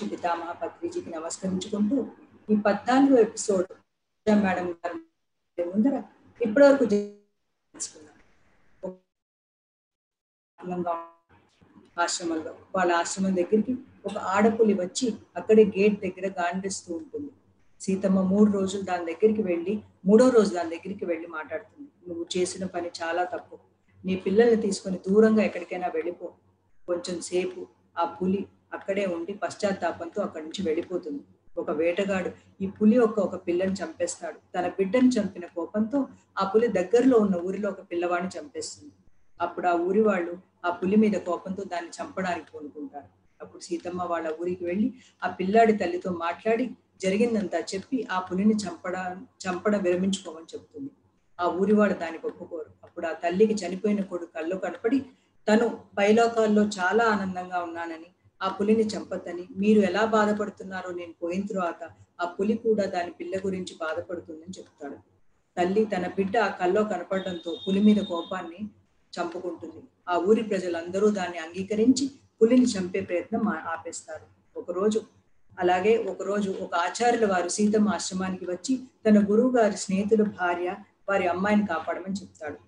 పితామహ పత్రిజీకి నమస్కరించుకుంటూ ఈ పద్నాలుగో ఎపిసోడ్ మేడం గారు. ముందర ఇప్పటివరకు వరకు ఆశ్రమంలో వాళ్ళ ఆశ్రమం దగ్గరికి ఒక ఆడపులి వచ్చి అక్కడే గేట్ దగ్గర గాండిస్తూ ఉంటుంది. సీతమ్మ మూడు రోజులు దాని దగ్గరికి వెళ్ళి మూడో రోజు దాని దగ్గరికి వెళ్ళి మాట్లాడుతుంది. నువ్వు చేసిన పని చాలా తప్పు. నీ పిల్లల్ని తీసుకొని దూరంగా ఎక్కడికైనా వెళ్ళిపో. కొంచెం సేపు ఆ పులి అక్కడే ఉండి పశ్చాత్తాపంతో అక్కడి నుంచి వెళ్ళిపోతుంది. ఒక వేటగాడు ఈ పులి యొక్క ఒక పిల్లని చంపేస్తాడు. తన బిడ్డను చంపిన కోపంతో ఆ పులి దగ్గరలో ఉన్న ఊరిలో ఒక పిల్లవాడిని చంపేస్తుంది. అప్పుడు ఆ ఊరి వాళ్ళు ఆ పులి మీద కోపంతో దాన్ని చంపడానికి పూనుకుంటారు అప్పుడు సీతమ్మ వాళ్ళ ఊరికి వెళ్ళి ఆ పిల్లాడి తల్లితో మాట్లాడి జరిగిందంతా చెప్పి ఆ పులిని చంపడం చంపడం విరమించుకోమని చెప్తుంది. ఆ ఊరివాడు దానికి ఒప్పుకోరు. అప్పుడు ఆ తల్లికి చనిపోయిన కొడుకు కళ్ళు కనపడి తను పైలోకాల్లో చాలా ఆనందంగా ఉన్నానని ఆ పులిని చంపద్దని. మీరు ఎలా బాధపడుతున్నారో నేను పోయిన తర్వాత ఆ పులి కూడా దాని పిల్ల గురించి బాధపడుతుందని చెప్తాడు. తల్లి తన బిడ్డ ఆ కల్లో కనపడడంతో పులి మీద కోపాన్ని చంపుకుంటుంది. ఆ ఊరి ప్రజలందరూ దాన్ని అంగీకరించి పులిని చంపే ప్రయత్నం ఆపేస్తారు. ఒకరోజు అలాగే ఒకరోజు ఒక ఆచార్యుల వారు సీతమ్మ ఆశ్రమానికి వచ్చి తన గురువు గారి స్నేహితుల భార్య వారి అమ్మాయిని కాపాడమని చెప్తాడు.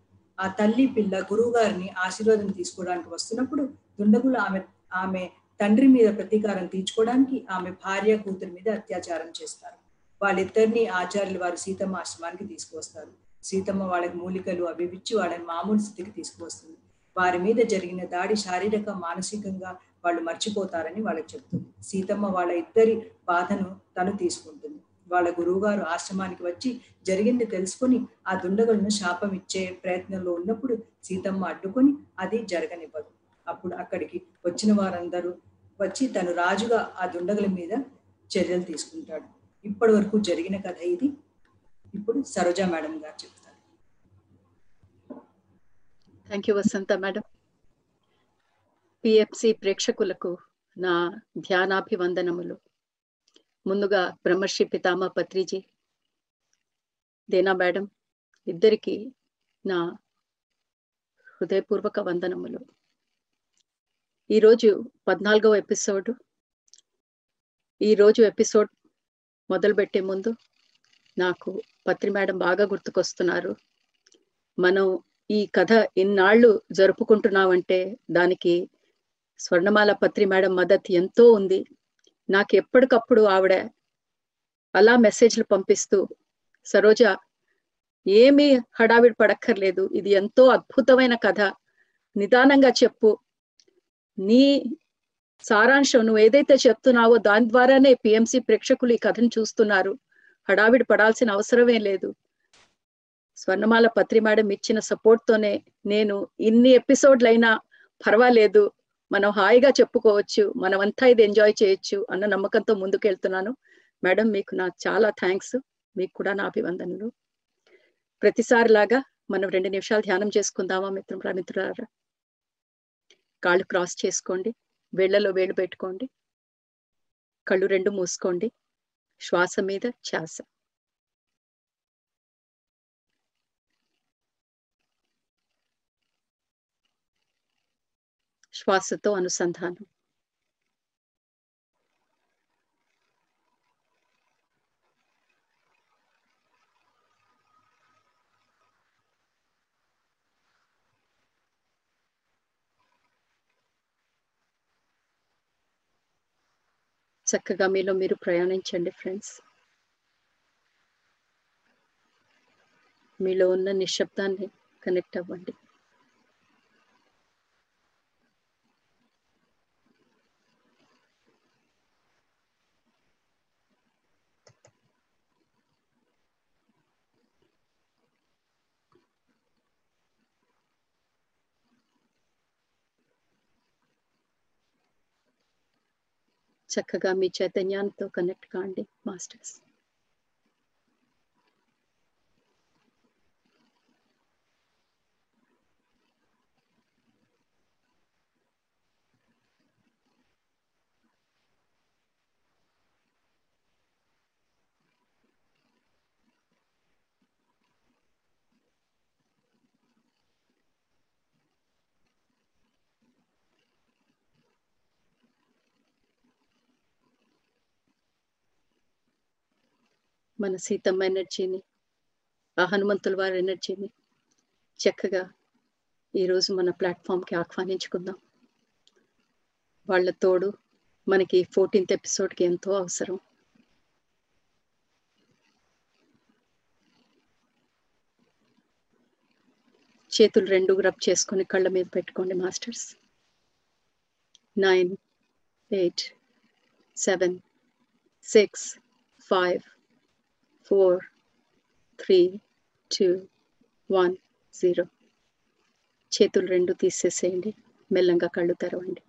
ఆ తల్లి పిల్ల గురువు గారిని ఆశీర్వాదం తీసుకోవడానికి వస్తున్నప్పుడు దుండగులు ఆమె ఆమె తండ్రి మీద ప్రతీకారం తీర్చుకోవడానికి ఆమె భార్య కూతురి మీద అత్యాచారం చేస్తారు. వాళ్ళిద్దరిని ఆచార్యులు వారు సీతమ్మ ఆశ్రమానికి తీసుకువస్తారు. సీతమ్మ వాళ్ళకి మూలికలు అవి ఇచ్చి వాళ్ళని మామూలు స్థితికి తీసుకువస్తుంది. వారి మీద జరిగిన దాడి శారీరక మానసికంగా వాళ్ళు మర్చిపోతారని వాళ్ళకి చెప్తుంది. సీతమ్మ వాళ్ళ ఇద్దరి బాధను తను తీసుకుంటుంది. వాళ్ళ గురువుగారు ఆశ్రమానికి వచ్చి జరిగింది తెలుసుకొని ఆ దుండగులను శాపం ఇచ్చే ప్రయత్నంలో ఉన్నప్పుడు సీతమ్మ అడ్డుకొని అది జరగనివ్వదు. అప్పుడు అక్కడికి వచ్చిన వారందరూ వచ్చి తను రాజుగా ఆ దుండగుల మీద చర్యలు తీసుకుంటాడు. ఇప్పటి వరకు జరిగిన కథ ఇది. ఇప్పుడు సరోజా మేడం గారు చెప్తారు. Thank you Vasantha madam. PFC ప్రేక్షకులకు నా ధ్యానాభివందనములు. ముందుగా బ్రహ్మర్షి పితామ పత్రిజీ దేనా మేడం ఇద్దరికి నా హృదయపూర్వక వందనములు. ఈరోజు పద్నాలుగవ ఎపిసోడ్. ఈరోజు ఎపిసోడ్ మొదలుపెట్టే ముందు నాకు పత్రి మేడం బాగా గుర్తుకొస్తున్నారు. మనం ఈ కథ ఇన్నాళ్ళు జరుపుకుంటున్నామంటే దానికి స్వర్ణమాల పత్రి మేడం మద్దతు ఎంతో ఉంది. నాకు ఎప్పటికప్పుడు ఆవిడ అలా మెసేజ్లు పంపిస్తూ సరోజ ఏమీ హడావిడి పడక్కర్లేదు. ఇది ఎంతో అద్భుతమైన కథ. నిదానంగా చెప్పు. నీ సారాంశం నువ్వు ఏదైతే చెప్తున్నావో దాని ద్వారానే పిఎంసి ప్రేక్షకులు ఈ కథను చూస్తున్నారు. హడావిడి పడాల్సిన అవసరమే లేదు. స్వర్ణమాల పత్రి మేడం ఇచ్చిన సపోర్ట్ తోనే నేను ఇన్ని ఎపిసోడ్లైనా పర్వాలేదు మనం హాయిగా చెప్పుకోవచ్చు మనమంతా ఇది ఎంజాయ్ చేయొచ్చు అన్న నమ్మకంతో ముందుకెళ్తున్నాను. మేడం మీకు నా చాలా థ్యాంక్స్ మీకు కూడా నా అభివందనలు. ప్రతిసారి లాగా మనం రెండు నిమిషాలు ధ్యానం చేసుకుందామా మిత్రం మిత్రులారా? కాళ్ళు క్రాస్ చేసుకోండి వేళ్ళలో వేళ్ళు పెట్టుకోండి కళ్ళు రెండు మూసుకోండి శ్వాస మీద ఛాస. శ్వాసతో అనుసంధానం. చక్కగా మీలో మీరు ప్రయాణించండి ఫ్రెండ్స్. మీలో ఉన్న నిశ్శబ్దాన్ని కనెక్ట్ అవ్వండి. చక్కగా మీ చైతన్యాలతో కనెక్ట్ కాండి మాస్టర్స్. మన సీతమ్మ ఎనర్జీని ఆ హనుమంతుల వారి ఎనర్జీని చక్కగా ఈరోజు మన ప్లాట్ఫామ్కి ఆహ్వానించుకుందాం. వాళ్ళ తోడు మనకి ఫోర్టీన్త్ ఎపిసోడ్కి ఎంతో అవసరం. చేతులు రెండు రబ్ చేసుకొని కళ్ళ మీద పెట్టుకోండి masters. Nine eight seven six five four three two one zero చేతులు రెండు తీసేసేయండి. మెల్లంగా కళ్ళు తెరవండి.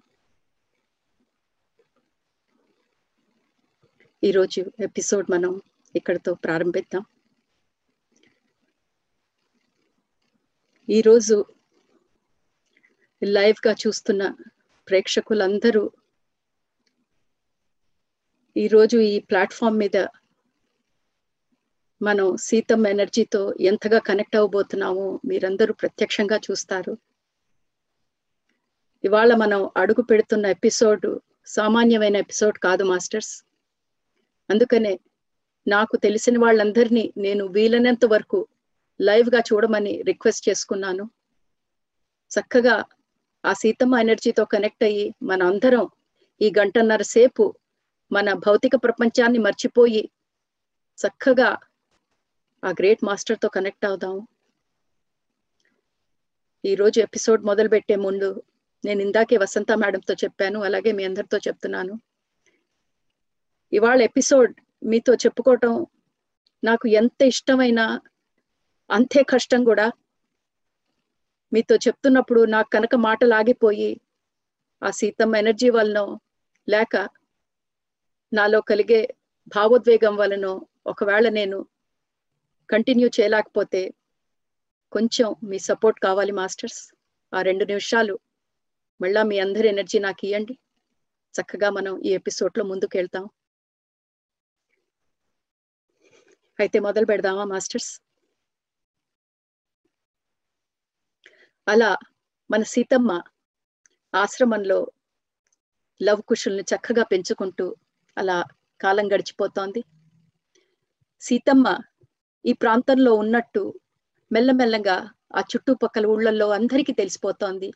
ఈరోజు ఎపిసోడ్ మనం ఇక్కడితో ప్రారంభిద్దాం. ఈరోజు లైవ్గా చూస్తున్న ప్రేక్షకులందరూ ఈరోజు ఈ ప్లాట్ఫామ్ మీద మనం సీతమ్మ ఎనర్జీతో ఎంతగా కనెక్ట్ అవ్వబోతున్నామో మీరందరూ ప్రత్యక్షంగా చూస్తారు. ఇవాళ మనం అడుగు పెడుతున్న ఎపిసోడ్ సామాన్యమైన ఎపిసోడ్ కాదు మాస్టర్స్. అందుకనే నాకు తెలిసిన వాళ్ళందరినీ నేను వీలైనంత వరకు లైవ్గా చూడమని రిక్వెస్ట్ చేసుకున్నాను. చక్కగా ఆ సీతమ్మ ఎనర్జీతో కనెక్ట్ అయ్యి మన అందరం ఈ గంటన్నర సేపు మన భౌతిక ప్రపంచాన్ని మర్చిపోయి చక్కగా ఆ గ్రేట్ మాస్టర్తో కనెక్ట్ అవుదాం ఈరోజు ఎపిసోడ్ మొదలు పెట్టే ముందు నేను ఇందాకే వసంత మేడంతో చెప్పాను అలాగే మీ అందరితో చెప్తున్నాను. ఇవాళ ఎపిసోడ్ మీతో చెప్పుకోవటం నాకు ఎంత ఇష్టమైన అంతే కష్టం కూడా. మీతో చెప్తున్నప్పుడు నాకు కనుక మాటలు ఆగిపోయి ఆ సీతమ్మ ఎనర్జీ వలన లేక నాలో కలిగే భావోద్వేగం వలన ఒకవేళ నేను కంటిన్యూ చేయలేకపోతే కొంచెం మీ సపోర్ట్ కావాలి మాస్టర్స్ ఆ రెండు నిమిషాలు మళ్ళా మీ అందరి ఎనర్జీ నాకు ఇవ్వండి చక్కగా మనం ఈ ఎపిసోడ్లో ముందుకు వెళ్తాం. అయితే మొదలు పెడదామా మాస్టర్స్ అలా మన సీతమ్మ ఆశ్రమంలో లవ్ కుషుల్ని చక్కగా పెంచుకుంటూ అలా కాలం గడిచిపోతోంది. సీతమ్మ ఈ ప్రాంతంలో ఉన్నట్టు మెల్లమెల్లగా ఆ చుట్టుపక్కల ఊళ్ళల్లో అందరికీ తెలిసిపోతోంది.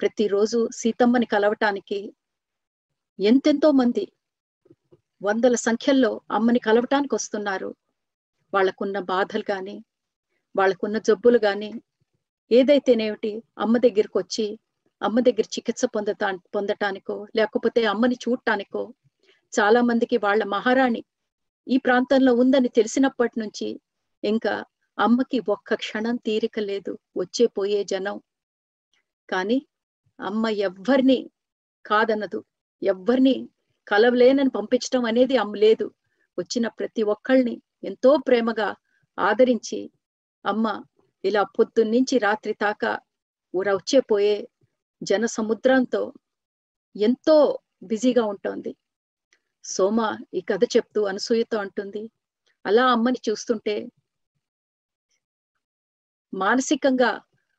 ప్రతిరోజు సీతమ్మని కలవటానికి ఎంతెంతో మంది వందల సంఖ్యల్లో అమ్మని కలవటానికి వస్తున్నారు. వాళ్ళకున్న బాధలు కానీ వాళ్ళకున్న జబ్బులు కానీ ఏదైతేనేమిటి అమ్మ దగ్గరికి వచ్చి అమ్మ దగ్గర చికిత్స పొందటా పొందటానికో లేకపోతే అమ్మని చూడటానికో చాలా మందికి వాళ్ళ మహారాణి ఈ ప్రాంతంలో ఉందని తెలిసినప్పటి నుంచి ఇంకా అమ్మకి ఒక్క క్షణం తీరిక లేదు. వచ్చే పోయే జనం. కానీ అమ్మ ఎవ్వరిని కాదనదు. ఎవ్వరిని కలవలేనని పంపించడం అనేది అమ్మ లేదు. వచ్చిన ప్రతి ఒక్కళ్ళని ఎంతో ప్రేమగా ఆదరించి అమ్మ ఇలా పొద్దున్నుంచి రాత్రి తాక ఊర వచ్చే పోయే జన సముద్రంతో ఎంతో బిజీగా ఉంటుంది. సోమ ఈ కథ చెప్తూ అనసూయతో అంటుంది. అలా అమ్మని చూస్తుంటే మానసికంగా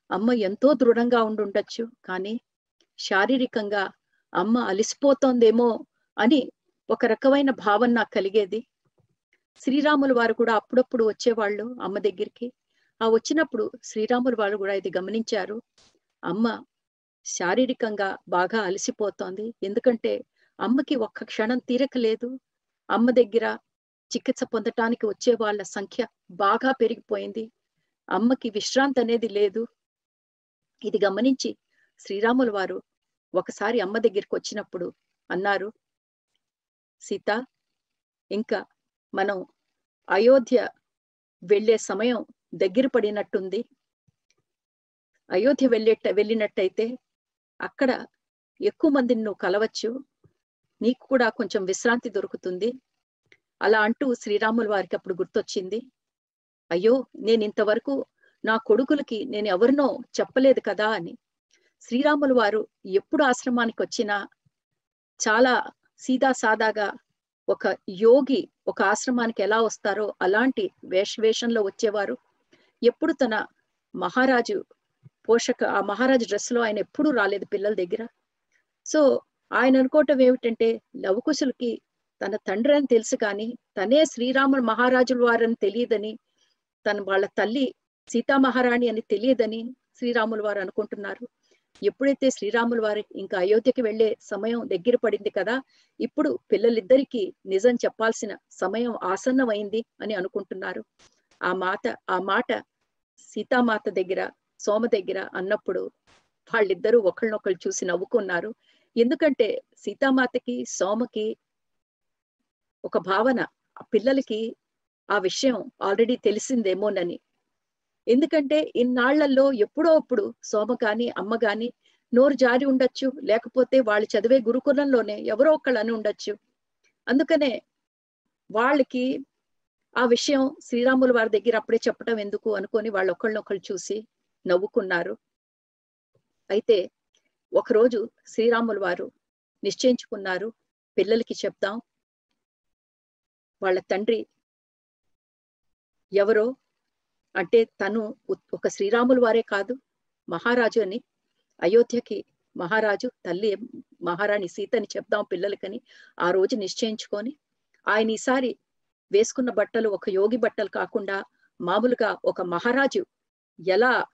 అమ్మ ఎంతో దృఢంగా ఉండుండొచ్చు కానీ శారీరకంగా అమ్మ అలిసిపోతోందేమో అని ఒక రకమైన భావన నాకు కలిగేది. శ్రీరాములు వారు కూడా అప్పుడప్పుడు వచ్చేవాళ్ళు అమ్మ దగ్గరికి. ఆ వచ్చినప్పుడు శ్రీరాములు వారు కూడా ఇది గమనించారు. అమ్మ శారీరకంగా బాగా అలసిపోతోంది. ఎందుకంటే అమ్మకి ఒక్క క్షణం తీరక లేదు అమ్మ దగ్గర చికిత్స పొందటానికి వచ్చే వాళ్ళ సంఖ్య బాగా పెరిగిపోయింది. అమ్మకి విశ్రాంతి అనేది లేదు. ఇది గమనించి శ్రీరాములు వారు ఒకసారి అమ్మ దగ్గరికి వచ్చినప్పుడు అన్నారు సీత ఇంకా మనం అయోధ్య వెళ్ళే సమయం దగ్గర పడినట్టుంది. అయోధ్య వెళ్ళేట వెళ్ళినట్టయితే అక్కడ ఎక్కువ మందిని నువ్వు కలవచ్చు. నీకు కూడా కొంచెం విశ్రాంతి దొరుకుతుంది. అలా అంటూ శ్రీరాముల వారికి అప్పుడు గుర్తొచ్చింది. అయ్యో నేను ఇంతవరకు నా కొడుకులకి నేను ఎవరినో చెప్పలేదు కదా అని. శ్రీరాములు వారు ఎప్పుడు ఆశ్రమానికి వచ్చినా చాలా సీదా సాదాగా ఒక యోగి ఒక ఆశ్రమానికి ఎలా వస్తారో అలాంటి వేషవేషంలో వచ్చేవారు. ఎప్పుడు తన మహారాజు పోషక ఆ మహారాజు డ్రెస్లో ఆయన ఎప్పుడూ రాలేదు పిల్లల దగ్గర. సో ఆయన అనుకోవటం ఏమిటంటే లవకుశులకి తన తండ్రి అని తెలుసు కానీ తనే శ్రీరాముడు మహారాజుల వారని తెలియదని తన వాళ్ళ తల్లి సీతా మహారాణి అని తెలియదని శ్రీరాముల వారు అనుకుంటున్నారు. ఎప్పుడైతే శ్రీరాముల వారి ఇంకా అయోధ్యకి వెళ్ళే సమయం దగ్గర పడింది కదా ఇప్పుడు పిల్లలిద్దరికీ నిజం చెప్పాల్సిన సమయం ఆసన్నమైంది అని అనుకుంటున్నారు. ఆ మాత ఆ మాట సీతామాత దగ్గర సోమ దగ్గర అన్నప్పుడు వాళ్ళిద్దరూ ఒకళ్ళనొకళ్ళు చూసి నవ్వుకున్నారు. ఎందుకంటే సీతామాతకి సోమకి ఒక భావన ఆ పిల్లలకి ఆ విషయం ఆల్రెడీ తెలిసిందేమోనని. ఎందుకంటే ఇన్నాళ్ళలో ఎప్పుడో అప్పుడు సోమ కాని అమ్మ కాని నోరు జారి ఉండొచ్చు లేకపోతే వాళ్ళు చదివే గురుకులంలోనే ఎవరో ఒకళ్ళు అని ఉండొచ్చు. అందుకనే వాళ్ళకి ఆ విషయం శ్రీరాముల వారి దగ్గర అప్పుడే చెప్పడం ఎందుకు అనుకొని వాళ్ళు ఒకళ్ళనొకళ్ళు చూసి నవ్వుకున్నారు. అయితే ఒకరోజు శ్రీరాములు వారు నిశ్చయించుకున్నారు. పిల్లలకి చెప్దాం. వాళ్ళ తండ్రి ఎవరో అంటే తను ఒక శ్రీరాములు వారే కాదు. మహారాజు అని. అయోధ్యకి మహారాజు తల్లి మహారాణి సీతని చెప్దాం పిల్లలకని ఆ రోజు నిశ్చయించుకొని ఆయన ఈసారి వేసుకున్న బట్టలు ఒక యోగి బట్టలు కాకుండా మామూలుగా ఒక మహారాజు ఎలా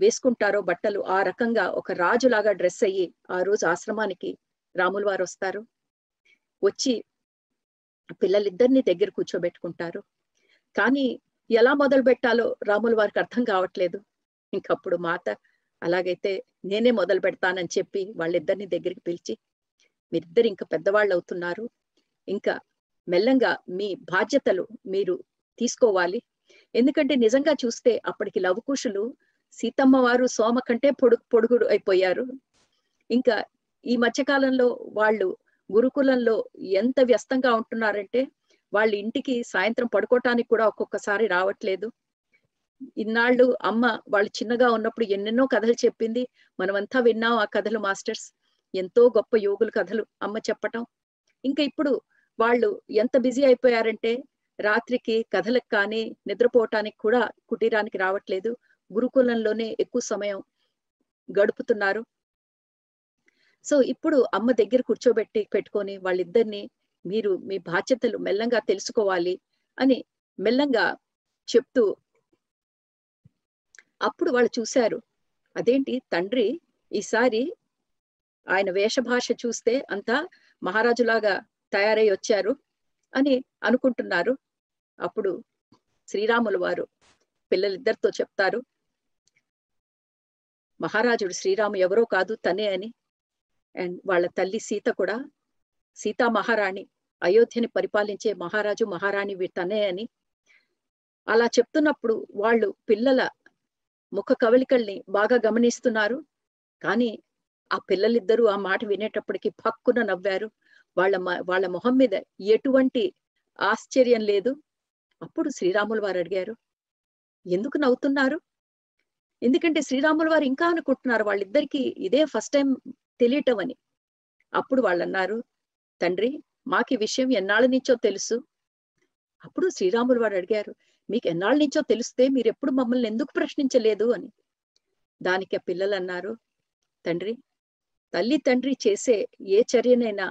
వేసుకుంటారో బట్టలు ఆ రకంగా ఒక రాజులాగా డ్రెస్ అయ్యి ఆ రోజు ఆశ్రమానికి రాముల వారు వస్తారు. వచ్చి పిల్లలిద్దరిని దగ్గర కూర్చోబెట్టుకుంటారు. కానీ ఎలా మొదలు పెట్టాలో రాముల వారికి అర్థం కావట్లేదు. ఇంకప్పుడు మాత అలాగైతే నేనే మొదలు పెడతానని చెప్పి వాళ్ళిద్దరిని దగ్గరికి పిలిచి మీరిద్దరు ఇంకా పెద్దవాళ్ళు అవుతున్నారు. ఇంకా మెల్లంగా మీ బాధ్యతలు మీరు తీసుకోవాలి. ఎందుకంటే నిజంగా చూస్తే అప్పటికి లవకుశులు సీతమ్మ వారు సోమ కంటే పొడుగు పొడుగుడు అయిపోయారు. ఇంకా ఈ మధ్యకాలంలో వాళ్ళు గురుకులంలో ఎంత వ్యస్తంగా ఉంటున్నారంటే వాళ్ళ ఇంటికి సాయంత్రం పడుకోవటానికి కూడా ఒక్కొక్కసారి రావట్లేదు. ఇన్నాళ్ళు అమ్మ వాళ్ళు చిన్నగా ఉన్నప్పుడు ఎన్నెన్నో కథలు చెప్పింది. మనమంతా విన్నాం ఆ కథలు మాస్టర్స్. ఎంతో గొప్ప యోగుల కథలు అమ్మ చెప్పటం. ఇంకా ఇప్పుడు వాళ్ళు ఎంత బిజీ అయిపోయారంటే రాత్రికి కథలకు కానీ నిద్రపోవటానికి కూడా కుటీరానికి రావట్లేదు. గురుకులంలోనే ఎక్కువ సమయం గడుపుతున్నారు. సో ఇప్పుడు అమ్మ దగ్గర కూర్చోబెట్టి పెట్టుకొని వాళ్ళిద్దరిని మీరు మీ బాధ్యతలు మెల్లంగా తెలుసుకోవాలి అని మెల్లంగా చెప్తూ అప్పుడు వాళ్ళు చూశారు. అదేంటి? తండ్రి ఈసారి ఆయన వేషభాష చూస్తే అంతా మహారాజులాగా తయారై వచ్చారు అని అనుకుంటున్నారు. అప్పుడు శ్రీరాములు వారు పిల్లలిద్దరితో చెప్తారు. మహారాజుడు శ్రీరాము ఎవరో కాదు తనే అని. అండ్ వాళ్ళ తల్లి సీత కూడా. సీతా మహారాణి అయోధ్యని పరిపాలించే మహారాజు మహారాణి తనే అని. అలా చెప్తున్నప్పుడు వాళ్ళు పిల్లల ముఖ కవలికల్ని బాగా గమనిస్తున్నారు. కానీ ఆ పిల్లలిద్దరూ ఆ మాట వినేటప్పటికి పక్కున నవ్వారు. వాళ్ళ వాళ్ళ మొహం మీద ఎటువంటి ఆశ్చర్యం లేదు. అప్పుడు శ్రీరాములు వారు అడిగారు ఎందుకు నవ్వుతున్నారు? ఎందుకంటే శ్రీరాముల వారు ఇంకా అనుకుంటున్నారు వాళ్ళిద్దరికి ఇదే ఫస్ట్ టైం తెలియటం అని. అప్పుడు వాళ్ళు అన్నారు తండ్రి మాకు ఈ విషయం ఎన్నాళ్ళ నుంచో తెలుసు. అప్పుడు శ్రీరాముల వారు అడిగారు మీకు ఎన్నాళ్ళ నుంచో తెలిస్తే మీరు ఎప్పుడు మమ్మల్ని ఎందుకు ప్రశ్నించలేదు? అని. దానికి ఆ పిల్లలు అన్నారు తండ్రి తల్లి తండ్రి చేసే ఏ చర్యనైనా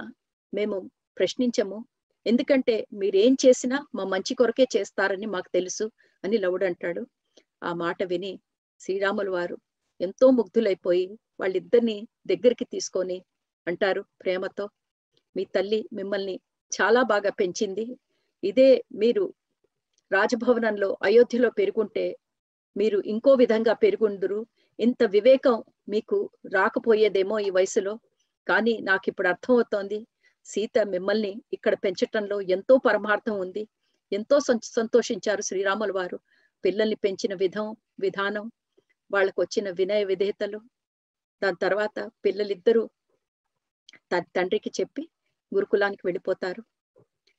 మేము ప్రశ్నించము. ఎందుకంటే మీరేం చేసినా మా మంచి కొరకే చేస్తారని మాకు తెలుసు అని లవుడు అంటాడు. ఆ మాట విని శ్రీరాముల వారు ఎంతో ముగ్ధులైపోయి వాళ్ళిద్దరిని దగ్గరికి తీసుకొని అంటారు ప్రేమతో మీ తల్లి మిమ్మల్ని చాలా బాగా పెంచింది. ఇదే మీరు రాజభవనంలో అయోధ్యలో పెరుగుంటే మీరు ఇంకో విధంగా పెరుగుందురు ఇంత వివేకం మీకు రాకపోయేదేమో ఈ వయసులో. కానీ నాకు ఇప్పుడు అర్థమవుతోంది సీత మిమ్మల్ని ఇక్కడ పెంచటంలో ఎంతో పరమార్థం ఉంది. ఎంతో సంతోషించారు శ్రీరాములు వారు. పిల్లల్ని పెంచిన విధం విధానం వాళ్ళకు వచ్చిన వినయ విధేయతలు దాని తర్వాత పిల్లలిద్దరూ తండ్రికి చెప్పి గురుకులానికి వెళ్ళిపోతారు.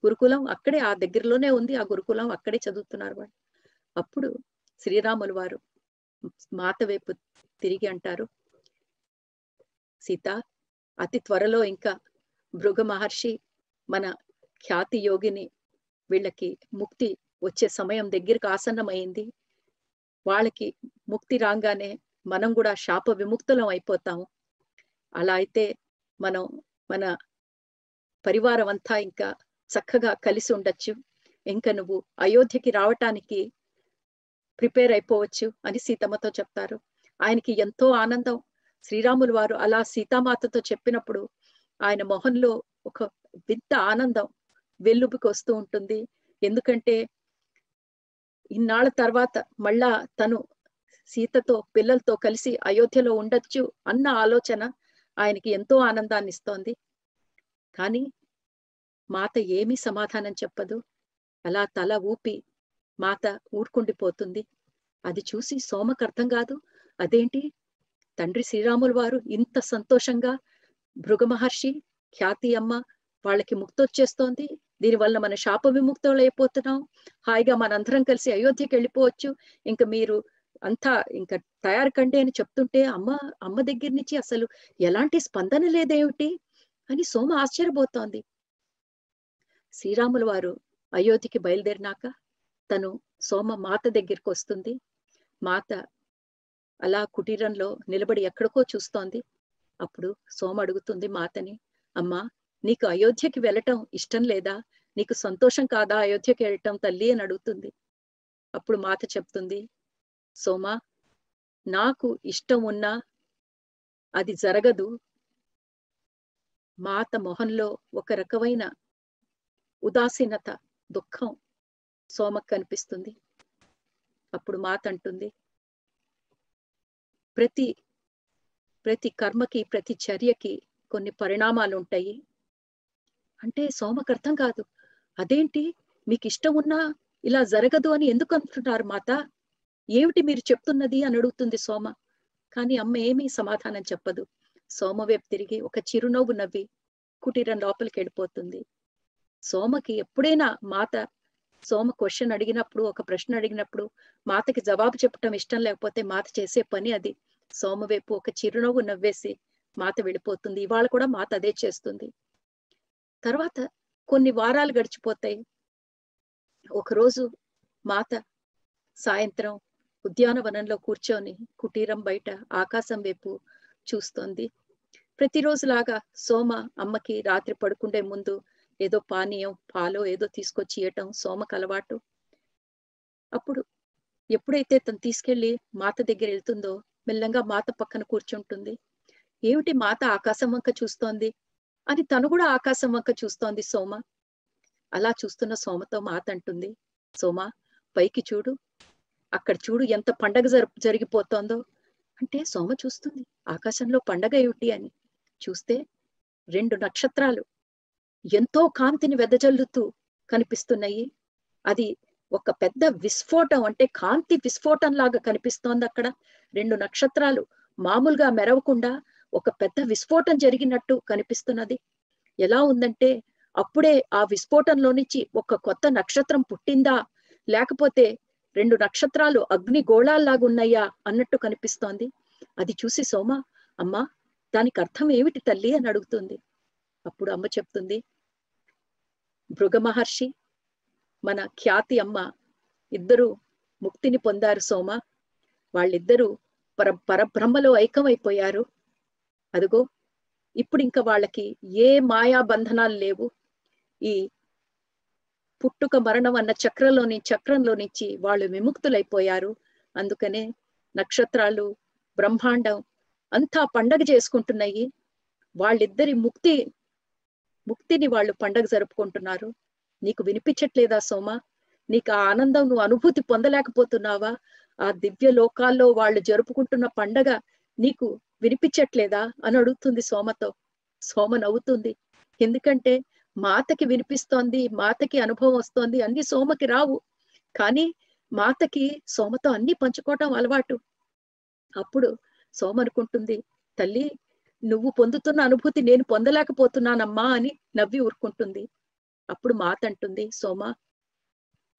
గురుకులం అక్కడే ఆ దగ్గరలోనే ఉంది. ఆ గురుకులం అక్కడే చదువుతున్నారు వాళ్ళు. అప్పుడు శ్రీరాములు వారు మాత వైపు తిరిగి అంటారు సీత అతి త్వరలో ఇంకా భృగ మహర్షి మన ఖ్యాతి యోగిని వీళ్ళకి ముక్తి వచ్చే సమయం దగ్గరికి ఆసన్నమైంది. వాళ్ళకి ముక్తి రాగానే మనం కూడా శాప విముక్తులం అయిపోతాము. అలా అయితే మనం మన పరివారం అంతా ఇంకా చక్కగా కలిసి ఉండొచ్చు. ఇంకా నువ్వు అయోధ్యకి రావటానికి ప్రిపేర్ అయిపోవచ్చు అని సీతమ్మతో చెప్తారు. ఆయనకి ఎంతో ఆనందం. శ్రీరాములు వారు అలా సీతామాతతో చెప్పినప్పుడు ఆయన మొహంలో ఒక వింత ఆనందం వెల్లుబికి వస్తూ ఉంటుంది. ఎందుకంటే ఇన్నాళ్ళ తర్వాత మళ్ళా తను సీతతో పిల్లలతో కలిసి అయోధ్యలో ఉండొచ్చు అన్న ఆలోచన ఆయనకి ఎంతో ఆనందాన్ని ఇస్తోంది కానీ మాత ఏమీ సమాధానం చెప్పదు. అలా తల ఊపి మాత ఊరుకుండిపోతుంది. అది చూసి సోమకు అర్థం కాదు. అదేంటి? తండ్రి శ్రీరాములు వారు ఇంత సంతోషంగా భృగ మహర్షి ఖ్యాతి అమ్మ వాళ్ళకి ముక్తొచ్చేస్తోంది. దీనివల్ల మన శాప విముక్తులు అయిపోతున్నాం. హాయిగా మనందరం కలిసి అయోధ్యకి వెళ్ళిపోవచ్చు. ఇంకా మీరు అంతా ఇంకా తయారు కండి అని చెప్తుంటే అమ్మ అమ్మ దగ్గర నుంచి అసలు ఎలాంటి స్పందన లేదేమిటి అని సోమ ఆశ్చర్యపోతోంది. శ్రీరాముల వారు అయోధ్యకి బయలుదేరినాక తను సోమ మాత దగ్గరికి వస్తుంది. మాత అలా కుటీరంలో నిలబడి ఎక్కడికో చూస్తోంది. అప్పుడు సోమ అడుగుతుంది మాతని అమ్మా నీకు అయోధ్యకి వెళ్ళటం ఇష్టం లేదా? నీకు సంతోషం కాదా అయోధ్యకి వెళ్ళటం? తల్లి అని అడుగుతుంది. అప్పుడు మాత చెప్తుంది సోమ నాకు ఇష్టం ఉన్నా అది జరగదు. మాత మొహంలో ఒక రకమైన ఉదాసీనత దుఃఖం సోమకు కనిపిస్తుంది. అప్పుడు మాత అంటుంది ప్రతి ప్రతి కర్మకి ప్రతి చర్యకి కొన్ని పరిణామాలు ఉంటాయి. అంటే సోమకు అర్థం కాదు. అదేంటి? మీకు ఇష్టం ఉన్నా ఇలా జరగదు అని ఎందుకు అంటున్నారు మాత? ఏమిటి మీరు చెప్తున్నది అని అడుగుతుంది సోమ. కానీ అమ్మ ఏమీ సమాధానం చెప్పదు. సోమవేపు తిరిగి ఒక చిరునవ్వు నవ్వి కుటీరం లోపలికి వెళ్ళిపోతుంది. సోమకి ఎప్పుడైనా మాత సోమ క్వశ్చన్ అడిగినప్పుడు ఒక ప్రశ్న అడిగినప్పుడు మాతకి జవాబు చెప్పటం ఇష్టం లేకపోతే మాత చేసే పని అది. సోమవేపు ఒక చిరునవ్వు నవ్వేసి మాత వెళ్ళిపోతుంది. ఇవాళ కూడా మాత అదే చేస్తుంది. తర్వాత కొన్ని వారాలు గడిచిపోతాయి. ఒకరోజు మాత సాయంత్రం ఉద్యానవనంలో కూర్చొని కుటీరం బయట ఆకాశం వైపు చూస్తోంది. ప్రతిరోజులాగా సోమ అమ్మకి రాత్రి పడుకుండే ముందు ఏదో పానీయం పాలో ఏదో తీసుకొచ్చి ఇవ్వటం సోమకు అలవాటు. అప్పుడు ఎప్పుడైతే తను తీసుకెళ్ళి మాత దగ్గర వెళ్తుందో మెల్లంగా మాత పక్కన కూర్చుంటుంది. ఏమిటి మాత ఆకాశం వంక చూస్తోంది? అని తను కూడా ఆకాశం వంక చూస్తోంది సోమ. అలా చూస్తున్న సోమతో మాత అంటుంది సోమ పైకి చూడు. అక్కడ చూడు ఎంత పండగ జరు జరిగిపోతోందో. అంటే సోమ చూస్తుంది ఆకాశంలో పండగ ఏమిటి అని. చూస్తే రెండు నక్షత్రాలు ఎంతో కాంతిని వెదజల్లుతూ కనిపిస్తున్నాయి. అది ఒక పెద్ద విస్ఫోటం అంటే కాంతి విస్ఫోటం లాగా కనిపిస్తోంది అక్కడ. రెండు నక్షత్రాలు మామూలుగా మెరవకుండా ఒక పెద్ద విస్ఫోటం జరిగినట్టు కనిపిస్తున్నది. ఎలా ఉందంటే అప్పుడే ఆ విస్ఫోటంలో నుంచి ఒక కొత్త నక్షత్రం పుట్టిందా? లేకపోతే రెండు నక్షత్రాలు అగ్ని గోళాల్లాగున్నాయా అన్నట్టు కనిపిస్తోంది. అది చూసి సోమ అమ్మా దానికి అర్థం ఏమిటి తల్లి? అని అడుగుతుంది. అప్పుడు అమ్మ చెప్తుంది భృగ మహర్షి మన ఖ్యాతి అమ్మ ఇద్దరు ముక్తిని పొందారు సోమ. వాళ్ళిద్దరూ పర పరబ్రహ్మలో ఐక్యమైపోయారు అదిగో ఇప్పుడు ఇంకా వాళ్ళకి ఏ మాయా బంధనాలు లేవు. ఈ పుట్టుక మరణం అన్న చక్రంలోని చక్రంలో నుంచి వాళ్ళు విముక్తులైపోయారు. అందుకనే నక్షత్రాలు బ్రహ్మాండం అంతా పండగ చేసుకుంటున్నాయి. వాళ్ళిద్దరి ముక్తి ముక్తిని వాళ్ళు పండగ జరుపుకుంటున్నారు. నీకు వినిపించట్లేదా సోమ? నీకు ఆ ఆనందం నువ్వు అనుభూతి పొందలేకపోతున్నావా? ఆ దివ్య లోకాల్లో వాళ్ళు జరుపుకుంటున్న పండగ నీకు వినిపించట్లేదా అని అడుగుతుంది సోమతో. సోమ నవ్వుతుంది. ఎందుకంటే మాతకి వినిపిస్తోంది మాతకి అనుభవం వస్తోంది అన్ని సోమకి రావు. కానీ మాతకి సోమతో అన్ని పంచుకోవటం అలవాటు. అప్పుడు సోమ అనుకుంటుంది తల్లి నువ్వు పొందుతున్న అనుభూతి నేను పొందలేకపోతున్నానమ్మా అని నవ్వి ఊరుకుంటుంది. అప్పుడు మాత అంటుంది సోమ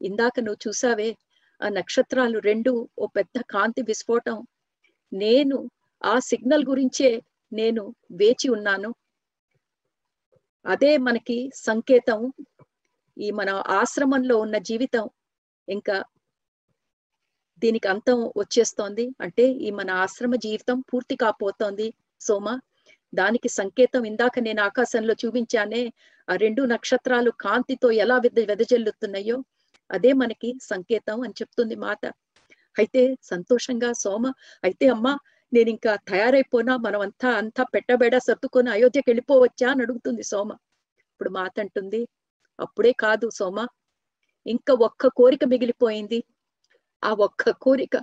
ఇందాక నువ్వు చూసావే ఆ నక్షత్రాలు రెండు ఓ పెద్ద కాంతి విస్ఫోటం నేను ఆ సిగ్నల్ గురించే నేను వేచి ఉన్నాను. అదే మనకి సంకేతం. ఈ మన ఆశ్రమంలో ఉన్న జీవితం ఇంకా దీనికి అంతం వచ్చేస్తోంది. అంటే ఈ మన ఆశ్రమ జీవితం పూర్తి కాపోతోంది సోమ. దానికి సంకేతం ఇందాక నేను ఆకాశంలో చూపించానే ఆ రెండు నక్షత్రాలు కాంతితో ఎలా వెద వెదజల్లుతున్నాయో అదే మనకి సంకేతం అని చెప్తుంది మాట అయితే సంతోషంగా సోమ. అయితే అమ్మా నేను ఇంకా తయారైపోనా? మనం అంతా అంతా పెట్టబెడ సర్దుకొని అయోధ్యకి వెళ్ళిపోవచ్చా అని అడుగుతుంది సోమ. ఇప్పుడు మాత అంటుంది అప్పుడే కాదు సోమ ఇంకా ఒక్క కోరిక మిగిలిపోయింది. ఆ ఒక్క కోరిక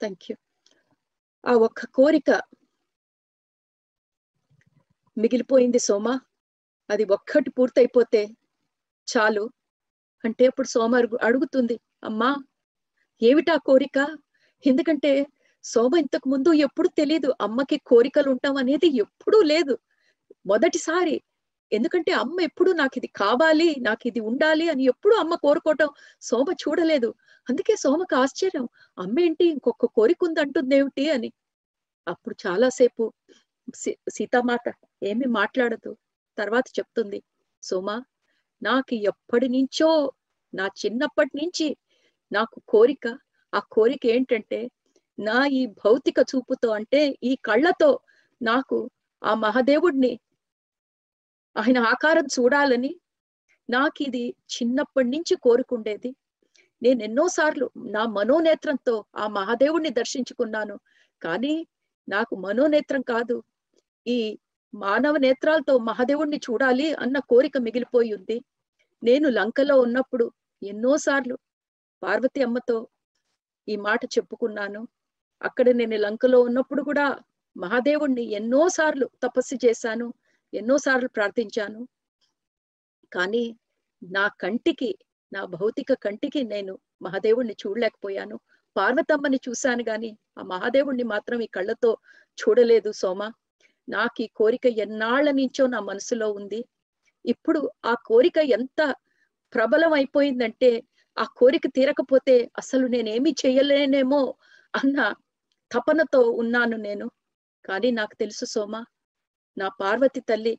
థ్యాంక్ యూ ఆ ఒక్క కోరిక మిగిలిపోయింది సోమ అది ఒక్కటి పూర్తయిపోతే చాలు. అంటే అప్పుడు సోమ అడుగు అడుగుతుంది అమ్మా ఏమిటా కోరిక? ఎందుకంటే సోమ ఇంతకు ముందు ఎప్పుడు తెలియదు అమ్మకి కోరికలు ఉంటాం అనేది ఎప్పుడూ లేదు. మొదటిసారి ఎందుకంటే అమ్మ ఎప్పుడు నాకు ఇది కావాలి నాకు ఇది ఉండాలి అని ఎప్పుడు అమ్మ కోరుకోవటం సోమ చూడలేదు. అందుకే సోమకు ఆశ్చర్యం. అమ్మ ఏంటి ఇంకొక కోరిక ఉంది అంటుందేమిటి అని. అప్పుడు చాలాసేపు సీతామాత ఏమి మాట్లాడదు. తర్వాత చెప్తుంది. సోమ నాకు ఎప్పటి నుంచో నా చిన్నప్పటి నుంచి నాకు కోరిక ఆ కోరిక ఏంటంటే నా ఈ భౌతిక చూపుతో అంటే ఈ కళ్ళతో నాకు ఆ మహాదేవుడిని ఆయన ఆకారం చూడాలని నాకు ఇది చిన్నప్పటి నుంచి కోరుకుండేది. నేను ఎన్నోసార్లు నా మనోనేత్రంతో ఆ మహాదేవుణ్ణి దర్శించుకున్నాను. కానీ నాకు మనోనేత్రం కాదు. ఈ మానవ నేత్రాలతో మహాదేవుణ్ణి చూడాలి అన్న కోరిక మిగిలిపోయి ఉంది. నేను లంకలో ఉన్నప్పుడు ఎన్నోసార్లు పార్వతి అమ్మతో ఈ మాట చెప్పుకున్నాను. అక్కడ నేను లంకలో ఉన్నప్పుడు కూడా మహాదేవుణ్ణి ఎన్నోసార్లు తపస్సు చేశాను. ఎన్నోసార్లు ప్రార్థించాను. కానీ నా కంటికి నా భౌతిక కంటికి నేను మహాదేవుణ్ణి చూడలేకపోయాను. పార్వతమ్మని చూశాను గాని ఆ మహాదేవుణ్ణి మాత్రం ఈ కళ్ళతో చూడలేదు సోమ. నాకు ఈ కోరిక ఎన్నాళ్ళ నుంచో నా మనసులో ఉంది. ఇప్పుడు ఆ కోరిక ఎంత ప్రబలం అయిపోయిందంటే ఆ కోరిక తీరకపోతే అసలు నేనేమి చేయలేనేమో అన్న తపనతో ఉన్నాను నేను. కానీ నాకు తెలుసు సోమ నా పార్వతి తల్లి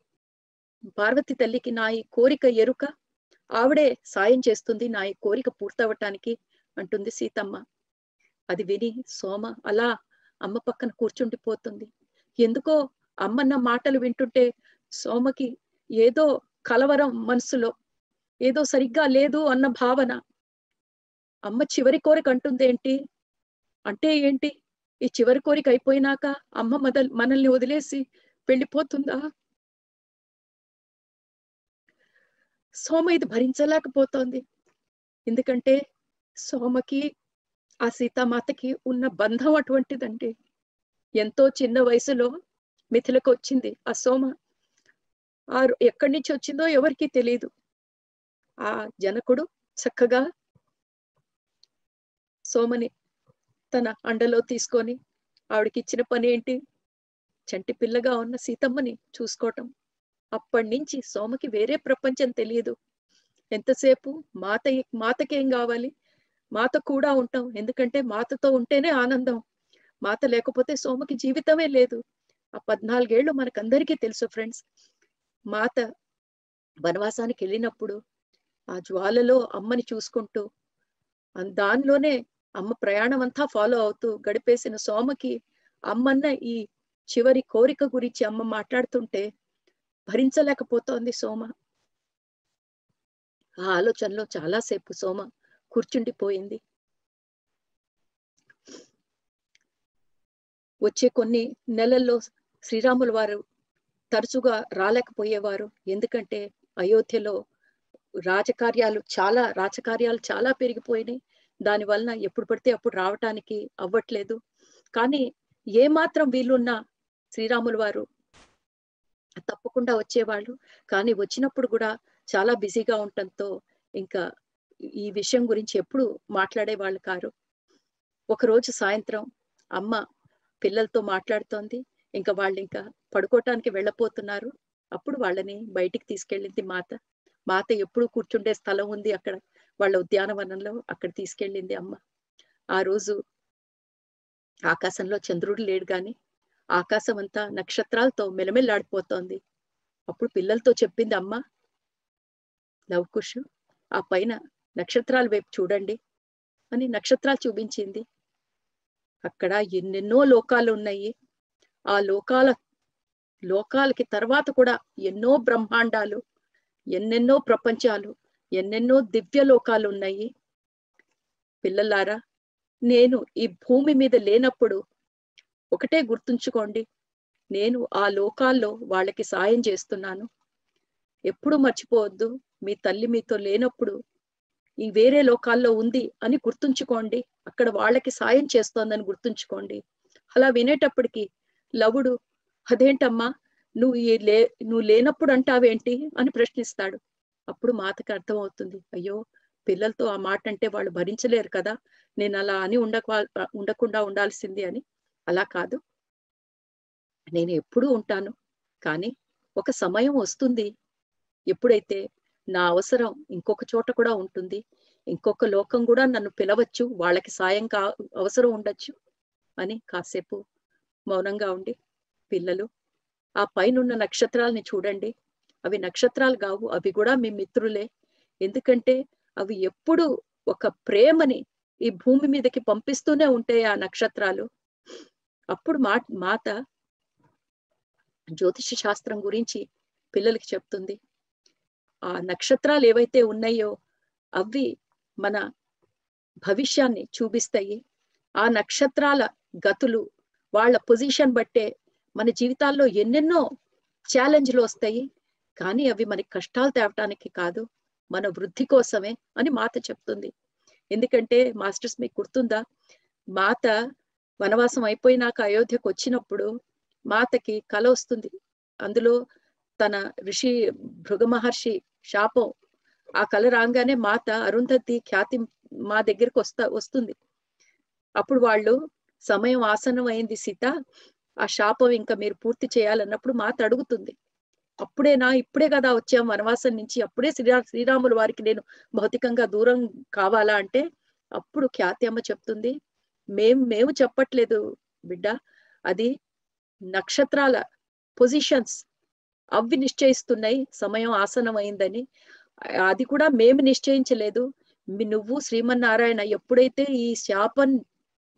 పార్వతి తల్లికి నా ఈ కోరిక ఎరుక? ఆవిడే సాయం చేస్తుంది నా ఈ కోరిక పూర్తవటానికి అంటుంది సీతమ్మ. అది విని సోమ అలా అమ్మ పక్కన కూర్చుండిపోతుంది. ఎందుకో అమ్మన్న మాటలు వింటుంటే సోమకి ఏదో కలవరం మనసులో ఏదో సరిగ్గా లేదు అన్న భావన. అమ్మ చివరి కోరిక అంటుందేంటి అంటే ఏంటి? ఈ చివరి కోరిక అయిపోయినాక అమ్మ మదల్ మనల్ని వదిలేసి వెళ్ళిపోతుందా? సోమ ఇది భరించలేకపోతోంది. ఎందుకంటే సోమకి ఆ సీతామాతకి ఉన్న బంధం అటువంటిదండి. ఎంతో చిన్న వయసులో మిథిలకు వచ్చింది ఆ సోమ. ఆ ఎక్కడి నుంచి వచ్చిందో ఎవరికి తెలియదు ఆ జనకుడు చక్కగా సోమని తన అండలో తీసుకొని ఆవిడకి ఇచ్చిన పని ఏంటి చంటి పిల్లగా ఉన్న సీతమ్మని చూసుకోవటం. అప్పటి నుంచి సోమకి వేరే ప్రపంచం తెలియదు. ఎంతసేపు మాత మాతకేం కావాలి? మాత కూడా ఉంటాం. ఎందుకంటే మాతతో ఉంటేనే ఆనందం. మాత లేకపోతే సోమకి జీవితమే లేదు. ఆ పద్నాలుగేళ్ళు మనకందరికీ తెలుసు ఫ్రెండ్స్. మాత వనవాసానికి వెళ్ళినప్పుడు ఆ జ్వాలలో అమ్మని చూసుకుంటూ దానిలోనే అమ్మ ప్రయాణం అంతా ఫాలో అవుతూ గడిపేసిన సోమకి అమ్మన్న ఈ చివరి కోరిక గురించి అమ్మ మాట్లాడుతుంటే భరించలేకపోతోంది సోమ. ఆ ఆలోచనలో చాలాసేపు సోమ కూర్చుండిపోయింది. వచ్చే కొన్ని నెలల్లో శ్రీరాముల వారు తరచుగా రాలేకపోయేవారు. ఎందుకంటే అయోధ్యలో రాజకార్యాలు చాలా రాజకార్యాలు చాలా పెరిగిపోయినాయి. దాని వలన ఎప్పుడు పడితే అప్పుడు రావటానికి అవ్వట్లేదు. కానీ ఏ మాత్రం వీలున్నా శ్రీరాములు వారు తప్పకుండా వచ్చేవాళ్ళు. కానీ వచ్చినప్పుడు కూడా చాలా బిజీగా ఉండటంతో ఇంకా ఈ విషయం గురించి ఎప్పుడు మాట్లాడేవాళ్ళు కారు. ఒకరోజు సాయంత్రం అమ్మ పిల్లలతో మాట్లాడుతోంది. ఇంకా వాళ్ళు ఇంకా పడుకోవటానికి వెళ్ళపోతున్నారు. అప్పుడు వాళ్ళని బయటికి తీసుకెళ్ళింది మాత. మాత ఎప్పుడు కూర్చుండే స్థలం ఉంది అక్కడ. వాళ్ళ ఉద్యానవనంలో అక్కడ తీసుకెళ్ళింది అమ్మ. ఆ రోజు ఆకాశంలో చంద్రుడు లేడు గాని ఆకాశం అంతా నక్షత్రాలతో మెలమెల్లాడిపోతోంది. అప్పుడు పిల్లలతో చెప్పింది అమ్మ లవకుష్ ఆ పైన నక్షత్రాల వైపు చూడండి అని నక్షత్రాలు చూపించింది. అక్కడ ఎన్నెన్నో లోకాలు ఉన్నాయి. ఆ లోకాల లోకాలకి తర్వాత కూడా ఎన్నో బ్రహ్మాండాలు ఎన్నెన్నో ప్రపంచాలు ఎన్నెన్నో దివ్య లోకాలు ఉన్నాయి. పిల్లలారా నేను ఈ భూమి మీద లేనప్పుడు ఒకటే గుర్తుంచుకోండి నేను ఆ లోకాల్లో వాళ్ళకి సాయం చేస్తున్నాను. ఎప్పుడు మర్చిపోవద్దు మీ తల్లి మీతో లేనప్పుడు ఈ వేరే లోకాల్లో ఉంది అని గుర్తుంచుకోండి అక్కడ వాళ్ళకి సాయం చేస్తోందని గుర్తుంచుకోండి. అలా వినేటప్పటికి లవుడు అదేంటమ్మా నువ్వు ఈ లే నువ్వు లేనప్పుడు అంటావేంటి? అని ప్రశ్నిస్తాడు. అప్పుడు మాతకి అర్థమవుతుంది అయ్యో పిల్లలతో ఆ మాట అంటే వాళ్ళు భరించలేరు కదా నేను అలా అని ఉండక ఉండకుండా ఉండాల్సింది అని. అలా కాదు. నేను ఎప్పుడూ ఉంటాను. కానీ ఒక సమయం వస్తుంది. ఎప్పుడైతే నా అవసరం ఇంకొక చోట కూడా ఉంటుంది. ఇంకొక లోకం కూడా నన్ను పిలవచ్చు. వాళ్ళకి సాయం కా అవసరం ఉండొచ్చు అని కాసేపు మౌనంగా ఉండి పిల్లలు ఆ పైనున్న నక్షత్రాలని చూడండి. అవి నక్షత్రాలు కావు. అవి కూడా మీ మిత్రులే. ఎందుకంటే అవి ఎప్పుడు ఒక ప్రేమని ఈ భూమి మీదకి పంపిస్తూనే ఉంటాయి ఆ నక్షత్రాలు. అప్పుడు మా మాత జ్యోతిష శాస్త్రం గురించి పిల్లలకి చెప్తుంది. ఆ నక్షత్రాలు ఏవైతే ఉన్నాయో అవి మన భవిష్యాన్ని చూపిస్తాయి. ఆ నక్షత్రాల గతులు వాళ్ళ పొజిషన్ బట్టే మన జీవితాల్లో ఎన్నెన్నో ఛాలెంజ్లు వస్తాయి. కానీ అవి మనకి కష్టాలు తేవటానికి కాదు మన వృద్ధి కోసమే అని మాత చెప్తుంది. ఎందుకంటే మాస్టర్స్ మీకు గుర్తుందా? మాత వనవాసం అయిపోయినాక అయోధ్యకు వచ్చినప్పుడు మాతకి కల వస్తుంది. అందులో తన ఋషి భృగ మహర్షి శాపం ఆ కల రాగానే మాత అరుంధతి ఖ్యాతి మా దగ్గరికి వస్తా వస్తుంది. అప్పుడు వాళ్ళు సమయం ఆసనం అయింది సీత ఆ శాపం ఇంకా మీరు పూర్తి చేయాలన్నప్పుడు మాత అడుగుతుంది. అప్పుడేనా ఇప్పుడే కదా వచ్చాం వనవాసం నుంచి అప్పుడే శ్రీరా శ్రీరాముల వారికి నేను భౌతికంగా దూరం కావాలా అంటే అప్పుడు ఖ్యాతి అమ్మ చెప్తుంది. మేం మేము చెప్పట్లేదు బిడ్డ. అది నక్షత్రాల పొజిషన్స్ అవి నిశ్చయిస్తున్నాయి. సమయం ఆసనం అయిందని అది కూడా మేము నిశ్చయించలేదు. నువ్వు శ్రీమన్నారాయణ ఎప్పుడైతే ఈ శాపం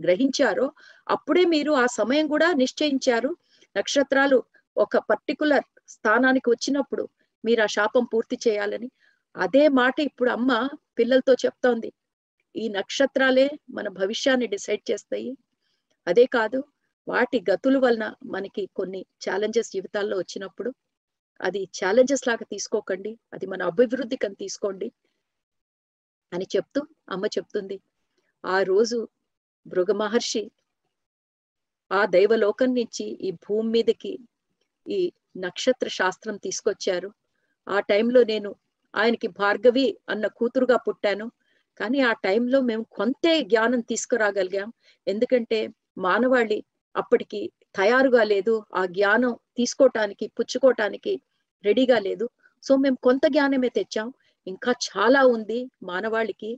గ్రహించారో అప్పుడే మీరు ఆ సమయం కూడా నిశ్చయించారు. నక్షత్రాలు ఒక పర్టికులర్ స్థానానికి వచ్చినప్పుడు మీరు ఆ శాపం పూర్తి చేయాలని. అదే మాట ఇప్పుడు అమ్మ పిల్లలతో చెప్తోంది. ఈ నక్షత్రాలే మన భవిష్యాన్ని డిసైడ్ చేస్తాయి. అదే కాదు వాటి గతుల వలన మనకి కొన్ని ఛాలెంజెస్ జీవితాల్లో వచ్చినప్పుడు అది ఛాలెంజెస్ లాగా తీసుకోకండి. అది మన అభివృద్ధి కని తీసుకోండి అని చెప్తూ అమ్మ చెప్తుంది. ఆ రోజు భృగ మహర్షి ఆ దైవలోకం నుంచి ఈ భూమి మీదకి ఈ నక్షత్ర శాస్త్రం తీసుకొచ్చారు. ఆ టైంలో నేను ఆయనకి భార్గవి అన్న కూతురుగా పుట్టాను. కానీ ఆ టైంలో మేము కొంతే జ్ఞానం తీసుకురాగలిగాం. ఎందుకంటే మానవాళి అప్పటికి తయారుగా లేదు. ఆ జ్ఞానం తీసుకోవటానికి పుచ్చుకోవటానికి రెడీగా లేదు. సో మేము కొంత జ్ఞానమే తెచ్చాం. ఇంకా చాలా ఉంది మానవాళికి.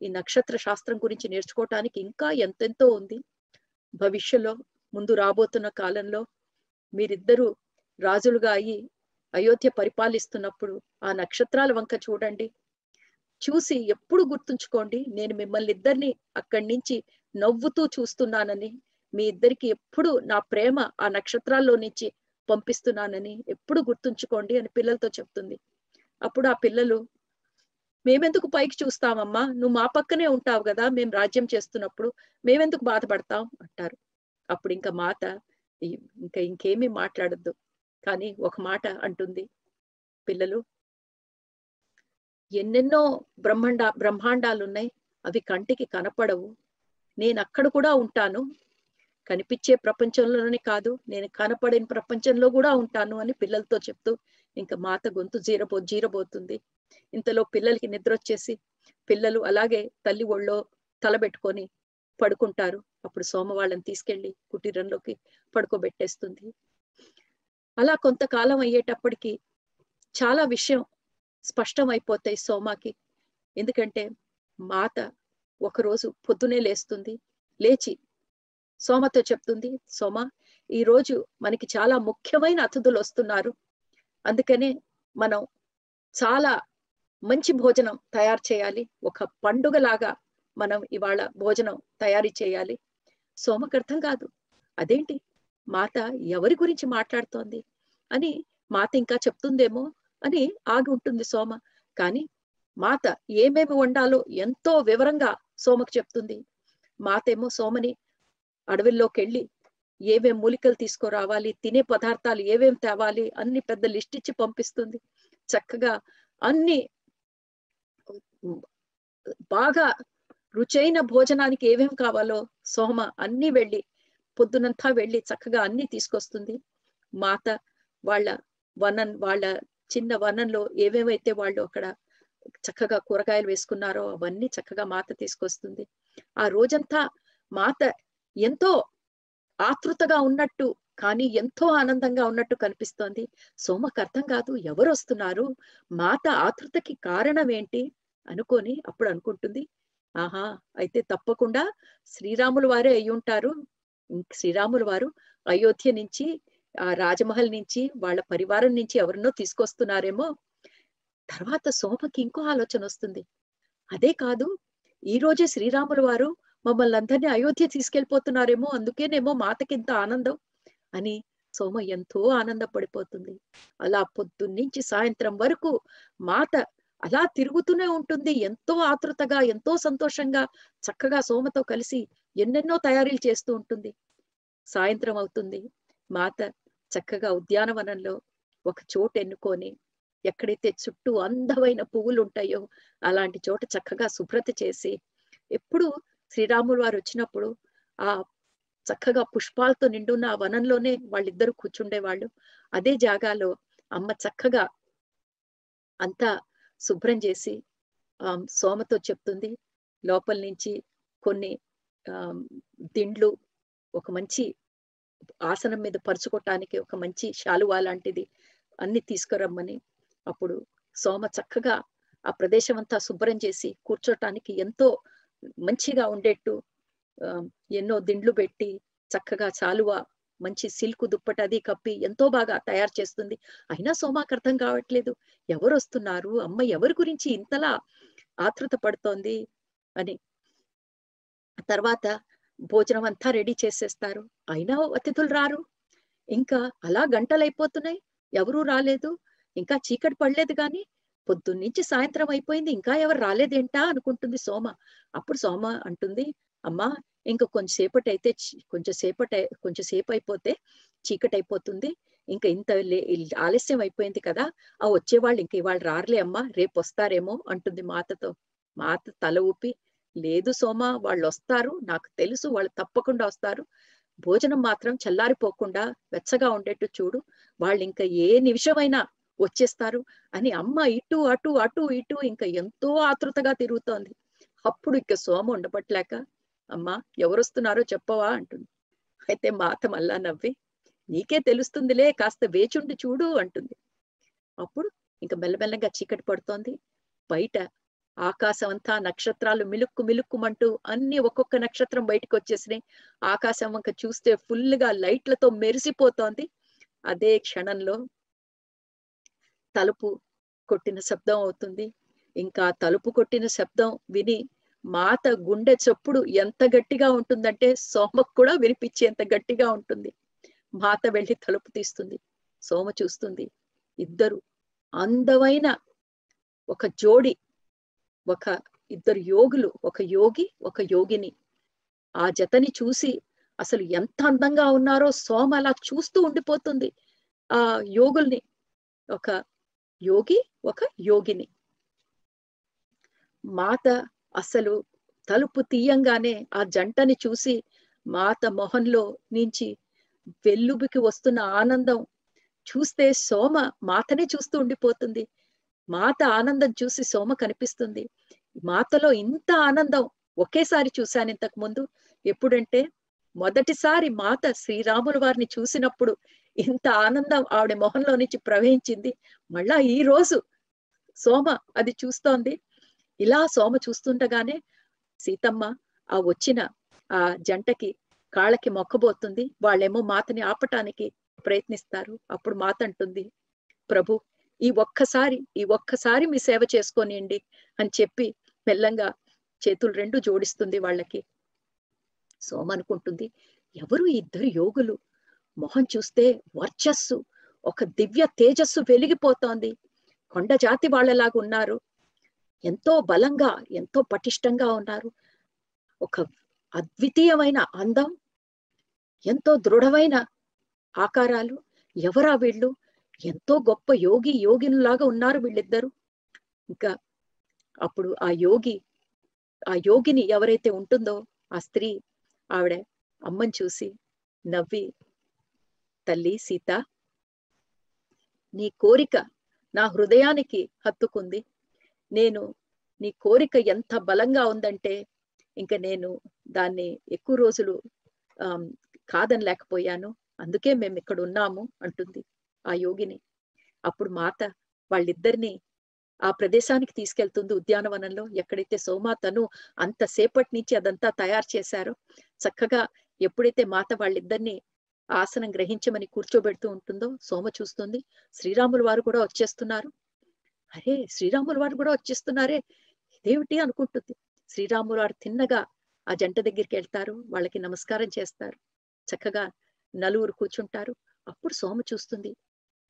ఈ నక్షత్ర శాస్త్రం గురించి నేర్చుకోవటానికి ఇంకా ఎంతెంతో ఉంది. భవిష్యత్తులో ముందు రాబోతున్న కాలంలో మీరిద్దరూ రాజులుగా అయ్యి అయోధ్య పరిపాలిస్తున్నప్పుడు ఆ నక్షత్రాల వంక చూడండి. చూసి ఎప్పుడు గుర్తుంచుకోండి నేను మిమ్మల్ని ఇద్దరిని అక్కడి నుంచి నవ్వుతూ చూస్తున్నానని మీ ఇద్దరికి ఎప్పుడు నా ప్రేమ ఆ నక్షత్రాల్లో నుంచి పంపిస్తున్నానని ఎప్పుడు గుర్తుంచుకోండి అని పిల్లలతో చెప్తుంది. అప్పుడు ఆ పిల్లలు మేమెందుకు పైకి చూస్తామమ్మా? నువ్వు మా పక్కనే ఉంటావు కదా మేము రాజ్యం చేస్తున్నప్పుడు మేమెందుకు బాధపడతాం? అంటారు. అప్పుడు ఇంకా మాత ఇంకా ఇంకేమీ మాట్లాడద్దు. కానీ ఒక మాట అంటుంది పిల్లలు ఎన్నెన్నో బ్రహ్మాండ బ్రహ్మాండాలు ఉన్నాయి అవి కంటికి కనపడవు. నేను అక్కడ కూడా ఉంటాను. కనిపించే ప్రపంచంలోనే కాదు. నేను కనపడని ప్రపంచంలో కూడా ఉంటాను అని పిల్లలతో చెప్తూ ఇంకా మాత గొంతు జీరబో జీరబోతుంది. ఇంతలో పిల్లలకి నిద్ర వచ్చేసి పిల్లలు అలాగే తల్లి ఒళ్ళో తలబెట్టుకొని పడుకుంటారు. అప్పుడు సోమ వాళ్ళని తీసుకెళ్ళి కుటీరంలోకి పడుకోబెట్టేస్తుంది. అలా కొంతకాలం అయ్యేటప్పటికి చాలా విషయం స్పష్టం అయిపోతాయి సోమాకి. ఎందుకంటే మాత ఒకరోజు పొద్దునే లేస్తుంది. లేచి సోమతో చెప్తుంది సోమ ఈ రోజు మనకి చాలా ముఖ్యమైన అతిథులు వస్తున్నారు. అందుకనే మనం చాలా మంచి భోజనం తయారు చేయాలి. ఒక పండుగలాగా మనం ఇవాళ భోజనం తయారీ చేయాలి. సోమకు అర్థం కాదు. అదేంటి? మాత ఎవరి గురించి మాట్లాడుతోంది? అని మాత ఇంకా చెప్తుందేమో అని ఆగి ఉంటుంది సోమ. కానీ మాత ఏమేమి వండాలో ఎంతో వివరంగా సోమకు చెప్తుంది. మాతేమో సోమని అడవిలోకి వెళ్ళి ఏమేం మూలికలు తీసుకురావాలి తినే పదార్థాలు ఏమేం తేవాలి అన్ని పెద్ద లిస్ట్ ఇచ్చి పంపిస్తుంది. చక్కగా అన్ని బాగా రుచైన భోజనానికి ఏమేం కావాలో సోమ అన్ని వెళ్ళి పొద్దునంతా వెళ్ళి చక్కగా అన్ని తీసుకొస్తుంది. మాత వాళ్ళ వనం వాళ్ళ చిన్న వనంలో ఏమేమైతే వాళ్ళు అక్కడ చక్కగా కూరగాయలు వేసుకున్నారో అవన్నీ చక్కగా మాత తీసుకొస్తుంది. ఆ రోజంతా మాత ఎంతో ఆతృతగా ఉన్నట్టు కానీ ఎంతో ఆనందంగా ఉన్నట్టు కనిపిస్తోంది. సోమకు అర్థం కాదు ఎవరు వస్తున్నారు? మాత ఆతృతకి కారణం ఏంటి? అనుకొని అప్పుడు అనుకుంటుంది. ఆహా అయితే తప్పకుండా శ్రీరాములు వారే అయి ఉంటారు శ్రీరాములు వారు అయోధ్య నుంచి ఆ రాజమహల్ నుంచి వాళ్ళ పరివారం నుంచి ఎవరినో తీసుకొస్తున్నారేమో తర్వాత సోమకి ఇంకో ఆలోచన వస్తుంది. అదే కాదు ఈ రోజే శ్రీరాములు వారు మమ్మల్ని అందరినీ అయోధ్య తీసుకెళ్ళిపోతున్నారేమో అందుకేనేమో మాతకింత ఆనందం అని సోమ ఎంతో ఆనందపడిపోతుంది. అలా పొద్దున్నుంచి సాయంత్రం వరకు మాత అలా తిరుగుతూనే ఉంటుంది. ఎంతో ఆతృతగా ఎంతో సంతోషంగా చక్కగా సోమతో కలిసి ఎన్నెన్నో తయారీలు చేస్తూ ఉంటుంది. సాయంత్రం అవుతుంది. మాత చక్కగా ఉద్యానవనంలో ఒక చోటు ఎన్నుకొని ఎక్కడైతే చుట్టూ అందమైన పువ్వులు ఉంటాయో అలాంటి చోట చక్కగా శుభ్రత చేసి ఎప్పుడు శ్రీరాములు వారు వచ్చినప్పుడు ఆ చక్కగా పుష్పాలతో నిండున్న ఆ వనంలోనే వాళ్ళిద్దరూ కూర్చుండేవాళ్ళు. అదే జాగాలో అమ్మ చక్కగా అంతా శుభ్రం చేసి ఆ సోమతో చెప్తుంది. లోపల నుంచి కొన్ని ఆ దిండ్లు ఒక మంచి ఆసనం మీద పరుచుకోవటానికి ఒక మంచి శాలువా లాంటిది అన్ని తీసుకురమ్మని అప్పుడు సోమ చక్కగా ఆ ప్రదేశం అంతా శుభ్రం చేసి కూర్చోటానికి ఎంతో మంచిగా ఉండేట్టు ఎన్నో దిండ్లు పెట్టి చక్కగా చాలువ మంచి సిల్క్ దుప్పటది అది కప్పి ఎంతో బాగా తయారు చేస్తుంది. అయినా సోమాకు అర్థం కావట్లేదు. ఎవరు వస్తున్నారు? అమ్మ ఎవరి గురించి ఇంతలా ఆతృత పడుతోంది? అని. తర్వాత భోజనం అంతా రెడీ చేసేస్తారు. అయినా అతిథులు రారు ఇంకా అలా గంటలు అయిపోతున్నాయి ఎవరూ రాలేదు. ఇంకా చీకటి పడలేదు కానీ పొద్దున్నుంచి సాయంత్రం అయిపోయింది. ఇంకా ఎవరు రాలేదేంటా అనుకుంటుంది సోమ. అప్పుడు సోమ అంటుంది అమ్మా ఇంకా కొంచెంసేపటి అయితే కొంచెం కొంచెంసేపు కొంచెం సేపు అయిపోతే చీకటి అయిపోతుంది ఇంకా ఇంత ఆలస్యం అయిపోయింది కదా. ఆ వచ్చేవాళ్ళు ఇంక ఇవాళ రారులే అమ్మా. రేపు వస్తారేమో అంటుంది మాతతో. మాత తల ఊపి లేదు సోమ వాళ్ళు వస్తారు నాకు తెలుసు వాళ్ళు తప్పకుండా వస్తారు. భోజనం మాత్రం చల్లారిపోకుండా వెచ్చగా ఉండేట్టు చూడు. వాళ్ళు ఇంకా ఏ నిమిషమైనా వచ్చేస్తారు అని అమ్మ ఇటు అటు అటు ఇటు ఇంకా ఎంతో ఆతృతగా తిరుగుతోంది. అప్పుడు ఇక సోమ ఉండబట్లేక అమ్మా ఎవరొస్తున్నారో చెప్పవా అంటుంది. అయితే మాత మళ్ళా నవ్వి నీకే తెలుస్తుందిలే కాస్త వేచుండి చూడు అంటుంది. అప్పుడు ఇంకా మెల్లమెల్లగా చీకటి పడుతోంది. బయట ఆకాశం అంతా నక్షత్రాలు మిలుక్కు మిలుక్కుమంటూ అన్ని ఒక్కొక్క నక్షత్రం బయటకు వచ్చేసినాయి ఆకాశం వంక చూస్తే ఫుల్గా లైట్లతో మెరిసిపోతోంది. అదే క్షణంలో తలుపు కొట్టిన శబ్దం అవుతుంది. ఇంకా తలుపు కొట్టిన శబ్దం విని మాత గుండె చప్పుడు ఎంత గట్టిగా ఉంటుందంటే సోమకు కూడా వినిపించేంత గట్టిగా ఉంటుంది. మాత వెళ్ళి తలుపు తీస్తుంది. సోమ చూస్తుంది. ఇద్దరు అందమైన ఒక జోడి ఒక ఇద్దరు యోగులు ఒక యోగి ఒక యోగిని. ఆ జతని చూసి అసలు ఎంత అందంగా ఉన్నారో సోమ అలా చూస్తూ ఉండిపోతుంది. ఆ యోగుల్ని ఒక యోగి ఒక యోగిని. మాత అసలు తలుపు తీయంగానే ఆ జంటని చూసి మాత మొహంలో నుంచి వెల్లుబికి వస్తున్న ఆనందం చూస్తే సోమ మాతనే చూస్తూ ఉండిపోతుంది. మాత ఆనందం చూసి సోమ కనిపిస్తుంది. మాతలో ఇంత ఆనందం ఒకేసారి చూశాను ఇంతకు ముందు. ఎప్పుడంటే మొదటిసారి మాత శ్రీరాముల వారిని చూసినప్పుడు ఇంత ఆనందం ఆవిడ మొహంలో నుంచి ప్రవహించింది. మళ్ళా ఈ రోజు సోమ అది చూస్తోంది. ఇలా సోమ చూస్తుండగానే సీతమ్మ ఆ వచ్చిన ఆ జంటకి కాళ్ళకి మొక్కబోతుంది. వాళ్ళేమో మాతని ఆపటానికి ప్రయత్నిస్తారు. అప్పుడు మాత అంటుంది ప్రభు ఈ ఒక్కసారి ఈ ఒక్కసారి మీ సేవ చేసుకోనియండి అని చెప్పి మెల్లంగా చేతులు రెండు జోడిస్తుంది వాళ్ళకి. సోమ అనుకుంటుంది ఎవరు ఇద్దరు యోగులు? మొహం చూస్తే వర్చస్సు ఒక దివ్య తేజస్సు వెలిగిపోతోంది. కొండ జాతి వాళ్ళలాగా ఉన్నారు. ఎంతో బలంగా ఎంతో పటిష్టంగా ఉన్నారు. ఒక అద్వితీయమైన అందం ఎంతో దృఢమైన ఆకారాలు ఎవరా వీళ్ళు? ఎంతో గొప్ప యోగి యోగినిలాగా ఉన్నారు వీళ్ళిద్దరు. ఇంకా అప్పుడు ఆ యోగి ఆ యోగిని ఎవరైతే ఉంటుందో ఆ స్త్రీ ఆవిడ అమ్మని చూసి నవ్వి తల్లి సీత నీ కోరిక నా హృదయానికి హత్తుకుంది. నేను నీ కోరిక ఎంత బలంగా ఉందంటే ఇంకా నేను దాన్ని ఎక్కువ రోజులు కాదనలేకపోయాను. అందుకే మేము ఇక్కడ ఉన్నాము అంటుంది. ఆ యోగిని. అప్పుడు మాత వాళ్ళిద్దరిని ఆ ప్రదేశానికి తీసుకెళ్తుంది ఉద్యానవనంలో ఎక్కడైతే సోమాతను అంతసేపటి నుంచి అదంతా తయారు చేశారో చక్కగా ఎప్పుడైతే మాత వాళ్ళిద్దరిని ఆసనం గ్రహించమని కూర్చోబెడుతూ ఉంటుందో సోమ చూస్తుంది శ్రీరాములు వారు కూడా వచ్చేస్తున్నారు. అరే శ్రీరాములు వారు కూడా వచ్చేస్తున్నారే ఇదేమిటి అనుకుంటుంది. శ్రీరాములు వారు తిన్నగా ఆ జంట దగ్గరికి వెళ్తారు వాళ్ళకి నమస్కారం చేస్తారు. చక్కగా నలుగురు కూర్చుంటారు. అప్పుడు సోమ చూస్తుంది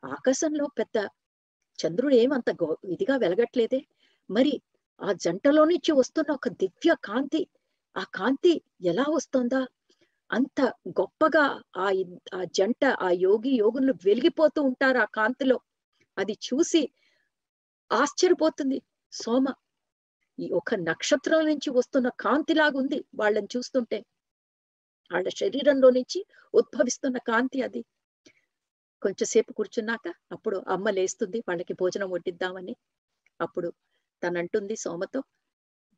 ఆకాశంలో పెద్ద చంద్రుడు ఏమంత గో ఇదిగా వెలగట్లేదే? మరి ఆ జంటలో నుంచి వస్తున్న ఒక దివ్య కాంతి ఆ కాంతి ఎలా వస్తుందా? అంత గొప్పగా ఆ ఆ జంట ఆ యోగి యోగులు వెలిగిపోతూ ఉంటారు ఆ కాంతిలో. అది చూసి ఆశ్చర్యపోతుంది. సోమ ఈ ఒక నక్షత్రం నుంచి వస్తున్న కాంతిలాగుంది వాళ్ళని చూస్తుంటే. వాళ్ళ శరీరంలో నుంచి ఉద్భవిస్తున్న కాంతి అది. కొంచెంసేపు కూర్చున్నాక అప్పుడు అమ్మ లేస్తుంది వాళ్ళకి భోజనం వడ్డిద్దామని. అప్పుడు తనంటుంది సోమతో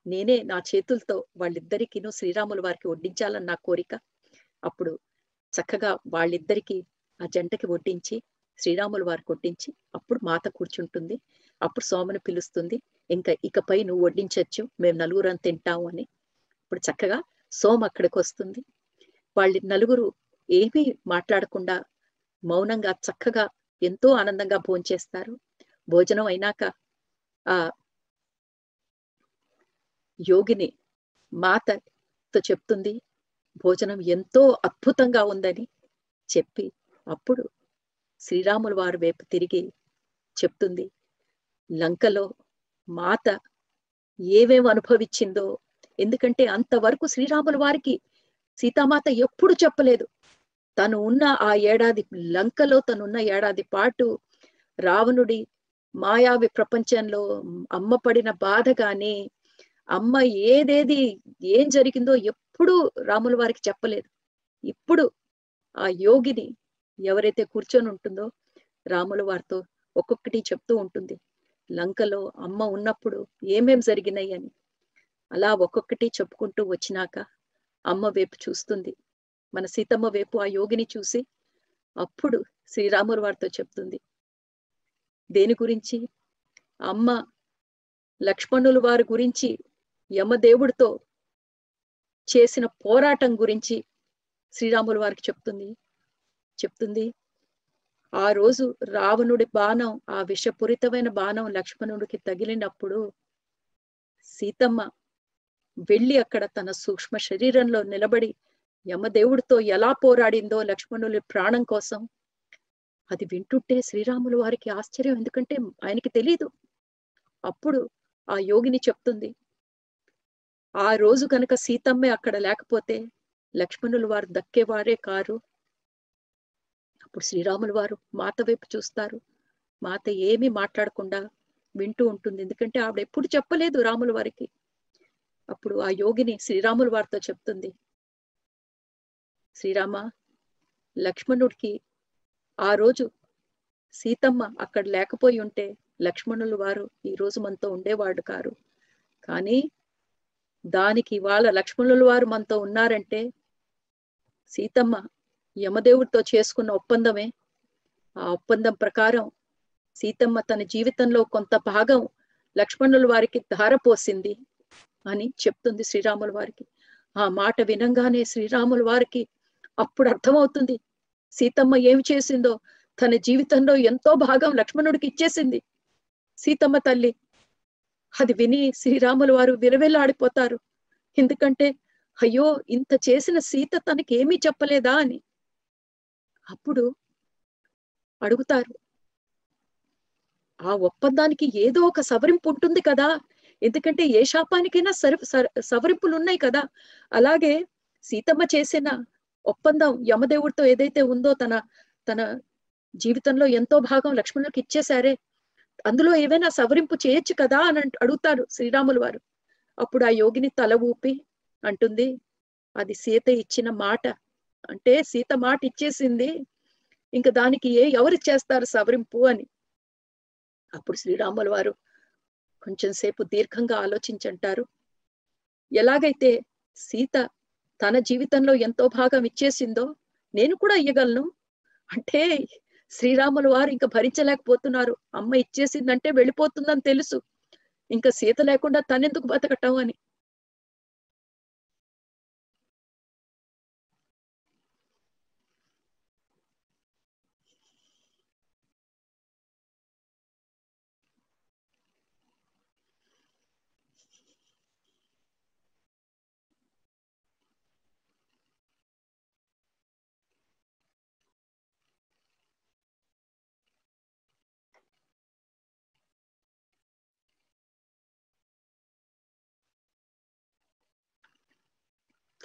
నేనే నా చేతులతో వాళ్ళిద్దరికిను శ్రీరాముల వారికి వడ్డించాలని నా కోరిక. అప్పుడు చక్కగా వాళ్ళిద్దరికి ఆ జంటకి వడ్డించి శ్రీరాముల వారికి వడ్డించి అప్పుడు మాత కూర్చుంటుంది. అప్పుడు సోమను పిలుస్తుంది ఇంకా ఇకపై నువ్వు వడ్డించవచ్చు మేము నలుగురం తింటాము అని. ఇప్పుడు చక్కగా సోమ అక్కడికి వస్తుంది వాళ్ళ నలుగురు ఏమీ మాట్లాడకుండా మౌనంగా చక్కగా ఎంతో ఆనందంగా భోంచేస్తారు భోజనం అయినాక ఆ యోగిని మాతతో చెప్తుంది భోజనం ఎంతో అద్భుతంగా ఉందని చెప్పి అప్పుడు శ్రీరాముల వారి వైపు తిరిగి చెప్తుంది లంకలో మాత ఏమేం అనుభవించిందో ఎందుకంటే అంతవరకు శ్రీరాముల వారికి సీతామాత ఎప్పుడు చెప్పలేదు. తను ఉన్న ఆ ఏడాది లంకలో తనున్న ఏడాది పాటు రావణుడి మాయావి ప్రపంచంలో అమ్మ పడిన బాధ కానీ అమ్మ ఏదేది ఏం జరిగిందో ఎప్పుడూ రాముల వారికి చెప్పలేదు. ఇప్పుడు ఆ యోగిని ఎవరైతే కూర్చొని ఉంటుందో రాముల వారితో ఒక్కొక్కటి చెప్తూ ఉంటుంది. లంకలో అమ్మ ఉన్నప్పుడు ఏమేం జరిగినాయి అని. అలా ఒక్కొక్కటి చెప్పుకుంటూ వచ్చినాక అమ్మ వైపు చూస్తుంది. మన సీతమ్మ వైపు ఆ యోగిని చూసి అప్పుడు శ్రీరాముల వారితో చెప్తుంది. దేని గురించి? అమ్మ లక్ష్మణుల వారి గురించి యమదేవుడితో చేసిన పోరాటం గురించి శ్రీరాములు వారికి చెప్తుంది. చెప్తుంది ఆ రోజు రావణుడి బాణం ఆ విషపూరితమైన బాణం లక్ష్మణుడికి తగిలినప్పుడు సీతమ్మ వెళ్ళి అక్కడ తన సూక్ష్మ శరీరంలో నిలబడి యమదేవుడితో ఎలా పోరాడిందో లక్ష్మణుని ప్రాణం కోసం. అది వింటుంటే శ్రీరాములు వారికి ఆశ్చర్యం. ఎందుకంటే ఆయనకి తెలియదు అప్పుడు ఆ యోగిని చెప్తుంది. ఆ రోజు కనుక సీతమ్మే అక్కడ లేకపోతే లక్ష్మణులు వారు దక్కేవారే కారు. అప్పుడు శ్రీరాములు వారు మాత వైపు చూస్తారు. మాత ఏమీ మాట్లాడకుండా వింటూ ఉంటుంది. ఎందుకంటే ఆవిడ ఎప్పుడు చెప్పలేదు రాముల వారికి. అప్పుడు ఆ యోగిని శ్రీరాముల వారితో చెప్తుంది. శ్రీరామ లక్ష్మణుడికి ఆ రోజు సీతమ్మ అక్కడ లేకపోయి ఉంటే లక్ష్మణులు వారు ఈ రోజు మనతో ఉండేవాడు కారు. కానీ దానికి ఇవాళ లక్ష్మణుల వారు మనతో ఉన్నారంటే సీతమ్మ యమదేవుడితో చేసుకున్న ఒప్పందమే. ఆ ఒప్పందం ప్రకారం సీతమ్మ తన జీవితంలో కొంత భాగం లక్ష్మణుల వారికి ధారపోసింది అని చెప్తుంది శ్రీరాముల వారికి. ఆ మాట వినంగానే శ్రీరాముల వారికి అప్పుడు అర్థమవుతుంది. సీతమ్మ ఏమి చేసిందో? తన జీవితంలో ఎంతో భాగం లక్ష్మణుడికి ఇచ్చేసింది. సీతమ్మ తల్లి అది విని శ్రీరాములు వారు విలవెల్లాడిపోతారు. ఎందుకంటే అయ్యో ఇంత చేసిన సీత తనకి ఏమీ చెప్పలేదా అని. అప్పుడు అడుగుతారు ఆ ఒప్పందానికి ఏదో ఒక సవరింపు ఉంటుంది కదా? ఎందుకంటే ఏ శాపానికైనా సరి సవరింపులు ఉన్నాయి కదా? అలాగే సీతమ్మ చేసిన ఒప్పందం యమదేవుడితో ఏదైతే ఉందో తన తన జీవితంలో ఎంతో భాగం లక్ష్మణులకు ఇచ్చేశారే. అందులో ఏవైనా సవరింపు చేయొచ్చు కదా అని అడుగుతారు శ్రీరాములు వారు. అప్పుడు ఆ యోగిని తల ఊపి అంటుంది అది సీత ఇచ్చిన మాట. అంటే సీత మాట ఇచ్చేసింది. ఇంకా దానికి ఏ ఎవరు చేస్తారు సవరింపు అని? అప్పుడు శ్రీరాములు వారు కొంచెం సేపు దీర్ఘంగా ఆలోచించంటారు. ఎలాగైతే సీత తన జీవితంలో ఎంతో భాగం ఇచ్చేసిందో నేను కూడా ఇయ్యగలను. అంటే శ్రీరాములు వారు ఇంకా భరించలేకపోతున్నారు. అమ్మ ఇచ్చేసిందంటే వెళ్ళిపోతుందని తెలుసు. ఇంకా సీత లేకుండా తనెందుకు బతకటం అని.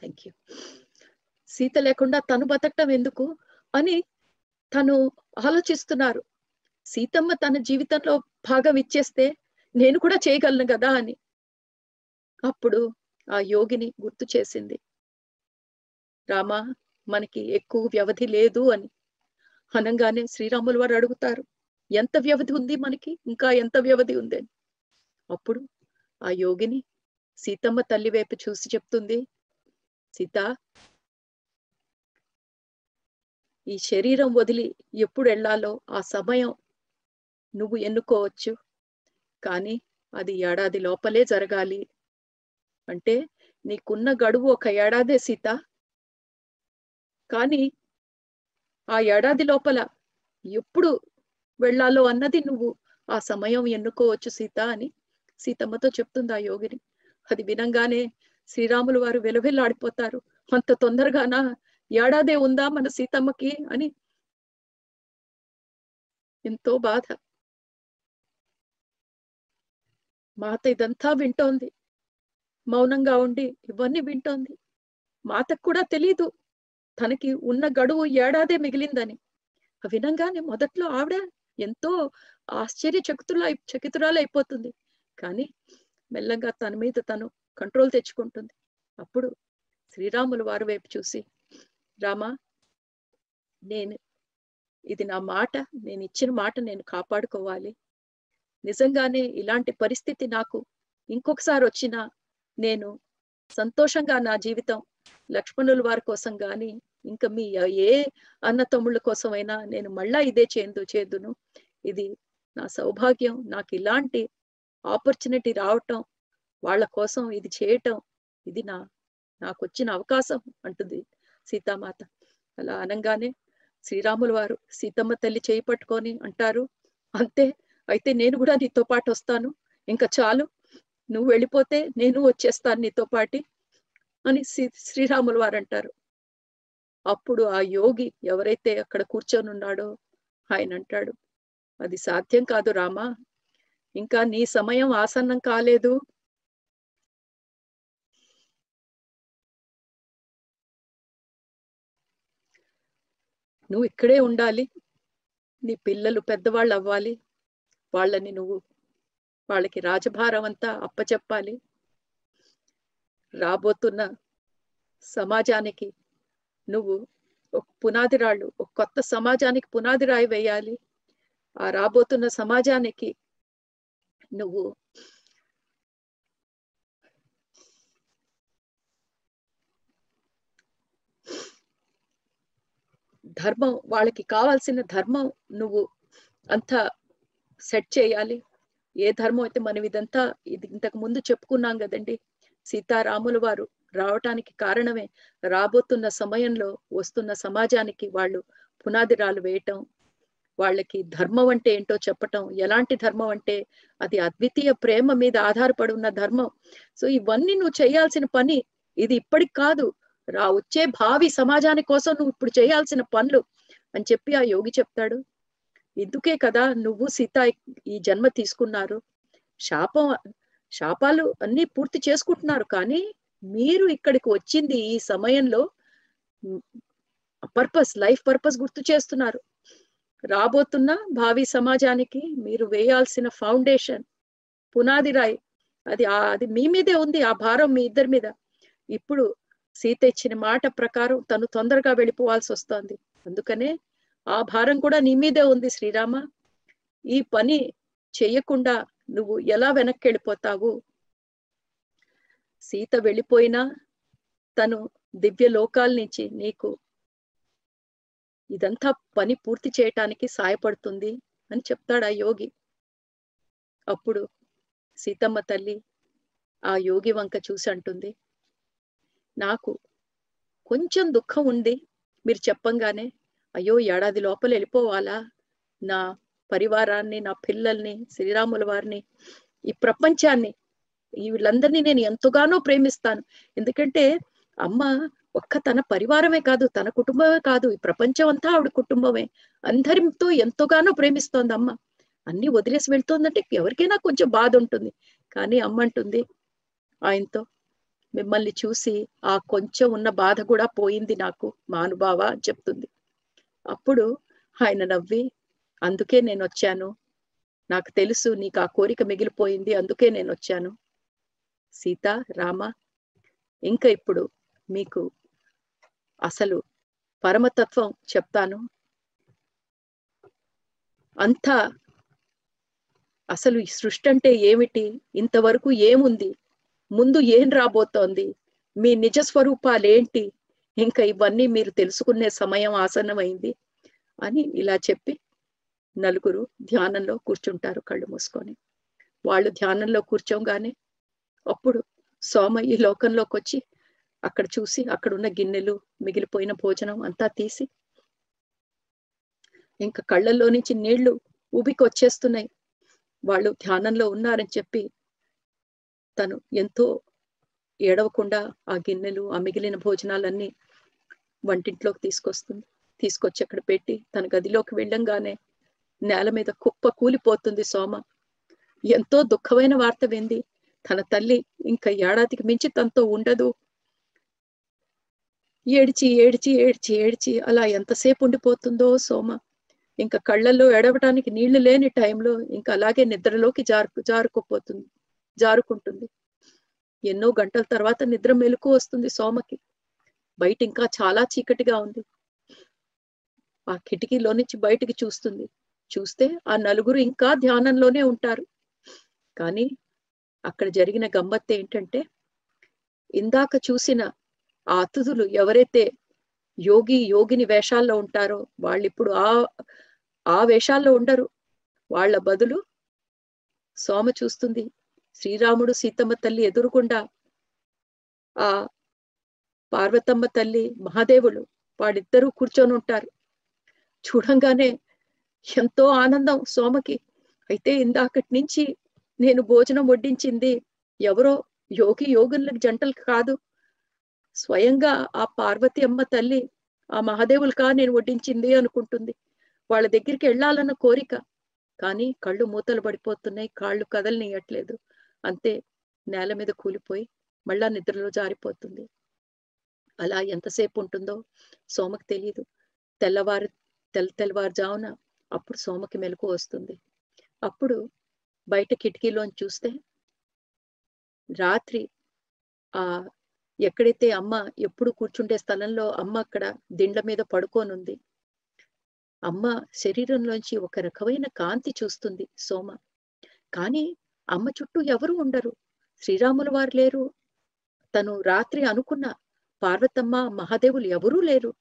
థ్యాంక్ యూ సీత లేకుండా తను బతకటం ఎందుకు అని తను ఆలోచిస్తున్నారు. సీతమ్మ తన జీవితంలో భాగం ఇచ్చేస్తే నేను కూడా చేయగలను కదా అని. అప్పుడు ఆ యోగిని గుర్తు చేసింది. రామా మనకి ఎక్కువ వ్యవధి లేదు అని. అనంగానే శ్రీరాములు వారు అడుగుతారు ఎంత వ్యవధి ఉంది మనకి? ఇంకా ఎంత వ్యవధి ఉంది? అని అప్పుడు ఆ యోగిని సీతమ్మ తల్లి వైపు చూసి చెప్తుంది సీత ఈ శరీరం వదిలి ఎప్పుడు వెళ్ళాలో ఆ సమయం నువ్వు ఎన్నుకోవచ్చు. కానీ అది ఏడాది లోపలే జరగాలి. అంటే నీకున్న గడువు ఒక ఏడాదే సీత కానీ ఆ ఏడాది లోపల ఎప్పుడు వెళ్ళాలో అన్నది నువ్వు ఆ సమయం ఎన్నుకోవచ్చు సీత అని సీతమ్మతో చెప్తుంది ఆ యోగిని. అది వినంగానే శ్రీరాములు వారు వెలువెల్లాడిపోతారు. అంత తొందరగానా? ఏడాదే ఉందా మన సీతమ్మకి? అని ఎంతో బాధ. మాత ఇదంతా వింటోంది. మౌనంగా ఉండి ఇవన్నీ వింటోంది. మాతకు కూడా తెలీదు. తనకి ఉన్న గడువు ఏడాదే మిగిలిందని. వినంగానే మొదట్లో ఆవిడ ఎంతో ఆశ్చర్య చకితుల చకితురాలు అయిపోతుంది కానీ మెల్లంగా తన మీద తను కంట్రోల్ తెచ్చుకుంటుంది. అప్పుడు శ్రీరాములు వారి వైపు చూసి రామా నేను ఇది నా మాట నేను ఇచ్చిన మాట నేను కాపాడుకోవాలి. నిజంగానే ఇలాంటి పరిస్థితి నాకు ఇంకొకసారి వచ్చినా నేను సంతోషంగా నా జీవితం లక్ష్మణుల వారి కోసం గాని ఇంకా మీ ఏ అన్న తమ్ముళ్ళ కోసమైనా నేను మళ్ళా ఇదే చేందు చేదును. ఇది నా సౌభాగ్యం. నాకు ఇలాంటి ఆపర్చునిటీ రావటం వాళ్ళ కోసం ఇది చేయటం ఇది నా నాకు వచ్చిన అవకాశం అంటుంది సీతామాత. అలా అనగానే శ్రీరాముల వారు సీతమ్మ తల్లి చేయి పట్టుకొని అంటారు అంతే అయితే నేను కూడా నీతో పాటు వస్తాను. ఇంకా చాలు నువ్వు వెళ్ళిపోతే నేను వచ్చేస్తాను నీతో పాటి అని శ్రీ శ్రీరాముల వారు అంటారు. అప్పుడు ఆ యోగి ఎవరైతే అక్కడ కూర్చొని ఉన్నాడో ఆయన అంటాడు అది సాధ్యం కాదు రామా ఇంకా నీ సమయం ఆసన్నం కాలేదు నువ్వు ఇక్కడే ఉండాలి. నీ పిల్లలు పెద్దవాళ్ళు అవ్వాలి. వాళ్ళని నువ్వు వాళ్ళకి రాజభారం అంతా అప్పచెప్పాలి. రాబోతున్న సమాజానికి నువ్వు ఒక పునాది రాళ్ళు ఒక కొత్త సమాజానికి పునాది రాయి వేయాలి. ఆ రాబోతున్న సమాజానికి నువ్వు ధర్మం వాళ్ళకి కావాల్సిన ధర్మం నువ్వు అంతా సెట్ చేయాలి. ఏ ధర్మం అయితే మనం ఇదంతా ఇది ఇంతకు ముందు చెప్పుకున్నాం కదండి. సీతారాముల వారు రావటానికి కారణమే రాబోతున్న సమయంలో వస్తున్న సమాజానికి వాళ్ళు పునాదిరాలు వేయటం వాళ్ళకి ధర్మం అంటే ఏంటో చెప్పటం ఎలాంటి ధర్మం అంటే అది అద్వితీయ ప్రేమ మీద ఆధారపడి ఉన్న ధర్మం. సో ఇవన్నీ నువ్వు చేయాల్సిన పని ఇది ఇప్పటికి కాదు. రా వచ్చే భావి సమాజాని కోసం నువ్వు ఇప్పుడు చేయాల్సిన పనులు అని చెప్పి ఆ యోగి చెప్తాడు. ఇందుకే కదా నువ్వు సీత ఈ జన్మ తీసుకున్నారు. శాపం శాపాలు అన్ని పూర్తి చేసుకుంటున్నారు. కానీ మీరు ఇక్కడికి వచ్చింది ఈ సమయంలో పర్పస్ లైఫ్ పర్పస్ గుర్తు చేస్తున్నారు. రాబోతున్న భావి సమాజానికి మీరు వేయాల్సిన ఫౌండేషన్ పునాది రాయి. అది అది మీ మీదే ఉంది. ఆ భారం మీ ఇద్దరి మీద. ఇప్పుడు సీత ఇచ్చిన మాట ప్రకారం తను తొందరగా వెళ్ళిపోవాల్సి వస్తోంది. అందుకనే ఆ భారం కూడా నీ మీదే ఉంది శ్రీరామ. ఈ పని చెయ్యకుండా నువ్వు ఎలా వెనక్కి వెళ్ళిపోతావు? సీత వెళ్ళిపోయినా తను దివ్య లోకాల నుంచి నీకు ఇదంతా పని పూర్తి చేయటానికి సాయపడుతుంది అని చెప్తాడు ఆ యోగి. అప్పుడు సీతమ్మ తల్లి ఆ యోగి వంక చూసి అంటుంది. నాకు కొంచెం దుఃఖం ఉంది. మీరు చెప్పంగానే అయ్యో ఏడాది లోపల వెళ్ళిపోవాలా? నా పరివారాన్ని నా పిల్లల్ని శ్రీరాముల వారిని ఈ ప్రపంచాన్ని వీళ్ళందరినీ నేను ఎంతగానో ప్రేమిస్తాను. ఎందుకంటే అమ్మ ఒక్క తన పరివారమే కాదు తన కుటుంబమే కాదు ఈ ప్రపంచం అంతా ఆవిడ కుటుంబమే. అందరితో ఎంతగానో ప్రేమిస్తోంది అమ్మ. అన్ని వదిలేసి వెళ్తోందంటే ఎవరికైనా కొంచెం బాధ ఉంటుంది. కానీ అమ్మ అంటుంది ఆయనతో మిమ్మల్ని చూసి ఆ కొంచెం ఉన్న బాధ కూడా పోయింది నాకు మానుభావ అని చెప్తుంది. అప్పుడు ఆయన నవ్వి అందుకే నేను వచ్చాను నాకు తెలుసు నీకు ఆ కోరిక మిగిలిపోయింది అందుకే నేను వచ్చాను సీత రామ ఇంకా ఇప్పుడు మీకు అసలు పరమతత్వం చెప్తాను. అంతా అసలు ఈ సృష్టి అంటే ఏమిటి? ఇంతవరకు ఏముంది? ముందు ఏం రాబోతోంది? మీ నిజ స్వరూపాలేంటి? ఇంకా ఇవన్నీ మీరు తెలుసుకునే సమయం ఆసన్నమైంది అని ఇలా చెప్పి నలుగురు ధ్యానంలో కూర్చుంటారు కళ్ళు మూసుకొని. వాళ్ళు ధ్యానంలో కూర్చోగానే అప్పుడు సోమ ఈ లోకంలోకి వచ్చి అక్కడ చూసి అక్కడ ఉన్న గిన్నెలు మిగిలిపోయిన భోజనం అంతా తీసి ఇంకా కళ్ళల్లో నుంచి నీళ్ళు ఊబికి వచ్చేస్తున్నాయి వాళ్ళు ధ్యానంలో ఉన్నారని చెప్పి తను ఎంతో ఏడవకుండా ఆ గిన్నెలు ఆ మిగిలిన భోజనాలన్నీ వంటింట్లోకి తీసుకొస్తుంది. తీసుకొచ్చి అక్కడ పెట్టి తన గదిలోకి వెళ్ళంగానే నేల మీద కుప్ప కూలిపోతుంది సోమ. ఎంతో దుఃఖమైన వార్త వింది. తన తల్లి ఇంకా ఏడాదికి మించి తనతో ఉండదు. ఏడ్చి ఏడ్చి ఏడ్చి ఏడ్చి అలా ఎంతసేపు ఉండిపోతుందో సోమ. ఇంకా కళ్ళల్లో ఎడవటానికి నీళ్ళు లేని టైంలో ఇంకా అలాగే నిద్రలోకి జారు జారుకుపోతుంది. జారుకుంటుంది. ఎన్నో గంటల తర్వాత నిద్ర మెలకు వస్తుంది సోమకి. బయట ఇంకా చాలా చీకటిగా ఉంది. ఆ కిటికీలో నుంచి బయటికి చూస్తుంది. చూస్తే ఆ నలుగురు ఇంకా ధ్యానంలోనే ఉంటారు. కానీ అక్కడ జరిగిన గమ్మత్ ఏంటంటే ఇందాక చూసిన ఆ అతిథులు ఎవరైతే యోగి యోగిని వేషాల్లో ఉంటారో వాళ్ళు ఇప్పుడు ఆ ఆ వేషాల్లో ఉండరు. వాళ్ళ బదులు సోమ చూస్తుంది. శ్రీరాముడు సీతమ్మ తల్లి ఎదురుకుండా ఆ పార్వతమ్మ తల్లి మహాదేవులు వాడిద్దరూ కూర్చొని ఉంటారు. చూడంగానే ఎంతో ఆనందం సోమకి. అయితే ఇందాకటి నుంచి నేను భోజనం వడ్డించింది ఎవరో యోగి యోగులకు జంటలు కాదు. స్వయంగా ఆ పార్వతి అమ్మ తల్లి ఆ మహాదేవులకా నేను వడ్డించింది అనుకుంటుంది. వాళ్ళ దగ్గరికి వెళ్ళాలన్న కోరిక. కానీ కళ్ళు మూతలు పడిపోతున్నాయి కాళ్ళు కదలనియట్లేదు. అంతే నేల మీద కూలిపోయి మళ్ళా నిద్రలో జారిపోతుంది. అలా ఎంతసేపు ఉంటుందో సోమకి తెలియదు తెల్లవారు తెల్ల తెల్లవారుజామున అప్పుడు సోమకి మెలకు వస్తుంది. అప్పుడు బయట కిటికీలోంచి చూస్తే రాత్రి ఆ ఎక్కడైతే అమ్మ ఎప్పుడు కూర్చుండే స్థలంలో అమ్మ అక్కడ దిండ్ల మీద పడుకోనుంది. అమ్మ శరీరంలోంచి ఒక రకమైన కాంతి చూస్తుంది సోమ. కానీ అమ్మ చుట్టూ ఎవరు ఉండరు. శ్రీరాములు వారు లేరు. తను రాత్రి అనుకున్న పార్వతమ్మ మహాదేవులు ఎవరూ లేరు.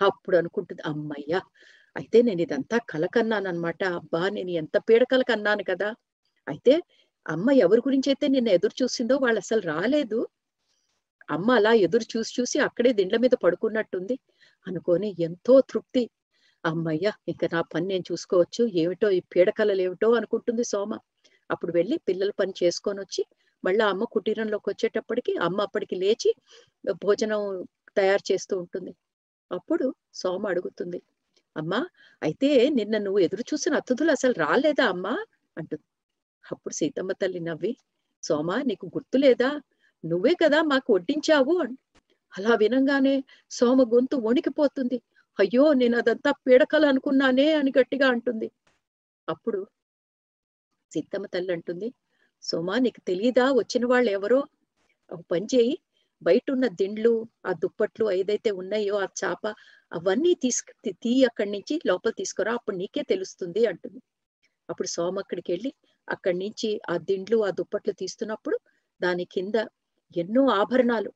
అప్పుడు అనుకుంటుంది అమ్మయ్యా అయితే నేను ఇదంతా కలకన్నానమాట అబ్బా నేను ఎంత పీడకల కన్నాను కదా. అయితే అమ్మ ఎవరి గురించి అయితే నిన్న ఎదురు చూసిందో వాళ్ళు అసలు రాలేదు. అమ్మ అలా ఎదురు చూసి చూసి అక్కడే దిండ్ల మీద పడుకున్నట్టుంది. అనుకొని ఎంతో తృప్తి. అమ్మయ్య ఇంకా నా పని నేను చూసుకోవచ్చు. ఏమిటో ఈ పీడకలలు ఏమిటో అనుకుంటుంది సోమ. అప్పుడు వెళ్ళి పిల్లల పని చేసుకొని వచ్చి మళ్ళీ అమ్మ కుటీరంలోకి వచ్చేటప్పటికి అమ్మ అప్పటికి లేచి భోజనం తయారు చేస్తూ ఉంటుంది. అప్పుడు సోమ అడుగుతుంది అమ్మా అయితే నిన్న నువ్వు ఎదురు చూసిన అతిథులు అసలు రాలేదా అమ్మా? అంటుంది. అప్పుడు సీతమ్మ తల్లి నవ్వి సోమ నీకు గుర్తులేదా నువ్వే కదా మాకు వడ్డించావు అలా వినంగానే సోమ గొంతు వణికిపోతుంది. అయ్యో నేను అదంతా పీడకలు అనుకున్నానే అని గట్టిగా అంటుంది. అప్పుడు సీతమ్మ తల్లి అంటుంది. సోమా నీకు తెలియదా వచ్చిన వాళ్ళు ఎవరో ఒక పని చేయి. బయట ఉన్న దిండ్లు ఆ దుప్పట్లు ఏదైతే ఉన్నాయో ఆ చాప అవన్నీ తీసుకు తీ అక్కడి నుంచి లోపల తీసుకురా. అప్పుడు నీకే తెలుస్తుంది అంటుంది. అప్పుడు సోమ అక్కడికి వెళ్ళి అక్కడి నుంచి ఆ దిండ్లు ఆ దుప్పట్లు తీస్తున్నప్పుడు దాని కింద ఎన్నో ఆభరణాలు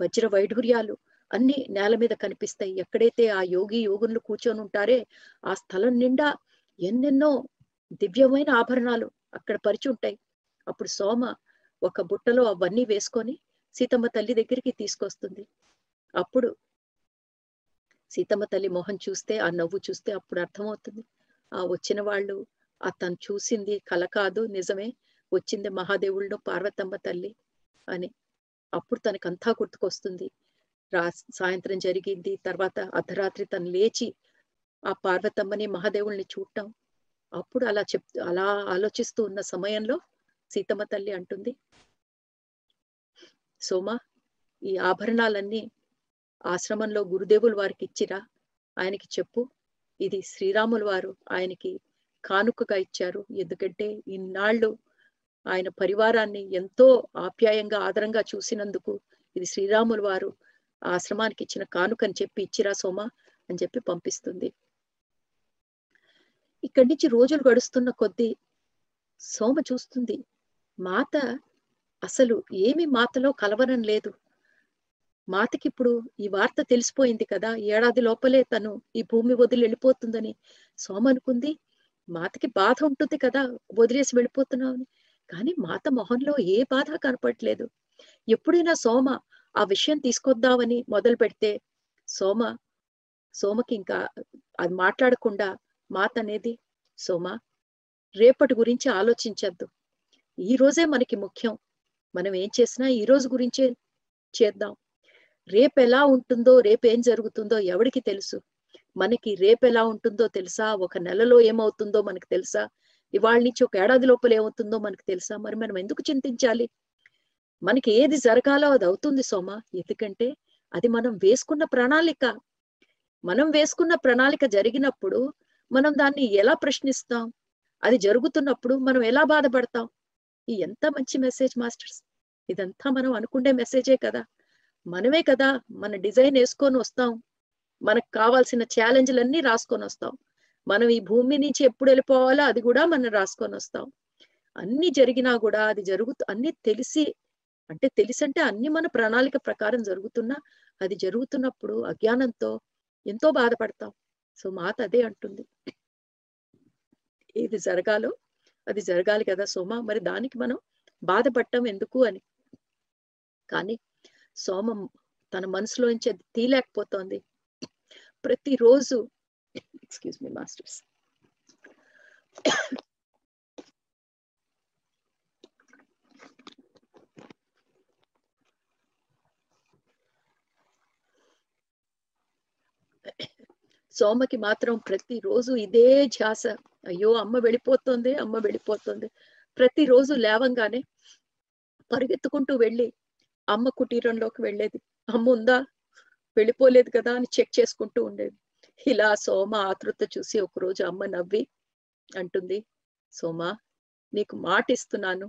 వజ్ర వైఢూర్యాలు అన్ని నేల మీద కనిపిస్తాయి. ఎక్కడైతే ఆ యోగి యోగులు కూర్చొని ఉంటారే ఆ స్థలం నిండా ఎన్నెన్నో దివ్యమైన ఆభరణాలు అక్కడ పరిచి ఉంటాయి. అప్పుడు సోమ ఒక బుట్టలో అవన్నీ వేసుకొని సీతమ్మ తల్లి దగ్గరికి తీసుకొస్తుంది. అప్పుడు సీతమ్మ తల్లి మొహం చూస్తే ఆ నవ్వు చూస్తే అప్పుడు అర్థమవుతుంది. ఆ వచ్చిన వాళ్ళు ఆ తను చూసింది కల కాదు నిజమే వచ్చింది మహాదేవుళ్ళు పార్వతమ్మ తల్లి అని. అప్పుడు తనకంతా గుర్తుకొస్తుంది. రా సాయంత్రం జరిగింది తర్వాత అర్ధరాత్రి తను లేచి ఆ పార్వతమ్మని మహాదేవుల్ని చూడటం. అప్పుడు అలా చెప్ అలా ఆలోచిస్తూ ఉన్న సమయంలో సీతమ్మ తల్లి అంటుంది సోమ ఈ ఆభరణాలన్నీ ఆశ్రమంలో గురుదేవులు వారికి ఇచ్చిరా? ఆయనకి చెప్పు. ఇది శ్రీరాములు వారు ఆయనకి కానుకగా ఇచ్చారు. ఎందుకంటే ఇన్నాళ్ళు ఆయన పరివారాన్ని ఎంతో ఆప్యాయంగా ఆదరంగా చూసినందుకు ఇది శ్రీరాములు వారు ఆశ్రమానికి ఇచ్చిన కానుకని చెప్పి ఇచ్చిరా సోమ? అని చెప్పి పంపిస్తుంది. ఇక్కడి నుంచి రోజులు గడుస్తున్న కొద్దీ సోమ చూస్తుంది. మాత అసలు ఏమి మాతలో కలవరం లేదు. మాతకి ఇప్పుడు ఈ వార్త తెలిసిపోయింది కదా. ఏడాది లోపలే తను ఈ భూమి వదిలి వెళ్ళిపోతుందని సోమ అనుకుంది. మాతకి బాధ ఉంటుంది కదా వదిలేసి వెళ్ళిపోతున్నావు కానీ మాత మొహంలో ఏ బాధ కనపడట్లేదు ఎప్పుడైనా సోమ ఆ విషయం తీసుకొద్దామని మొదలు పెడితే సోమ సోమకి ఇంకా అది మాట్లాడకుండా మాత అనేది సోమ రేపటి గురించి ఆలోచించద్దు. ఈ రోజే మనకి ముఖ్యం. మనం ఏం చేసినా ఈ రోజు గురించే చేద్దాం. రేపు ఎలా ఉంటుందో రేపు ఏం జరుగుతుందో ఎవడికి తెలుసు? మనకి రేపు ఎలా ఉంటుందో తెలుసా? ఒక నెలలో ఏమవుతుందో మనకు తెలుసా? ఇవాళ నుంచి ఒక ఏడాది లోపల ఏమవుతుందో మనకు తెలుసా? మరి మనం ఎందుకు చింతించాలి? మనకి ఏది జరగాలో అది అవుతుంది సోమ. ఎందుకంటే అది మనం వేసుకున్న ప్రణాళిక. మనం వేసుకున్న ప్రణాళిక జరిగినప్పుడు మనం దాన్ని ఎలా ప్రశ్నిస్తాం? అది జరుగుతున్నప్పుడు మనం ఎలా బాధపడతాం? ఈ ఎంత మంచి మెసేజ్ మాస్టర్స్? ఇదంతా మనం అనుకునే మెసేజే కదా. మనమే కదా మన డిజైన్ వేసుకొని వస్తాం. మనకు కావాల్సిన ఛాలెంజ్లన్నీ రాసుకొని వస్తాం. మనం ఈ భూమి నుంచి ఎప్పుడు వెళ్ళిపోవాలో అది కూడా మనం రాసుకొని వస్తాం. అన్ని జరిగినా కూడా అది జరుగుతూ అన్ని తెలిసి అంటే తెలిసి అంటే అన్ని మన ప్రణాళిక ప్రకారం జరుగుతున్నా అది జరుగుతున్నప్పుడు అజ్ఞానంతో ఎంతో బాధపడతాం. సో మాత అదే అంటుంది. ఏది జరగాలో అది జరగాలి కదా సోమ మరి దానికి మనం బాధపడటం ఎందుకు అని. కానీ సోమం తన మనసులోంచి అది తీలేకపోతోంది ప్రతిరోజు ఎక్స్క్యూజ్ మీ మాస్టర్స్ సోమకి మాత్రం ప్రతిరోజు ఇదే ధ్యాస. అయ్యో అమ్మ వెళ్ళిపోతుంది అమ్మ వెళ్ళిపోతుంది. ప్రతిరోజు లేవంగానే పరిగెత్తుకుంటూ వెళ్ళి అమ్మ కుటీరంలోకి వెళ్ళేది. అమ్మ ఉందా? వెళ్ళిపోలేదు కదా అని చెక్ చేసుకుంటూ ఉండేది. ఇలా సోమ ఆతృత చూసి ఒకరోజు అమ్మ నవ్వి అంటుంది సోమ నీకు మాట ఇస్తున్నాను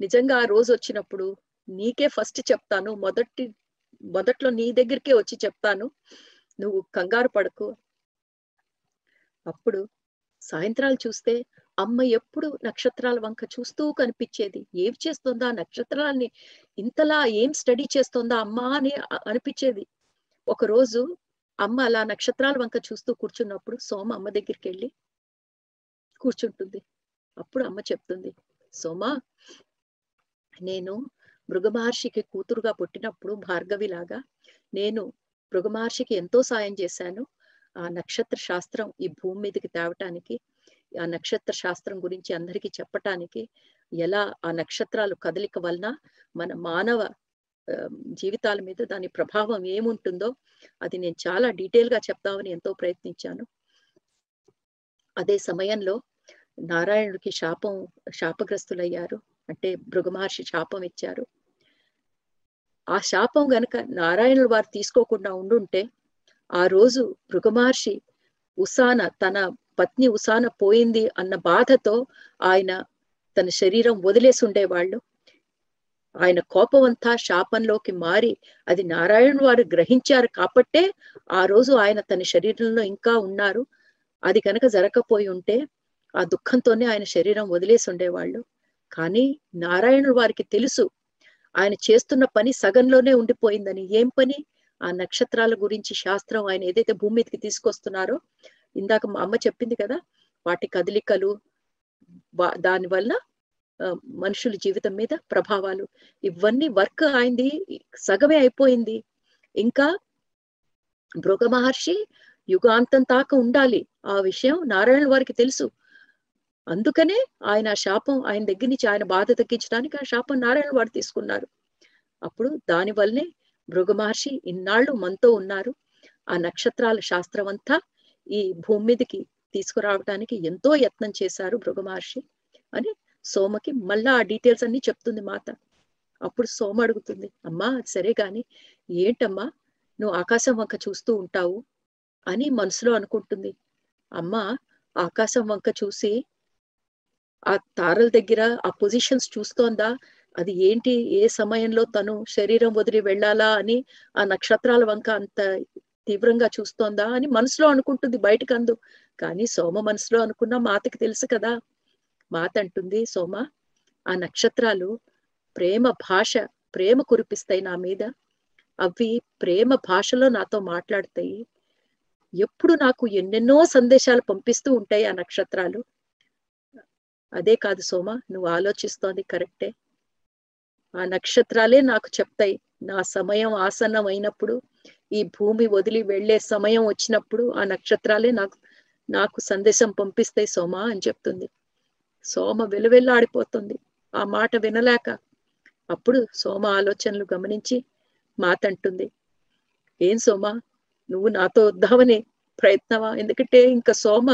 నిజంగా ఆ రోజు వచ్చినప్పుడు నీకే ఫస్ట్ చెప్తాను. మొదటి మొదట్లో నీ దగ్గరికే వచ్చి చెప్తాను. నువ్వు కంగారు పడకు. అప్పుడు సాయంత్రాలు చూస్తే అమ్మ ఎప్పుడు నక్షత్రాల వంక చూస్తూ కనిపించేది. ఏం చేస్తుందా? నక్షత్రాలని ఇంతలా ఏం స్టడీ చేస్తుందా అమ్మ అని అనిపించేది. ఒక రోజు అమ్మ అలా నక్షత్రాల వంక చూస్తూ కూర్చున్నప్పుడు సోమ అమ్మ దగ్గరికి వెళ్ళి కూర్చుంటుంది. అప్పుడు అమ్మ చెప్తుంది సోమ నేను మృగమహర్షికి కూతురుగా పుట్టినప్పుడు భార్గవిలాగా నేను భృగు మహర్షికి ఎంతో సాయం చేశాను. ఆ నక్షత్ర శాస్త్రం ఈ భూమి మీదకి తేవటానికి ఆ నక్షత్ర శాస్త్రం గురించి అందరికీ చెప్పటానికి ఎలా ఆ నక్షత్రాలు కదలిక వలన మన మానవ జీవితాల మీద దాని ప్రభావం ఏముంటుందో అది నేను చాలా డీటెయిల్గా చెప్తామని ఎంతో ప్రయత్నించాను. అదే సమయంలో నారాయణుడికి శాపం శాపగ్రస్తులయ్యారు. అంటే భృగు మహర్షి శాపం ఇచ్చారు. ఆ శాపం గనక నారాయణుల వారు తీసుకోకుండా ఉండుంటే ఆ రోజు భృగమహర్షి ఉసాన తన పత్ని ఉసాన పోయింది అన్న బాధతో ఆయన తన శరీరం వదిలేసి ఉండేవాళ్ళు ఆయన కోపం అంతా శాపంలోకి మారి అది నారాయణ వారు గ్రహించారు కాబట్టే ఆ రోజు ఆయన తన శరీరంలో ఇంకా ఉన్నారు. అది కనుక జరగకపోయి ఉంటే ఆ దుఃఖంతోనే ఆయన శరీరం వదిలేసి ఉండేవాళ్ళు కానీ నారాయణుడు వారికి తెలుసు ఆయన చేస్తున్న పని సగంలోనే ఉండిపోయిందని. ఏం పని? ఆ నక్షత్రాల గురించి శాస్త్రం ఆయన ఏదైతే భూమి మీదకి తీసుకొస్తున్నారో ఇందాక మా అమ్మ చెప్పింది కదా వాటి కదలికలు దాని వల్ల మనుషుల జీవితం మీద ప్రభావాలు. ఇవన్నీ వర్క్ అయింది సగమే అయిపోయింది. ఇంకా భృగ మహర్షి యుగాంతం దాకా ఉండాలి. ఆ విషయం నారాయణ వారికి తెలుసు. అందుకనే ఆయన శాపం ఆయన దగ్గర నుంచి ఆయన బాధ తగ్గించడానికి ఆ శాపం నారాయణ వారు తీసుకున్నారు. అప్పుడు దాని వల్లనే భృగ మహర్షి ఇన్నాళ్ళు మనతో ఉన్నారు. ఆ నక్షత్రాల శాస్త్రం అంతా ఈ భూమి మీదకి తీసుకురావడానికి ఎంతో యత్నం చేశారు భృగ మహర్షి అని సోమకి మళ్ళా ఆ డీటెయిల్స్ అన్ని చెప్తుంది మాత. అప్పుడు సోమ అడుగుతుంది అమ్మా సరే గాని ఏంటమ్మా నువ్వు ఆకాశం వంక చూస్తూ ఉంటావు అని మనసులో అనుకుంటుంది. అమ్మ ఆకాశం వంక చూసి ఆ తారల దగ్గర ఆ పొజిషన్స్ చూస్తోందా? అది ఏంటి? ఏ సమయంలో తను శరీరం వదిలి వెళ్ళాలా అని ఆ నక్షత్రాల వంక అంత తీవ్రంగా చూస్తోందా అని మనసులో అనుకుంటుంది బయటకు అందు కానీ సోమ మనసులో అనుకున్న మాతకి తెలుసు కదా. మాత అంటుంది సోమ ఆ నక్షత్రాలు ప్రేమ భాష ప్రేమ కురిపిస్తాయి నా మీద. అవి ప్రేమ భాషలో నాతో మాట్లాడతాయి. ఎప్పుడు నాకు ఎన్నెన్నో సందేశాలు పంపిస్తూ ఉంటాయి ఆ నక్షత్రాలు. అదే కాదు సోమ నువ్వు ఆలోచిస్తోంది కరెక్టే. ఆ నక్షత్రాలే నాకు చెప్తాయి. నా సమయం ఆసన్నం అయినప్పుడు ఈ భూమి వదిలి వెళ్ళే సమయం వచ్చినప్పుడు ఆ నక్షత్రాలే నాకు నాకు సందేశం పంపిస్తాయి సోమ అని చెప్తుంది. సోమ వెలువెల్లాడిపోతుంది. ఆ మాట వినలేక అప్పుడు సోమ ఆలోచనలు గమనించి మాతంటుంది. ఏం సోమ? నువ్వు నాతో వద్దామని ప్రయత్నమా? ఎందుకంటే ఇంకా సోమ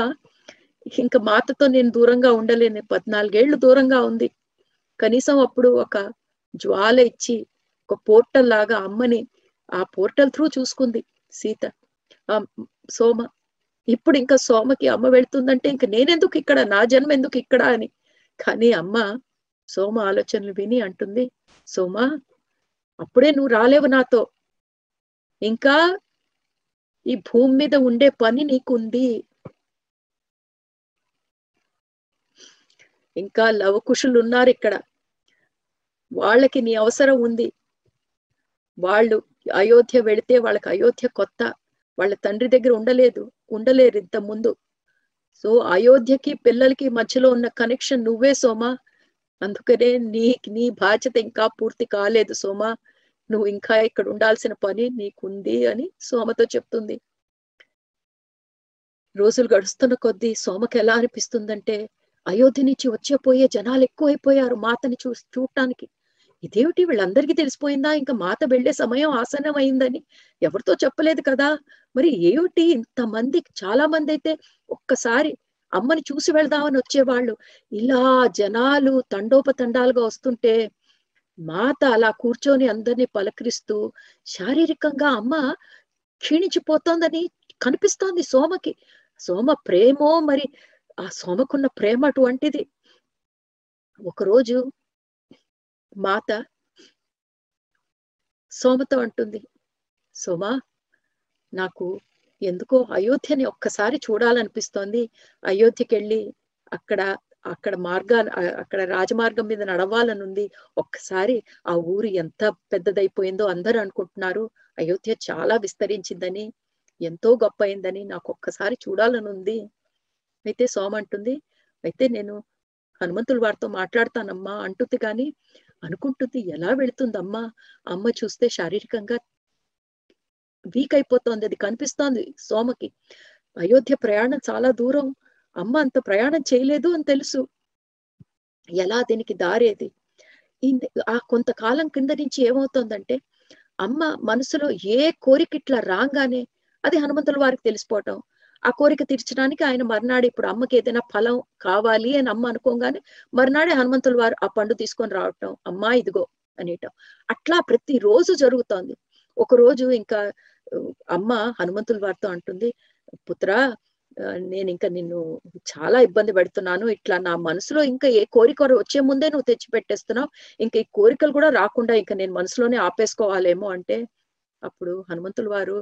ఇంకా మాతతో నేను దూరంగా ఉండలేను. పద్నాలుగేళ్ళు దూరంగా ఉంది. కనీసం అప్పుడు ఒక జ్వాల ఇచ్చి ఒక పోర్టల్ లాగా అమ్మని ఆ పోర్టల్ త్రూ చూసుకుంది సీత. ఆ సోమ. ఇప్పుడు ఇంకా సోమకి అమ్మ వెళ్తుందంటే ఇంకా నేనెందుకు ఇక్కడ? నా జన్మ ఎందుకు ఇక్కడ అని. కానీ అమ్మ సోమ ఆలోచనలు విని అంటుంది. సోమ అప్పుడే నువ్వు రాలేవు నాతో. ఇంకా ఈ భూమి మీద ఉండే పని నీకుంది. ఇంకా లవకుశులు ఉన్నారు ఇక్కడ. వాళ్ళకి నీ అవసరం ఉంది. వాళ్ళు అయోధ్య వెళితే వాళ్ళకి అయోధ్య కొత్త. వాళ్ళ తండ్రి దగ్గర ఉండలేదు ఉండలేరు ఇంత ముందు. సో అయోధ్యకి పిల్లలకి మధ్యలో ఉన్న కనెక్షన్ నువ్వే సోమా. అందుకనే నీ నీ బాధ్యత ఇంకా పూర్తి కాలేదు సోమా. నువ్వు ఇంకా ఇక్కడ ఉండాల్సిన పని నీకుంది అని సోమతో చెప్తుంది. రోజులు గడుస్తున్న కొద్దీ సోమకి ఎలా అనిపిస్తుందంటే అయోధ్య నుంచి వచ్చేపోయే జనాలు ఎక్కువైపోయారు మాతని చూ చూడటానికి. ఇదేమిటి వీళ్ళందరికీ తెలిసిపోయిందా? ఇంకా మాత వెళ్ళే సమయం ఆసనం అయిందని ఎవరితో చెప్పలేదు కదా? మరి ఏమిటి ఇంతమంది చాలా మంది అయితే ఒక్కసారి అమ్మని చూసి వెళ్దామని వచ్చేవాళ్ళు. ఇలా జనాలు తండోపతండాలుగా వస్తుంటే మాత అలా కూర్చొని అందరినీ పలకరిస్తూ శారీరకంగా అమ్మ క్షీణించిపోతోందని కనిపిస్తోంది సోమకి. సోమ ప్రేమో మరి ఆ సోమకున్న ప్రేమ అటువంటిది. ఒకరోజు మాత సోమతో అంటుంది సోమా నాకు ఎందుకో అయోధ్యని ఒక్కసారి చూడాలనిపిస్తోంది. అయోధ్యకి వెళ్ళి అక్కడ అక్కడ మార్గా అక్కడ రాజమార్గం మీద నడవాలని ఉంది ఒక్కసారి ఆ ఊరు ఎంత పెద్దదైపోయిందో అందరూ అనుకుంటున్నారు. అయోధ్య చాలా విస్తరించిందని ఎంతో గొప్ప అయిందని నాకు ఒక్కసారి చూడాలని ఉంది అయితే సోమ అంటుంది అయితే నేను హనుమంతుల వారితో మాట్లాడతానమ్మా అంటుంది. కానీ అనుకుంటుంది ఎలా వెళుతుంది అమ్మ అమ్మ చూస్తే శారీరకంగా వీక్ అయిపోతోంది అది కనిపిస్తోంది సోమకి. అయోధ్య ప్రయాణం చాలా దూరం అమ్మ అంత ప్రయాణం చేయలేదు అని తెలుసు. ఎలా దీనికి దారేది ఆ కొంతకాలం కింద నుంచి ఏమవుతోందంటే అమ్మ మనసులో ఏ కోరిక ఇట్లా రాగానే అది హనుమంతుల వారికి తెలిసిపోవటం. ఆ కోరిక తీర్చడానికి ఆయన మర్నాడు ఇప్పుడు అమ్మకి ఏదైనా ఫలం కావాలి అని అమ్మ అనుకోగానే మర్నాడే హనుమంతుల వారు ఆ పండు తీసుకొని రావటం అమ్మా ఇదిగో అనేటం అట్లా ప్రతి రోజు జరుగుతోంది. ఒక రోజు ఇంకా అమ్మ హనుమంతుల వారితో అంటుంది పుత్ర నేను ఇంకా నిన్ను చాలా ఇబ్బంది పెడుతున్నాను. ఇట్లా నా మనసులో ఇంకా ఏ కోరిక వచ్చే ముందే నువ్వు తెచ్చి పెట్టేస్తున్నావు ఇంకా ఈ కోరికలు కూడా రాకుండా ఇంకా నేను మనసులోనే ఆపేసుకోవాలేమో అంటే అప్పుడు హనుమంతుల వారు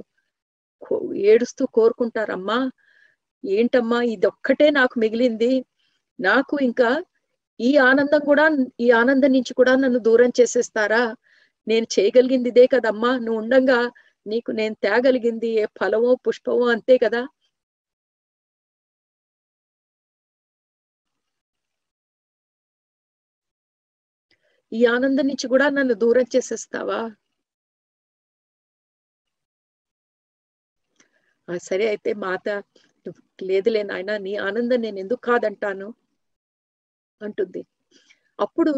ఏడుస్తూ కోరుకుంటారమ్మా. ఏంటమ్మా ఇదొక్కటే నాకు మిగిలింది. నాకు ఇంకా ఈ ఆనందం కూడా ఈ ఆనందం నుంచి కూడా నన్ను దూరం చేసేస్తారా? నేను చేయగలిగింది ఇదే కదమ్మా. నువ్వు ఉండంగా నీకు నేను తేగలిగింది ఏ ఫలమో పుష్పమో అంతే కదా. ఈ ఆనందం నుంచి కూడా నన్ను దూరం చేసేస్తావా? సరే అయితే మాత లేదులే నాయన నీ ఆనందం నేను ఎందుకు కాదంటాను? అంటుంది. అప్పుడు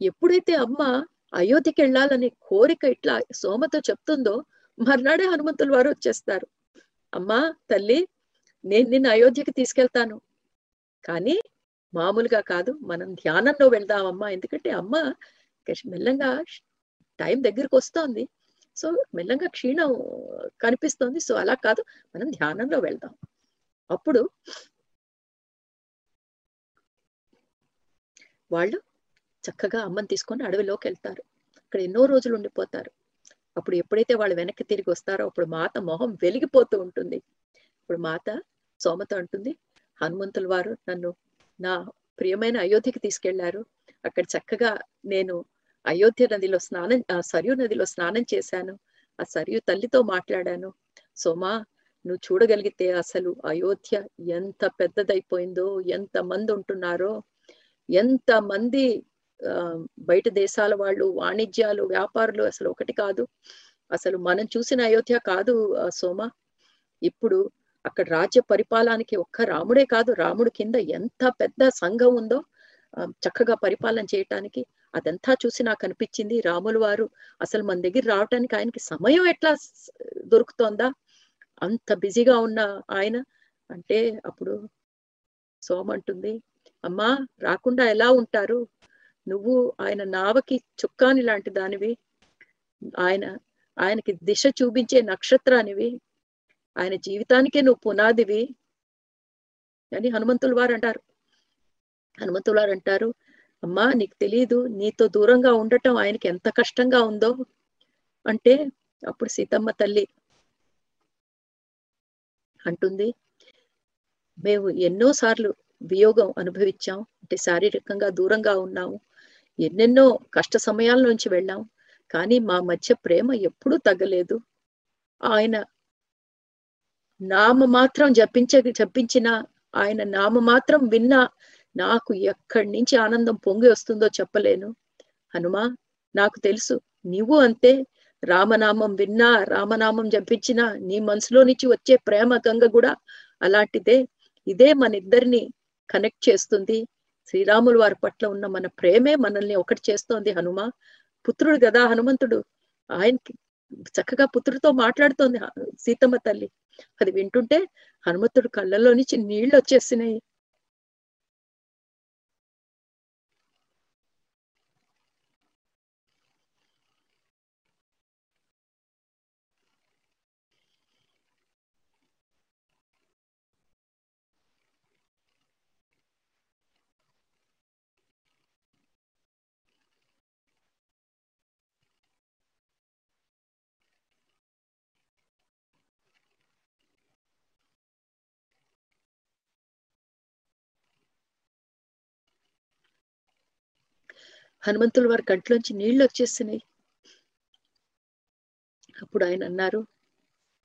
ఎప్పుడైతే అమ్మ అయోధ్యకి వెళ్ళాలనే కోరిక ఇట్లా సోమతో చెప్తుందో మర్నాడే హనుమంతుల వారు వచ్చేస్తారు. అమ్మా తల్లి నేను నిన్ను అయోధ్యకి తీసుకెళ్తాను. కానీ మామూలుగా కాదు మనం ధ్యానంలో వెళ్దామమ్మా. ఎందుకంటే అమ్మ మెల్లంగా టైం దగ్గరకు వస్తోంది. సో మెల్లంగా క్షీణం కనిపిస్తోంది. సో అలా కాదు మనం ధ్యానంలో వెళ్దాం. అప్పుడు వాళ్ళు చక్కగా అమ్మని తీసుకొని అడవిలోకి వెళ్తారు. అక్కడ ఎన్నో రోజులు ఉండిపోతారు. అప్పుడు ఎప్పుడైతే వాళ్ళు వెనక్కి తిరిగి వస్తారో అప్పుడు మాత మొహం వెలిగిపోతూ ఉంటుంది. ఇప్పుడు మాత సోమత అంటుంది హనుమంతుల వారు నన్ను నా ప్రియమైన అయోధ్యకి తీసుకెళ్ళారు. అక్కడ చక్కగా నేను అయోధ్య నదిలో స్నానం ఆ సరియు నదిలో స్నానం చేశాను. ఆ సరియు తల్లితో మాట్లాడాను. సోమా నువ్వు చూడగలిగితే అసలు అయోధ్య ఎంత పెద్దదైపోయిందో ఎంత మంది ఉంటున్నారో ఎంత మంది ఆ బయట దేశాల వాళ్ళు వాణిజ్యాలు వ్యాపారులు అసలు ఒకటి కాదు. అసలు మనం చూసిన అయోధ్య కాదు సోమ. ఇప్పుడు అక్కడ రాజ్య పరిపాలనకి ఒక్క రాముడే కాదు. రాముడు కింద ఎంత పెద్ద సంఘం ఉందో చక్కగా పరిపాలన చేయటానికి అదంతా చూసి నాకు అనిపించింది రాముల వారు అసలు మన దగ్గర రావటానికి ఆయనకి సమయం ఎట్లా దొరుకుతోందా? అంత బిజీగా ఉన్న ఆయన అంటే అప్పుడు సోమ అంటుంది అమ్మా రాకుండా ఎలా ఉంటారు? నువ్వు ఆయన నావకి చుక్కాని లాంటి దానివి. ఆయన ఆయనకి దిశ చూపించే నక్షత్రానివి. ఆయన జీవితానికే నువ్వు పునాదివి. అని హనుమంతుల వారు అంటారు హనుమంతుల వారు అంటారు అమ్మా నీకు తెలియదు నీతో దూరంగా ఉండటం ఆయనకి ఎంత కష్టంగా ఉందో. అంటే అప్పుడు సీతమ్మ తల్లి అంటుంది మేము ఎన్నో సార్లు వియోగం అనుభవించాం అంటే శారీరకంగా దూరంగా ఉన్నాము. ఎన్నెన్నో కష్ట సమయాల నుంచి వెళ్ళాం కానీ మా మధ్య ప్రేమ ఎప్పుడూ తగ్గలేదు. ఆయన నామ మాత్రం జపించ జపించిన ఆయన నామ మాత్రం విన్నా నాకు ఎక్కడి నుంచి ఆనందం పొంగి వస్తుందో చెప్పలేను. హనుమా నాకు తెలుసు నీవు అంతే. రామనామం విన్నా రామనామం జపించినా నీ మనసులో నుంచి వచ్చే ప్రేమ గంగ కూడా అలాంటిదే. ఇదే మన ఇద్దరిని కనెక్ట్ చేస్తుంది. శ్రీరాములు వారి పట్ల ఉన్న మన ప్రేమే మనల్ని ఒకటి చేస్తోంది హనుమ. పుత్రుడు కదా హనుమంతుడు. ఆయనకి చక్కగా పుత్రుడితో మాట్లాడుతోంది సీతమ్మ తల్లి. అది వింటుంటే హనుమంతుడు కళ్ళలో నుంచి నీళ్ళు వచ్చేసినాయి. హనుమంతుల వారి కంట్లోంచి నీళ్ళు వచ్చేస్తున్నాయి. అప్పుడు ఆయన అన్నారు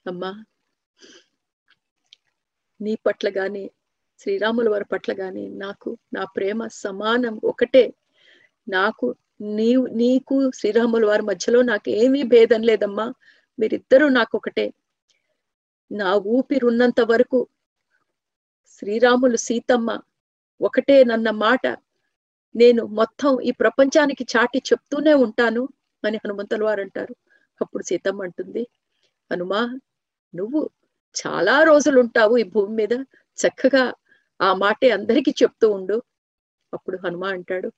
అమ్మా నీ పట్ల గాని శ్రీరాముల వారి పట్ల గాని నాకు నా ప్రేమ సమానం ఒకటే. నాకు నీవు నీకు శ్రీరాముల వారి మధ్యలో నాకు ఏమీ భేదం లేదమ్మా. మీరిద్దరూ నాకు ఒకటే. నా ఊపిరున్నంత వరకు శ్రీరాములు సీతమ్మ ఒకటే నన్న మాట. నేను మొత్తం ఈ ప్రపంచానికి చాటి చెప్తూనే ఉంటాను అని హనుమంతుల వారు అంటారు. అప్పుడు సీతమ్మ అంటుంది హనుమా నువ్వు చాలా రోజులు ఉంటావు ఈ భూమి మీద చక్కగా ఆ మాటే అందరికీ చెప్తూ ఉండు. అప్పుడు హనుమ అంటాడు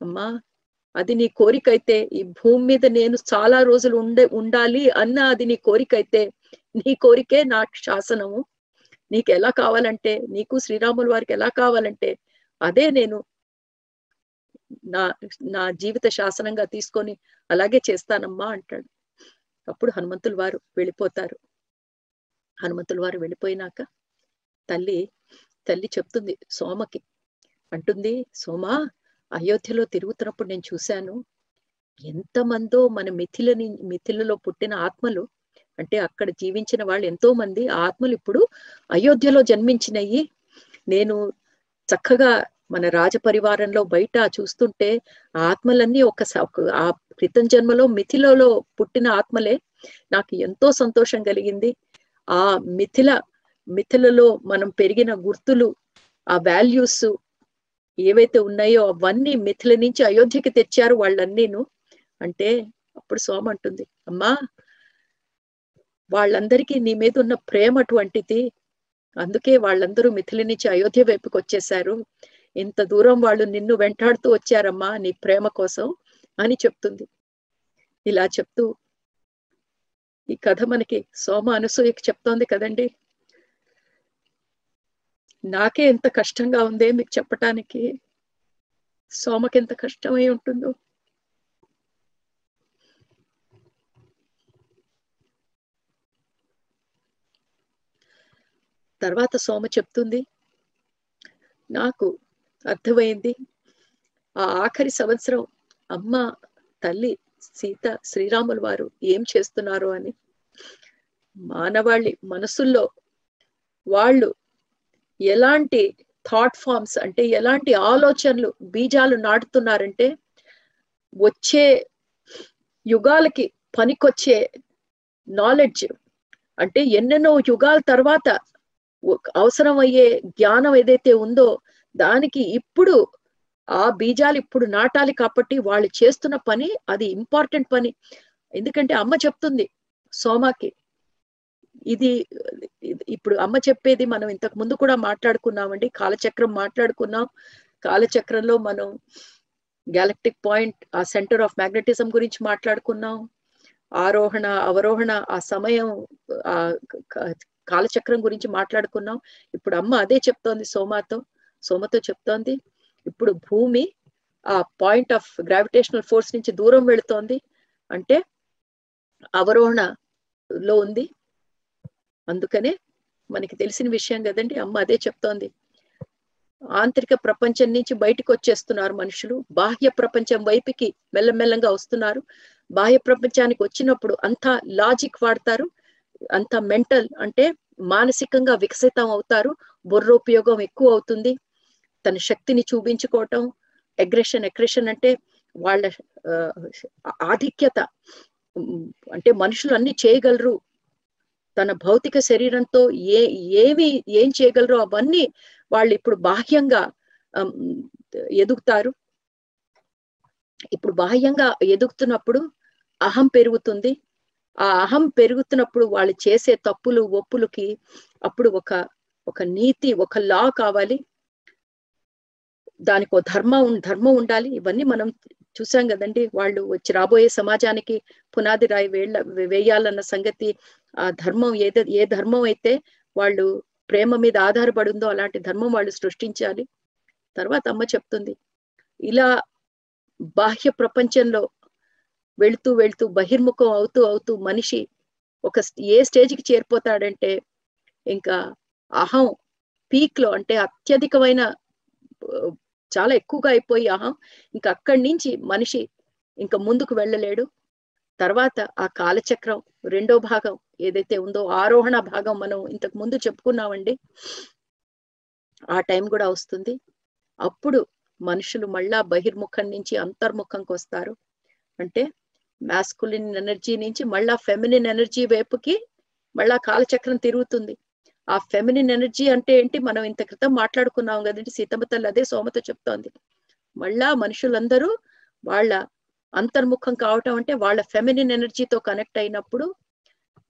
అమ్మా అది నీ కోరిక అయితే ఈ భూమి మీద నేను చాలా రోజులు ఉండే ఉండాలి అన్న అది నీ కోరిక అయితే నీ కోరికే నా శాసనము. నీకు ఎలా కావాలంటే నీకు శ్రీరాముల వారికి ఎలా కావాలంటే అదే నేను నా నా జీవిత శాసనంగా తీసుకొని అలాగే చేస్తానమ్మా అంటాడు. అప్పుడు హనుమంతుల వారు వెళ్ళిపోతారు. హనుమంతుల వారు వెళ్ళిపోయినాక తల్లి తల్లి చెప్తుంది సోమకి. అంటుంది సోమా అయోధ్యలో తిరుగుతున్నప్పుడు నేను చూశాను. ఎంతమందో మన మిథిలని మిథిలలో పుట్టిన ఆత్మలు అంటే అక్కడ జీవించిన వాళ్ళు ఎంతో మంది ఆత్మలు ఇప్పుడు అయోధ్యలో జన్మించినయి. నేను చక్కగా మన రాజపరివారంలో బయట చూస్తుంటే ఆత్మలన్నీ ఒక ఆ క్రితం జన్మలో మిథిలలో పుట్టిన ఆత్మలే నాకు ఎంతో సంతోషం కలిగింది. ఆ మిథిల మిథిలలో మనం పెరిగిన గుర్తులు ఆ వాల్యూస్ ఏవైతే ఉన్నాయో అవన్నీ మిథిల నుంచి అయోధ్యకి తెచ్చారు వాళ్ళన్నీను. అంటే అప్పుడు సోమ అంటుంది అమ్మా వాళ్ళందరికీ నీ మీద ఉన్న ప్రేమ అటువంటిది. అందుకే వాళ్ళందరూ మిథిలి నుంచి అయోధ్య వైపుకి వచ్చేసారు ఇంత దూరం వాళ్ళు నిన్ను వెంటాడుతూ వచ్చారమ్మా నీ ప్రేమ కోసం అని చెప్తుంది. ఇలా చెప్తూ ఈ కథ మనకి సోమ అనసూయకి చెప్తోంది కదండి. నాకే ఎంత కష్టంగా ఉందే మీకు చెప్పటానికి. సోమకి ఎంత కష్టమై ఉంటుందో. తర్వాత సోమ చెప్తుంది నాకు అర్థమైంది. ఆ ఆఖరి సంవత్సరం అమ్మ తల్లి సీత శ్రీరాములు వారు ఏం చేస్తున్నారు అని మానవాళి మనసుల్లో వాళ్ళు ఎలాంటి థాట్ ఫామ్స్ అంటే ఎలాంటి ఆలోచనలు బీజాలు నాటుతున్నారంటే వచ్చే యుగాలకి పనికొచ్చే నాలెడ్జ్ అంటే ఎన్నెన్నో యుగాల తర్వాత అవసరమయ్యే జ్ఞానం ఏదైతే ఉందో దానికి ఇప్పుడు ఆ బీజాలు ఇప్పుడు నాటాలి కాబట్టి వాళ్ళు చేస్తున్న పని అది ఇంపార్టెంట్ పని. ఎందుకంటే అమ్మ చెప్తుంది సోమాకి ఇది ఇప్పుడు అమ్మ చెప్పేది మనం ఇంతకు ముందు కూడా మాట్లాడుకున్నామండి కాలచక్రం మాట్లాడుకున్నాం. కాలచక్రంలో మనం గ్యాలక్టిక్ పాయింట్ ఆ సెంటర్ ఆఫ్ మ్యాగ్నెటిజం గురించి మాట్లాడుకున్నాం. ఆరోహణ అవరోహణ ఆ సమయం ఆ కాలచక్రం గురించి మాట్లాడుకున్నాం. ఇప్పుడు అమ్మ అదే చెప్తోంది సోమాతో. సోమతో చెప్తోంది. ఇప్పుడు భూమి ఆ పాయింట్ ఆఫ్ గ్రావిటేషనల్ ఫోర్స్ నుంచి దూరం వెళుతోంది. అంటే అవరోహణ లో ఉంది. అందుకనే మనకి తెలిసిన విషయం కదండి అమ్మ అదే చెప్తోంది. ఆంతరిక ప్రపంచం నుంచి బయటకు వచ్చేస్తున్నారు మనుషులు. బాహ్య ప్రపంచం వైపుకి మెల్లమెల్లంగా వస్తున్నారు. బాహ్య ప్రపంచానికి వచ్చినప్పుడు అంతా లాజిక్ వాడతారు. అంత మెంటల్ అంటే మానసికంగా వికసితం అవుతారు. బుర్రోపయోగం ఎక్కువ అవుతుంది. తన శక్తిని చూపించుకోవటం అగ్రెషన్ అగ్రెషన్ అంటే వాళ్ళ ఆధిక్యత. అంటే మనుషులు అన్ని చేయగలరు. తన భౌతిక శరీరంతో ఏ ఏమి ఏం చేయగలరో అవన్నీ వాళ్ళు ఇప్పుడు బాహ్యంగా ఎదుగుతారు. ఇప్పుడు బాహ్యంగా ఎదుగుతున్నప్పుడు అహం పెరుగుతుంది. ఆ అహం పెరుగుతున్నప్పుడు వాళ్ళు చేసే తప్పులు ఒప్పులకి అప్పుడు ఒక ఒక నీతి ఒక లా కావాలి. దానికో ధర్మం ధర్మం ఉండాలి. ఇవన్నీ మనం చూసాం కదండి. వాళ్ళు వచ్చి రాబోయే సమాజానికి పునాది రాయి వేళ్ళ వేయాలన్న సంగతి ఆ ధర్మం ఏదో ఏ ధర్మం అయితే వాళ్ళు ప్రేమ మీద ఆధారపడిందో అలాంటి ధర్మం వాళ్ళు సృష్టించాలి. తర్వాత అమ్మ చెప్తుంది ఇలా బాహ్య ప్రపంచంలో వెళుతూ వెళుతూ బహిర్ముఖం అవుతూ అవుతూ మనిషి ఒక ఏ స్టేజ్కి చేరిపోతాడంటే ఇంకా అహం పీక్లో అంటే అత్యధికమైన చాలా ఎక్కువగా అయిపోయి ఆహా ఇంకా అక్కడి నుంచి మనిషి ఇంకా ముందుకు వెళ్ళలేడు. తర్వాత ఆ కాలచక్రం రెండో భాగం ఏదైతే ఉందో ఆరోహణ భాగం మనం ఇంతకు ముందు చెప్పుకున్నామండి. ఆ టైం కూడా వస్తుంది. అప్పుడు మనుషులు మళ్ళా బహిర్ముఖం నుంచి అంతర్ముఖంకి వస్తారు. అంటే మాస్కులిన్ ఎనర్జీ నుంచి మళ్ళా ఫెమినిన్ ఎనర్జీ వైపుకి మళ్ళా కాలచక్రం తిరుగుతుంది. ఆ ఫెమినిన్ ఎనర్జీ అంటే ఏంటి? మనం ఇంత క్రితం మాట్లాడుకున్నాం కదండి సీతమ్మ తల్లి అదే సోమతో చెప్తోంది. మళ్ళా మనుషులందరూ వాళ్ళ అంతర్ముఖం కావటం అంటే వాళ్ళ ఫెమినిన్ ఎనర్జీతో కనెక్ట్ అయినప్పుడు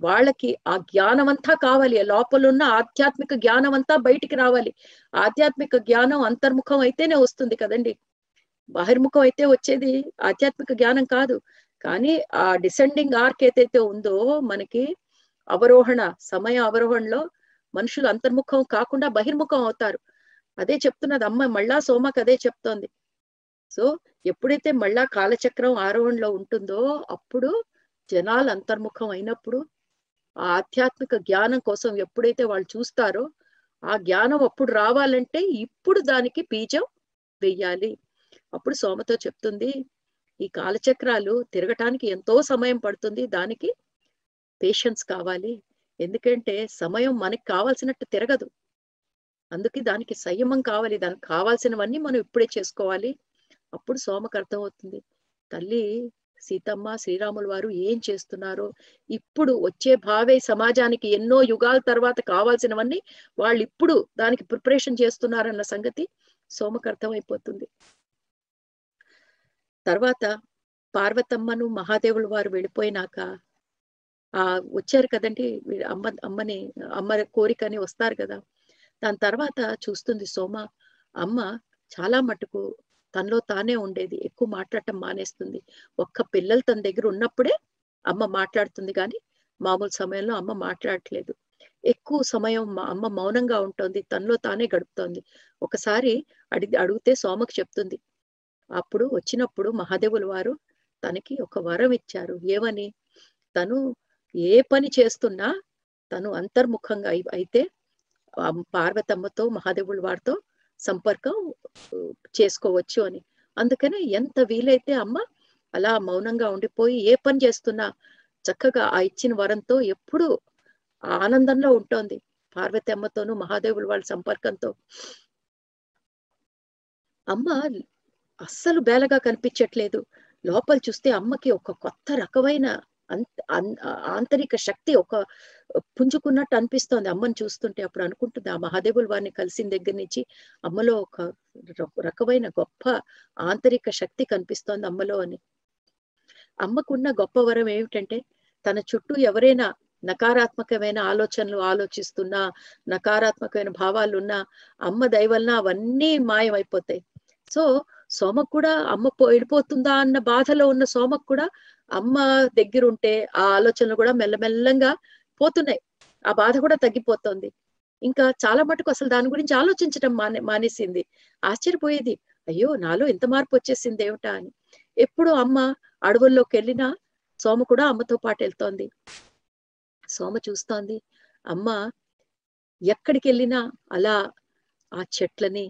వాళ్ళకి ఆ జ్ఞానం అంతా కావాలి. లోపల ఉన్న ఆధ్యాత్మిక జ్ఞానం అంతా బయటికి రావాలి. ఆధ్యాత్మిక జ్ఞానం అంతర్ముఖం అయితేనే వస్తుంది కదండి. బహిర్ముఖం అయితే వచ్చేది ఆధ్యాత్మిక జ్ఞానం కాదు. కానీ ఆ డిసెండింగ్ ఆర్క్ ఏదైతే ఉందో మనకి అవరోహణ సమయ అవరోహణలో మనుషులు అంతర్ముఖం కాకుండా బహిర్ముఖం అవుతారు. అదే చెప్తున్నది అమ్మ మళ్ళా సోమకు అదే చెప్తోంది. సో ఎప్పుడైతే మళ్ళా కాలచక్రం ఆరోహణలో ఉంటుందో అప్పుడు జనాలు అంతర్ముఖం అయినప్పుడు ఆ ఆధ్యాత్మిక జ్ఞానం కోసం ఎప్పుడైతే వాళ్ళు చూస్తారో ఆ జ్ఞానం అప్పుడు రావాలంటే ఇప్పుడు దానికి బీజం వెయ్యాలి. అప్పుడు సోమతో చెప్తుంది ఈ కాలచక్రాలు తిరగటానికి ఎంతో సమయం పడుతుంది దానికి పేషెన్స్ కావాలి. ఎందుకంటే సమయం మనకి కావాల్సినట్టు తిరగదు. అందుకే దానికి సంయమం కావాలి. దానికి కావాల్సినవన్నీ మనం ఇప్పుడే చేసుకోవాలి. అప్పుడు సోమకు అర్థమవుతుంది. తల్లి సీతమ్మ శ్రీరాముల వారు ఏం చేస్తున్నారో ఇప్పుడు వచ్చే భావే సమాజానికి ఎన్నో యుగాల తర్వాత కావాల్సినవన్నీ వాళ్ళు ఇప్పుడు దానికి ప్రిపరేషన్ చేస్తున్నారన్న సంగతి సోమకు అర్థమైపోతుంది. తర్వాత పార్వతమ్మను మహాదేవుల వారు వెళ్ళిపోయినాక ఆ వచ్చారు కదండి. అమ్మ అమ్మని అమ్మ కోరికని వస్తారు కదా. దాని తర్వాత చూస్తుంది సోమ అమ్మ చాలా మటుకు తనలో తానే ఉండేది. ఎక్కువ మాట్లాడటం మానేస్తుంది. ఒక్క పిల్లలు తన దగ్గర ఉన్నప్పుడే అమ్మ మాట్లాడుతుంది కానీ మామూలు సమయంలో అమ్మ మాట్లాడట్లేదు. ఎక్కువ సమయం మా అమ్మ మౌనంగా ఉంటుంది. తనలో తానే గడుపుతోంది. ఒకసారి అడిగి అడిగితే సోమకు చెప్తుంది. అప్పుడు వచ్చినప్పుడు మహాదేవుల వారు తనకి ఒక వరం ఇచ్చారు. ఏమని? తను ఏ పని చేస్తున్నా తను అంతర్ముఖంగా అయితే పార్వతమ్మతో మహాదేవుల వారితో సంపర్కం చేసుకోవచ్చు అని. అందుకనే ఎంత వీలైతే అమ్మ అలా మౌనంగా ఉండిపోయి ఏ పని చేస్తున్నా చక్కగా ఆ ఇచ్చిన వరంతో ఎప్పుడు ఆనందంలో ఉంటోంది. పార్వతి అమ్మతోనూ మహాదేవుల వాళ్ళ సంపర్కంతో. అమ్మ అస్సలు బేలగా కనిపించట్లేదు. లోపల చూస్తే అమ్మకి ఒక కొత్త రకమైన ఆంతరిక శక్తి ఒక పుంజుకున్నట్టు అనిపిస్తోంది అమ్మని చూస్తుంటే. అప్పుడు అనుకుంటుంది ఆ మహాదేవులు వారిని కలిసిన దగ్గర నుంచి అమ్మలో ఒక రకమైన గొప్ప ఆంతరిక శక్తి కనిపిస్తోంది అమ్మలో అని. అమ్మకున్న గొప్ప వరం ఏమిటంటే తన చుట్టూ ఎవరైనా నకారాత్మకమైన ఆలోచనలు ఆలోచిస్తున్నా నకారాత్మకమైన భావాలు ఉన్నా అమ్మ దయవలన అవన్నీ మాయమైపోతాయి. సో సోమకు కూడా అమ్మ వెళ్ళిపోతుందా అన్న బాధలో ఉన్న సోమకు కూడా అమ్మ దగ్గర ఉంటే ఆ ఆలోచనలు కూడా మెల్లమెల్లంగా పోతున్నాయి. ఆ బాధ కూడా తగ్గిపోతుంది. ఇంకా చాలా మటుకు అసలు దాని గురించి ఆలోచించడం మానే మానేసింది. ఆశ్చర్యపోయేది. అయ్యో నాలో ఇంత మార్పు వచ్చేసింది ఏమిటా అని. ఎప్పుడు అమ్మ అడవుల్లోకి వెళ్ళినా సోమ కూడా అమ్మతో పాటు వెళ్తోంది. సోమ చూస్తోంది. అమ్మ ఎక్కడికి వెళ్ళినా అలా ఆ చెట్లని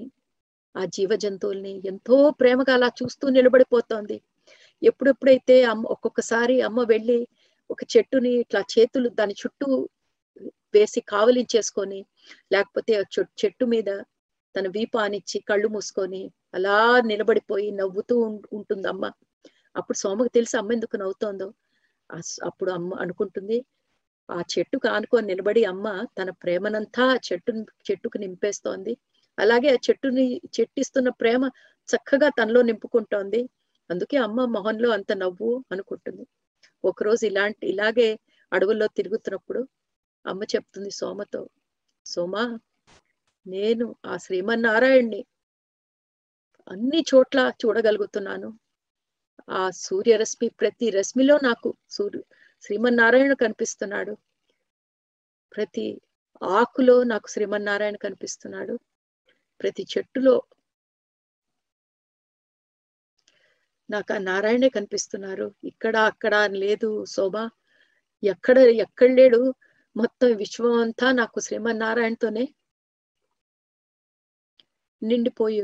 ఆ జీవ జంతువుల్ని ఎంతో ప్రేమగా అలా చూస్తూ నిలబడిపోతోంది. ఎప్పుడెప్పుడైతే అమ్మ ఒక్కొక్కసారి అమ్మ వెళ్ళి ఒక చెట్టుని ఇట్లా చేతులు దాని చుట్టూ వేసి కావలించేసుకొని లేకపోతే చెట్టు మీద తన వీపానిచ్చి కళ్ళు మూసుకొని అలా నిలబడిపోయి నవ్వుతూ ఉంటుంది అమ్మ. అప్పుడు సోమకు తెలిసి అమ్మ ఎందుకు నవ్వుతోందో. అప్పుడు అమ్మ అనుకుంటుంది ఆ చెట్టుకు ఆనుకొని నిలబడి అమ్మ తన ప్రేమనంతా చెట్టు చెట్టుకు నింపేస్తోంది. అలాగే ఆ చెట్టుని చెట్టిస్తున్న ప్రేమ చక్కగా తనలో నింపుకుంటోంది. అందుకే అమ్మ మొహంలో అంత నవ్వు అనుకుంటుంది. ఒకరోజు ఇలాంటి ఇలాగే అడవుల్లో తిరుగుతున్నప్పుడు అమ్మ చెప్తుంది సోమతో సోమా నేను ఆ శ్రీమన్నారాయణ్ణి అన్ని చోట్ల చూడగలుగుతున్నాను. ఆ సూర్యరశ్మి ప్రతి రశ్మిలో నాకు సూర్యు శ్రీమన్నారాయణ కనిపిస్తున్నాడు. ప్రతి ఆకులో నాకు శ్రీమన్నారాయణ కనిపిస్తున్నాడు. ప్రతి చెట్టులో నాకు ఆ నారాయణే కనిపిస్తున్నారు. ఇక్కడ అక్కడ లేదు శోభ. ఎక్కడ ఎక్కడ లేడు. మొత్తం విశ్వం అంతా నాకు శ్రీమన్నారాయణతోనే నిండిపోయి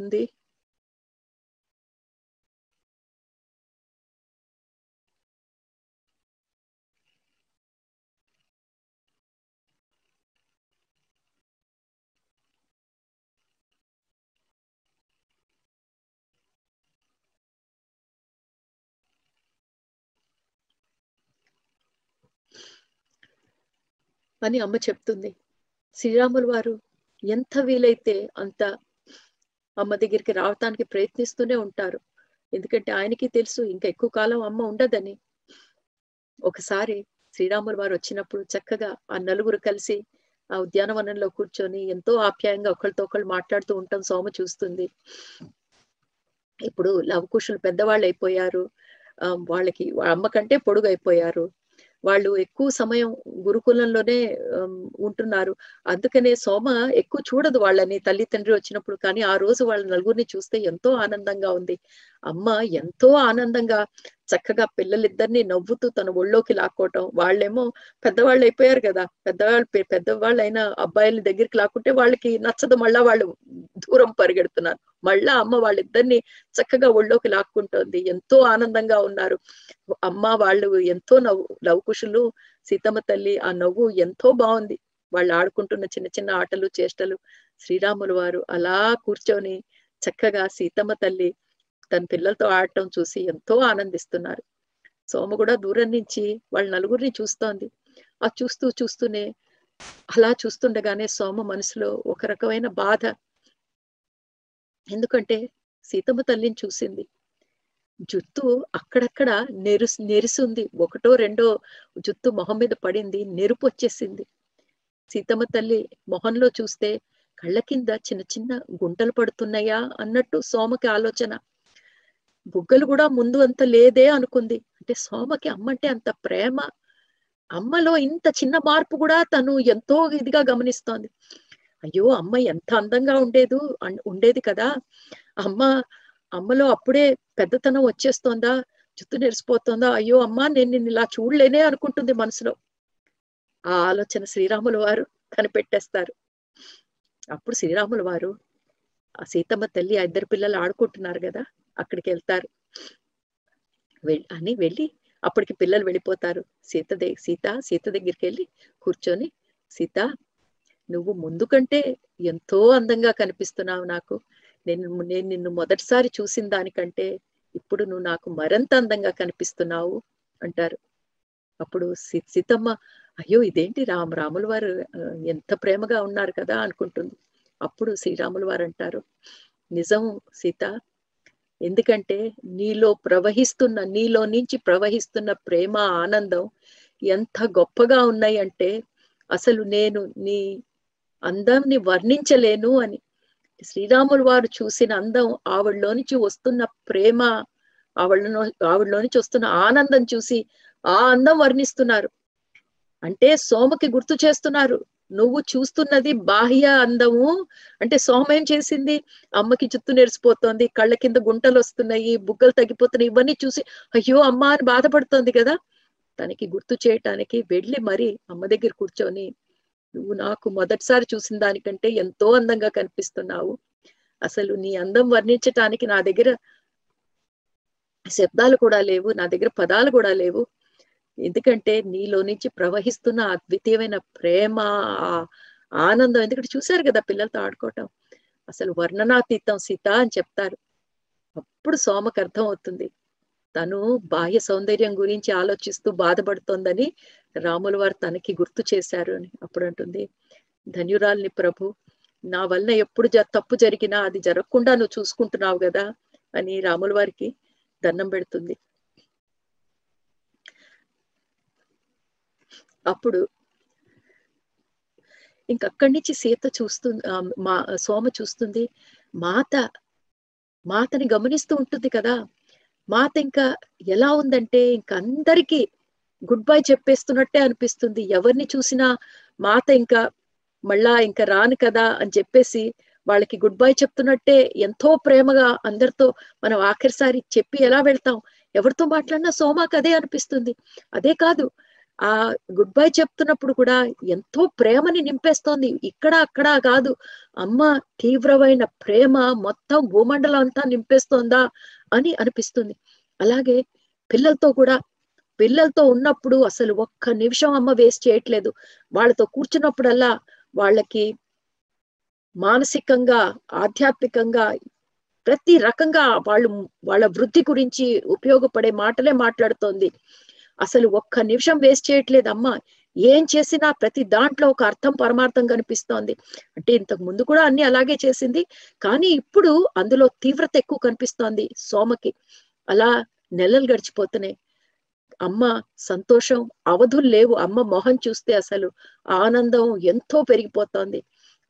అని అమ్మ చెప్తుంది. శ్రీరాములు వారు ఎంత వీలైతే అంత అమ్మ దగ్గరికి రావటానికి ప్రయత్నిస్తూనే ఉంటారు. ఎందుకంటే ఆయనకి తెలుసు ఇంకా ఎక్కువ కాలం అమ్మ ఉండదని. ఒకసారి శ్రీరాములు వారు వచ్చినప్పుడు చక్కగా ఆ నలుగురు కలిసి ఆ ఉద్యానవనంలో కూర్చొని ఎంతో ఆప్యాయంగా ఒకరితో ఒకళ్ళు మాట్లాడుతూ ఉంటాం సోమ చూస్తుంది. ఇప్పుడు లవకుశులు పెద్దవాళ్ళు అయిపోయారు. వాళ్ళకి అమ్మ కంటే పొడుగు అయిపోయారు. వాళ్ళు ఎక్కువ సమయం గురుకులంలోనే ఉంటున్నారు. అందుకనే సోమ ఎక్కువ చూడదు వాళ్ళని. తల్లి తండ్రి వచ్చినప్పుడు కానీ ఆ రోజు వాళ్ళ నలుగురిని చూస్తే ఎంతో ఆనందంగా ఉంది. అమ్మ ఎంతో ఆనందంగా చక్కగా పిల్లలిద్దరిని నవ్వుతూ తన ఒళ్ళోకి లాక్కోవటం. వాళ్ళేమో పెద్దవాళ్ళు అయిపోయారు కదా. పెద్దవాళ్ళు పెద్దవాళ్ళు అయిన అబ్బాయిల దగ్గరికి లాక్కుంటే వాళ్ళకి నచ్చదు. మళ్ళా వాళ్ళు దూరం పరిగెడుతున్నారు. మళ్ళా అమ్మ వాళ్ళిద్దరిని చక్కగా ఒళ్ళోకి లాక్కుంటోంది. ఎంతో ఆనందంగా ఉన్నారు. అమ్మ వాళ్ళు ఎంతో నవ్వు లవకుశులు సీతమ్మ తల్లి ఆ నవ్వు ఎంతో బాగుంది. వాళ్ళు ఆడుకుంటున్న చిన్న చిన్న ఆటలు చేష్టలు. శ్రీరాములు వారు అలా కూర్చొని చక్కగా సీతమ్మ తల్లి తన పిల్లలతో ఆడటం చూసి ఎంతో ఆనందిస్తున్నారు. సోమ కూడా దూరం నుంచి వాళ్ళ నలుగురిని చూస్తోంది. ఆ చూస్తూ చూస్తూనే అలా చూస్తుండగానే సోమ మనసులో ఒక రకమైన బాధ. ఎందుకంటే సీతమ్మ తల్లిని చూసింది. జుత్తు అక్కడక్కడ నెరుసు నెరిసింది. ఒకటో రెండో జుత్తు మొహం మీద పడింది. నెరుపు వచ్చేసింది. సీతమ్మ తల్లి మొహంలో చూస్తే కళ్ళ కింద చిన్న చిన్న గుంటలు పడుతున్నాయా అన్నట్టు సోమకి ఆలోచన. బుగ్గలు కూడా ముందు అంత లేదే అనుకుంది. అంటే సోమకి అమ్మంటే అంత ప్రేమ. అమ్మలో ఇంత చిన్న మార్పు కూడా తను ఎంతో ఇదిగా గమనిస్తోంది. అయ్యో అమ్మ ఎంత అందంగా ఉండేదు ఉండేది కదా. అమ్మ అమ్మలో అప్పుడే పెద్దతనం వచ్చేస్తోందా? జుత్తు నెరిసిపోతుందా? అయ్యో అమ్మ నేను నిన్ను ఇలా చూడలేనే అనుకుంటుంది మనసులో. ఆ ఆలోచన శ్రీరాముల వారు కనిపెట్టేస్తారు. అప్పుడు శ్రీరాముల వారు ఆ సీతమ్మ తల్లి ఆ ఇద్దరు పిల్లలు ఆడుకుంటున్నారు కదా అక్కడికి వెళ్తారు అని వెళ్ళి అప్పటికి పిల్లలు వెళ్ళిపోతారు. సీత దే సీత సీత దగ్గరికి వెళ్ళి కూర్చొని సీత నువ్వు ముందు కంటే ఎంతో అందంగా కనిపిస్తున్నావు నాకు. నేను నేను నిన్ను మొదటిసారి చూసిన దానికంటే ఇప్పుడు నువ్వు నాకు మరింత అందంగా కనిపిస్తున్నావు అంటారు. అప్పుడు సీ- సీతమ్మ అయ్యో ఇదేంటి రామ రాముల వారు ఎంత ప్రేమగా ఉన్నారు కదా అనుకుంటుంది. అప్పుడు శ్రీరాములు వారు అంటారు నిజం సీత ఎందుకంటే నీలో ప్రవహిస్తున్న నీలో నుంచి ప్రవహిస్తున్న ప్రేమ ఆనందం ఎంత గొప్పగా ఉన్నాయంటే అసలు నేను నీ అందాన్ని వర్ణించలేను అని. శ్రీరాములు వారు చూసిన అందం ఆవిడలో నుంచి వస్తున్న ప్రేమ ఆవిడలో ఆవిడలో నుంచి వస్తున్న ఆనందం చూసి ఆ అందం వర్ణిస్తున్నారు. అంటే సోమకి గుర్తు చేస్తున్నారు. నువ్వు చూస్తున్నది బాహ్య అందము. అంటే సోమ ఏం చేసింది? అమ్మకి జుత్తు నెరిసిపోతోంది కళ్ళ కింద గుంటలు వస్తున్నాయి బుగ్గలు తగ్గిపోతున్నాయి ఇవన్నీ చూసి అయ్యో అమ్మ అని బాధపడుతోంది కదా. తనకి గుర్తు చేయటానికి వెళ్ళి మరి అమ్మ దగ్గర కూర్చొని నువ్వు నాకు మొదటిసారి చూసిన దానికంటే ఎంతో అందంగా కనిపిస్తున్నావు. అసలు నీ అందం వర్ణించటానికి నా దగ్గర శబ్దాలు కూడా లేవు నా దగ్గర పదాలు కూడా లేవు. ఎందుకంటే నీలో నుంచి ప్రవహిస్తున్న అద్వితీయమైన ప్రేమ ఆనందం ఎందుకంటే చూశారు కదా పిల్లలతో ఆడుకోవటం. అసలు వర్ణనాతీతం సీత అని చెప్తారు. అప్పుడు సోమకు అర్థం అవుతుంది తను బాహ్య సౌందర్యం గురించి ఆలోచిస్తూ బాధపడుతోందని రాముల వారు తనకి గుర్తు చేశారు అని అప్పుడు అంటుంది. ధన్యురాల్ని ప్రభు నా వల్ల ఎప్పుడు జ తప్పు జరిగినా అది జరగకుండా నువ్వు చూసుకుంటున్నావు కదా అని రాముల వారికి దండం పెడుతుంది. అప్పుడు ఇంకక్కడి నుంచి సీత చూస్తుంది మా సోమ చూస్తుంది మాత మాతని గమనిస్తూ ఉంటుంది కదా మాత ఇంకా ఎలా ఉందంటే ఇంక అందరికీ గుడ్ బై చెప్పేస్తున్నట్టే అనిపిస్తుంది. ఎవరిని చూసినా మాత ఇంకా మళ్ళా ఇంకా రాను కదా అని చెప్పేసి వాళ్ళకి గుడ్ బై చెప్తున్నట్టే ఎంతో ప్రేమగా అందరితో మనం ఆఖరిసారి చెప్పి ఎలా వెళ్తాం? ఎవరితో మాట్లాడినా సోమాకు అదే అనిపిస్తుంది. అదే కాదు ఆ గుడ్ బై చెప్తున్నప్పుడు కూడా ఎంతో ప్రేమని నింపేస్తోంది. ఇక్కడ అక్కడ కాదు. అమ్మ తీవ్రమైన ప్రేమ మొత్తం భూమండలం అంతా నింపేస్తోందా అని అనిపిస్తుంది. అలాగే పిల్లలతో కూడా పిల్లలతో ఉన్నప్పుడు అసలు ఒక్క నిమిషం అమ్మ వేస్ట్ చేయట్లేదు. వాళ్ళతో కూర్చున్నప్పుడల్లా వాళ్ళకి మానసికంగా ఆధ్యాత్మికంగా ప్రతి రకంగా వాళ్ళు వాళ్ళ వృద్ధి గురించి ఉపయోగపడే మాటలే మాట్లాడుతోంది. అసలు ఒక్క నిమిషం వేస్ట్ చేయట్లేదు అమ్మ. ఏం చేసినా ప్రతి దాంట్లో ఒక అర్థం పరమార్థం కనిపిస్తోంది. అంటే ఇంతకు ముందు కూడా అన్ని అలాగే చేసింది కానీ ఇప్పుడు అందులో తీవ్రత ఎక్కువ కనిపిస్తోంది సోమకి. అలా నెలలు గడిచిపోతున్నాయి. అమ్మ సంతోషం అవధులు లేవు. అమ్మ మొహం చూస్తే అసలు ఆనందం ఎంతో పెరిగిపోతోంది.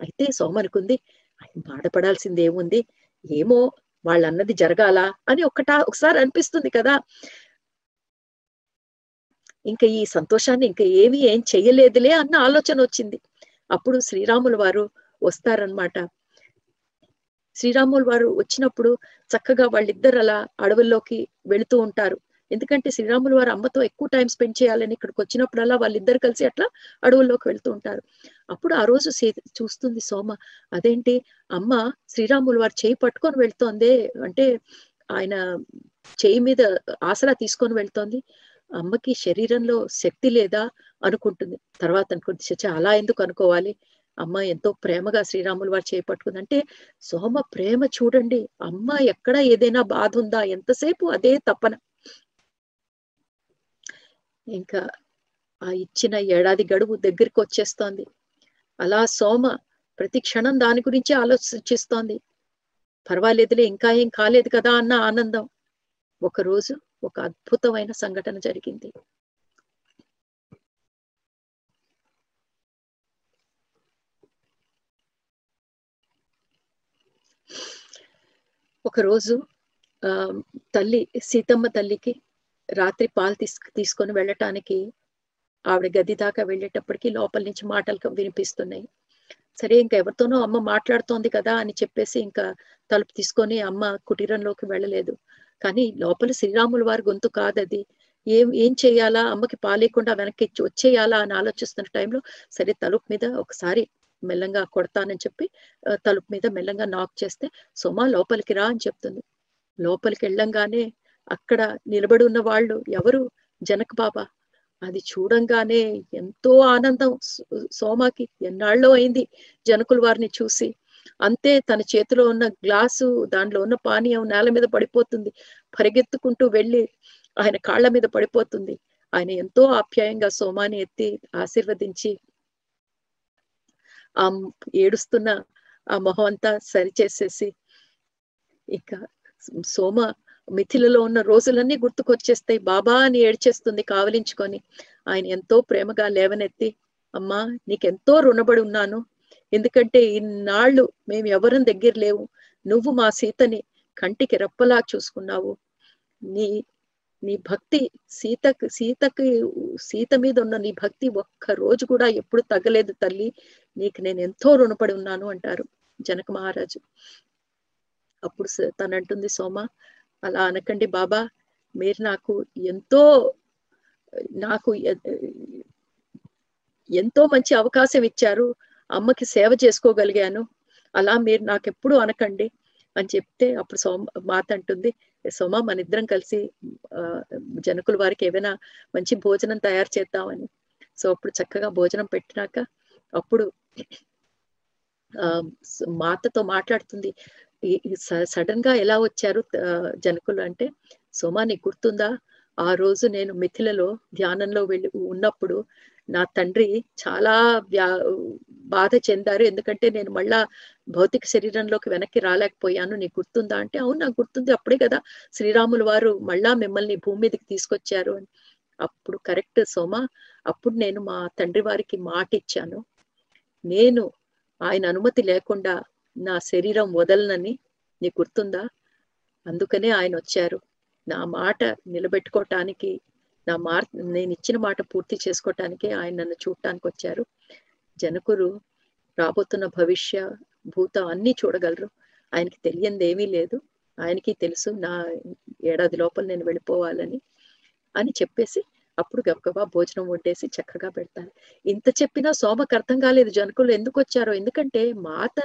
అయితే సోమనుకుంది ఆయన బాధపడాల్సింది ఏముంది ఏమో వాళ్ళన్నది జరగాల అని ఒకటా ఒకసారి అనిపిస్తుంది కదా. ఇంకా ఈ సంతోషాన్ని ఇంకా ఏమీ ఏం చెయ్యలేదులే అన్న ఆలోచన వచ్చింది. అప్పుడు శ్రీరాముల వారు వస్తారనమాట శ్రీరాముల వారు వచ్చినప్పుడు చక్కగా వాళ్ళిద్దరు అలా అడవుల్లోకి వెళుతూ ఉంటారు. ఎందుకంటే శ్రీరాముల వారు అమ్మతో ఎక్కువ టైం స్పెండ్ చేయాలని ఇక్కడికి వచ్చినప్పుడల్లా వాళ్ళిద్దరు కలిసి అట్లా అడవుల్లోకి వెళ్తూ ఉంటారు. అప్పుడు ఆ రోజు చూస్తుంది సోమ అదేంటి? అమ్మ శ్రీరాముల వారు చేయి పట్టుకొని వెళ్తోంది అంటే ఆయన చేయి మీద ఆసరా తీసుకొని వెళ్తోంది. అమ్మకి శరీరంలో శక్తి లేదా అనుకుంటుంది. తర్వాత అనుకుంటుంది చచ్చా అలా ఎందుకు అనుకోవాలి? అమ్మ ఎంతో ప్రేమగా శ్రీరాములు వారు చేపట్టుకుంది అంటే సోమ ప్రేమ చూడండి అమ్మ ఎక్కడ ఏదైనా బాధ ఉందా? ఎంతసేపు అదే తప్పన ఇంకా ఆ ఇచ్చిన ఏడాది గడువు దగ్గరికి వచ్చేస్తోంది. అలా సోమ ప్రతి క్షణం దాని గురించి ఆలోచిస్తోంది. పర్వాలేదులే ఇంకా ఏం కాలేదు కదా అన్న ఆనందం. ఒకరోజు ఒక అద్భుతమైన సంఘటన జరిగింది. ఒకరోజు ఆ తల్లి సీతమ్మ తల్లికి రాత్రి పాలు తీసు తీసుకొని వెళ్ళటానికి ఆవిడ గది దాకా వెళ్ళేటప్పటికి లోపల నుంచి మాటలు వినిపిస్తున్నాయి. సరే ఇంకా ఎవరితోనో అమ్మ మాట్లాడుతోంది కదా అని చెప్పేసి ఇంకా తలుపు తీసుకొని అమ్మ కుటీరంలోకి వెళ్ళలేదు. కానీ లోపల శ్రీరాముల వారి గొంతు కాదది. ఏం ఏం చేయాలా? అమ్మకి పాలేకుండా వెనక్కి వచ్చేయాలా అని ఆలోచిస్తున్న టైంలో సరే తలుపు మీద ఒకసారి మెల్లంగా కొడతానని చెప్పి తలుపు మీద మెల్లంగా నాక్ చేస్తే సోమా లోపలికి రా అని చెప్తుంది. లోపలికి వెళ్ళంగానే అక్కడ నిలబడి ఉన్న వాళ్ళు ఎవరు? జనక బాబా. అది చూడంగానే ఎంతో ఆనందం. సోమాకి ఎన్నాళ్ళో అయింది జనకుల వారిని చూసి. అంతే తన చేతిలో ఉన్న గ్లాసు దాంట్లో ఉన్న పానీయం నేల మీద పడిపోతుంది. పరిగెత్తుకుంటూ వెళ్ళి ఆయన కాళ్ళ మీద పడిపోతుంది. ఆయన ఎంతో ఆప్యాయంగా సోమాని ఎత్తి ఆశీర్వదించి ఆ ఏడుస్తున్న ఆ మొహం అంతా సరిచేసేసి ఇంకా సోమ మిథిలలో ఉన్న రోజులన్నీ గుర్తుకొచ్చేస్తాయి. బాబా అని ఏడ్చేస్తుంది కావలించుకొని. ఆయన ఎంతో ప్రేమగా లేవనెత్తి అమ్మా నీకెంతో రుణబడి ఉన్నాను. ఎందుకంటే ఇన్నాళ్ళు మేము ఎవరం దగ్గర లేవు. నువ్వు మా సీతని కంటికి రెప్పలా చూసుకున్నావు. నీ నీ భక్తి సీతకి సీతకి సీత మీద ఉన్న నీ భక్తి ఒక్క రోజు కూడా ఎప్పుడు తగ్గలేదు తల్లి. నీకు నేను ఎంతో రుణపడి ఉన్నాను అంటారు జనక మహారాజు. అప్పుడు తను అంటుంది సోమ అలా అనకండి బాబా. మీరు నాకు ఎంతో నాకు ఎంతో మంచి అవకాశం ఇచ్చారు. అమ్మకి సేవ చేసుకోగలిగాను. అలా మీరు నాకు ఎప్పుడు అనకండి అని చెప్తే అప్పుడు సోమ మాత అంటుంది సోమ మన ఇద్దరం కలిసి జనకుల వారికి ఏమైనా మంచి భోజనం తయారు చేద్దామని. సో అప్పుడు చక్కగా భోజనం పెట్టినాక అప్పుడు ఆ మాతతో మాట్లాడుతుంది. సడన్గా ఎలా వచ్చారు జనకులు అంటే సోమా నీకు గుర్తుందా? ఆ రోజు నేను మిథిలలో ధ్యానంలో వెళ్ళి ఉన్నప్పుడు నా తండ్రి చాలా వ్యా బాధ చెందారు. ఎందుకంటే నేను మళ్ళా భౌతిక శరీరంలోకి వెనక్కి రాలేకపోయాను. నీకు గుర్తుందా అంటే అవును నాకు గుర్తుంది. అప్పుడే కదా శ్రీరాములు వారు మళ్ళా మిమ్మల్ని భూమి మీదకి తీసుకొచ్చారు అని. అప్పుడు కరెక్ట్ సోమ అప్పుడు నేను మా తండ్రి వారికి మాట ఇచ్చాను. నేను ఆయన అనుమతి లేకుండా నా శరీరం వదలనని. నీకు గుర్తుందా? అందుకనే ఆయన వచ్చారు. నా మాట నిలబెట్టుకోవటానికి నా మార్ నేను ఇచ్చిన మాట పూర్తి చేసుకోవటానికి ఆయన నన్ను చూడటానికి వచ్చారు. జనకులు రాబోతున్న భవిష్య భూతం అన్ని చూడగలరు. ఆయనకి తెలియంది ఏమీ లేదు. ఆయనకి తెలుసు నా ఏడాది లోపల నేను వెళ్ళిపోవాలని అని చెప్పేసి అప్పుడు గబగబా భోజనం వండేసి చక్కగా పెడతాను ఇంత చెప్పినా సోమకు అర్థం కాలేదు జనకులు ఎందుకు వచ్చారో. ఎందుకంటే మాత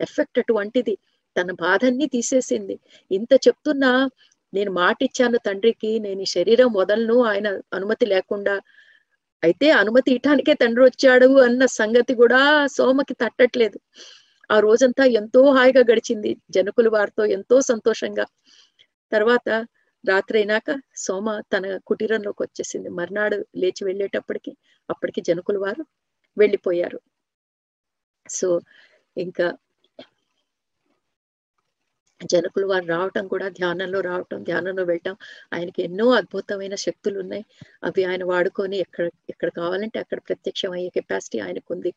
ఎఫెక్ట్ అటువంటిది. తన బాధన్ని తీసేసింది. ఇంత చెప్తున్నా నేను మాట ఇచ్చాను తండ్రికి నేను ఈ శరీరం వదలను ఆయన అనుమతి లేకుండా. అయితే అనుమతి ఇవ్వటానికే తండ్రి వచ్చాడు అన్న సంగతి కూడా సోమకి తట్టట్లేదు. ఆ రోజంతా ఎంతో హాయిగా గడిచింది జనకులు వారితో ఎంతో సంతోషంగా. తర్వాత రాత్రి అయినాక సోమ తన కుటీరంలోకి వచ్చేసింది. మర్నాడు లేచి వెళ్ళేటప్పటికి అప్పటికి జనకులు వారు వెళ్ళిపోయారు. సో ఇంకా జనకులు వారు రావటం కూడా ధ్యానంలో రావటం ధ్యానంలో వెళ్ళటం ఆయనకి ఎన్నో అద్భుతమైన శక్తులు ఉన్నాయి అవి ఆయన వాడుకొని ఎక్కడ ఎక్కడ కావాలంటే అక్కడ ప్రత్యక్షం అయ్యే కెపాసిటీ ఆయనకు ఉంది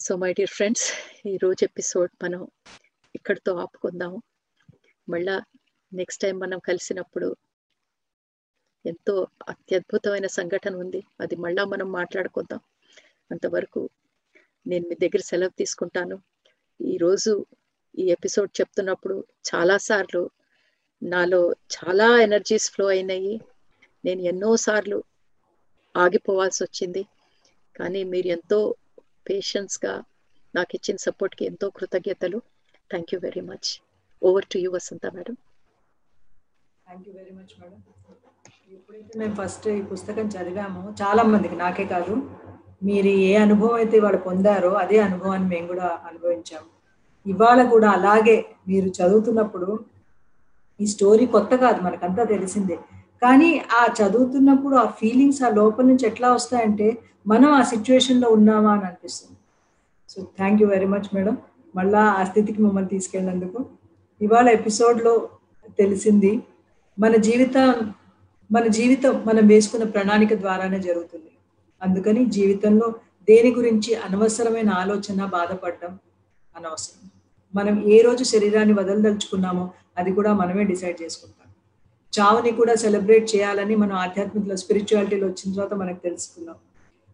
సో మై డియర్ ఫ్రెండ్స్ ఈ రోజు ఎపిసోడ్ మనం ఇక్కడితో ఆపుకుందాము. మళ్ళా నెక్స్ట్ టైం మనం కలిసినప్పుడు ఎంతో అత్యద్భుతమైన సంఘటన ఉంది. అది మళ్ళా మనం మాట్లాడుకుందాం. అంతవరకు నేను మీ దగ్గర సెలవు తీసుకుంటాను. ఈరోజు ఈ ఎపిసోడ్ చెప్తున్నప్పుడు చాలాసార్లు నాలో చాలా ఎనర్జీస్ ఫ్లో అయినాయి. నేను ఎన్నోసార్లు ఆగిపోవాల్సి వచ్చింది. కానీ మీరు ఎంతో పేషెన్స్గా నాకు ఇచ్చిన సపోర్ట్కి ఎంతో కృతజ్ఞతలు. Thank you very much over to you Vasantha madam thank you very much madam ఎప్పుడైతే మేము ఫస్ట్ ఈ పుస్తకం చదివామో చాలా మందికి నాకే కాదు మీరు ఏ అనుభవం అయితే వాళ్ళు పొందారో అదే అనుభవాన్ని మేము కూడా అనుభవించాము. ఇవాళ కూడా అలాగే మీరు చదువుతున్నప్పుడు ఈ స్టోరీ కొత్త కాదు మనకంతా తెలిసిందే. కానీ ఆ చదువుతున్నప్పుడు ఆ ఫీలింగ్స్ ఆ లోపల నుంచి ఎట్లా వస్తాయంటే మనం ఆ సిచ్యువేషన్లో ఉన్నామా అని అనిపిస్తుంది. So thank you very much madam. మళ్ళా ఆ స్థితికి మమ్మల్ని తీసుకెళ్ళినందుకు. ఇవాళ ఎపిసోడ్లో తెలిసింది మన జీవితం మన జీవితం మనం వేసుకున్న ప్రణాళిక ద్వారానే జరుగుతుంది. అందుకని జీవితంలో దేని గురించి అనవసరమైన ఆలోచన బాధపడడం అనవసరం. మనం ఏ రోజు శరీరాన్ని వదలదలుచుకున్నామో అది కూడా మనమే డిసైడ్ చేసుకుంటాం. చావుని కూడా సెలబ్రేట్ చేయాలని మనం ఆధ్యాత్మికలో స్పిరిచువాలిటీలో వచ్చిన తర్వాత మనకు తెలుసుకున్నాం.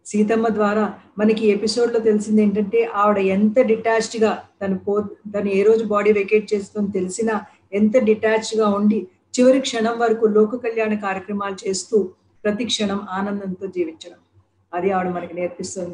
సీతమ్మ ద్వారా మనకి ఎపిసోడ్లో తెలిసింది ఏంటంటే ఆవిడ ఎంత డిటాచ్డ్గా తను పో తను ఏ రోజు బాడీ వెకేట్ చేస్తుందని తెలిసినా ఎంత డిటాచ్డ్గా ఉండి చివరి క్షణం వరకు లోక కళ్యాణ కార్యక్రమాలు చేస్తూ ప్రతి క్షణం ఆనందంతో జీవించడం. అది ఆవిడ మనకి నేర్పిస్తుంది.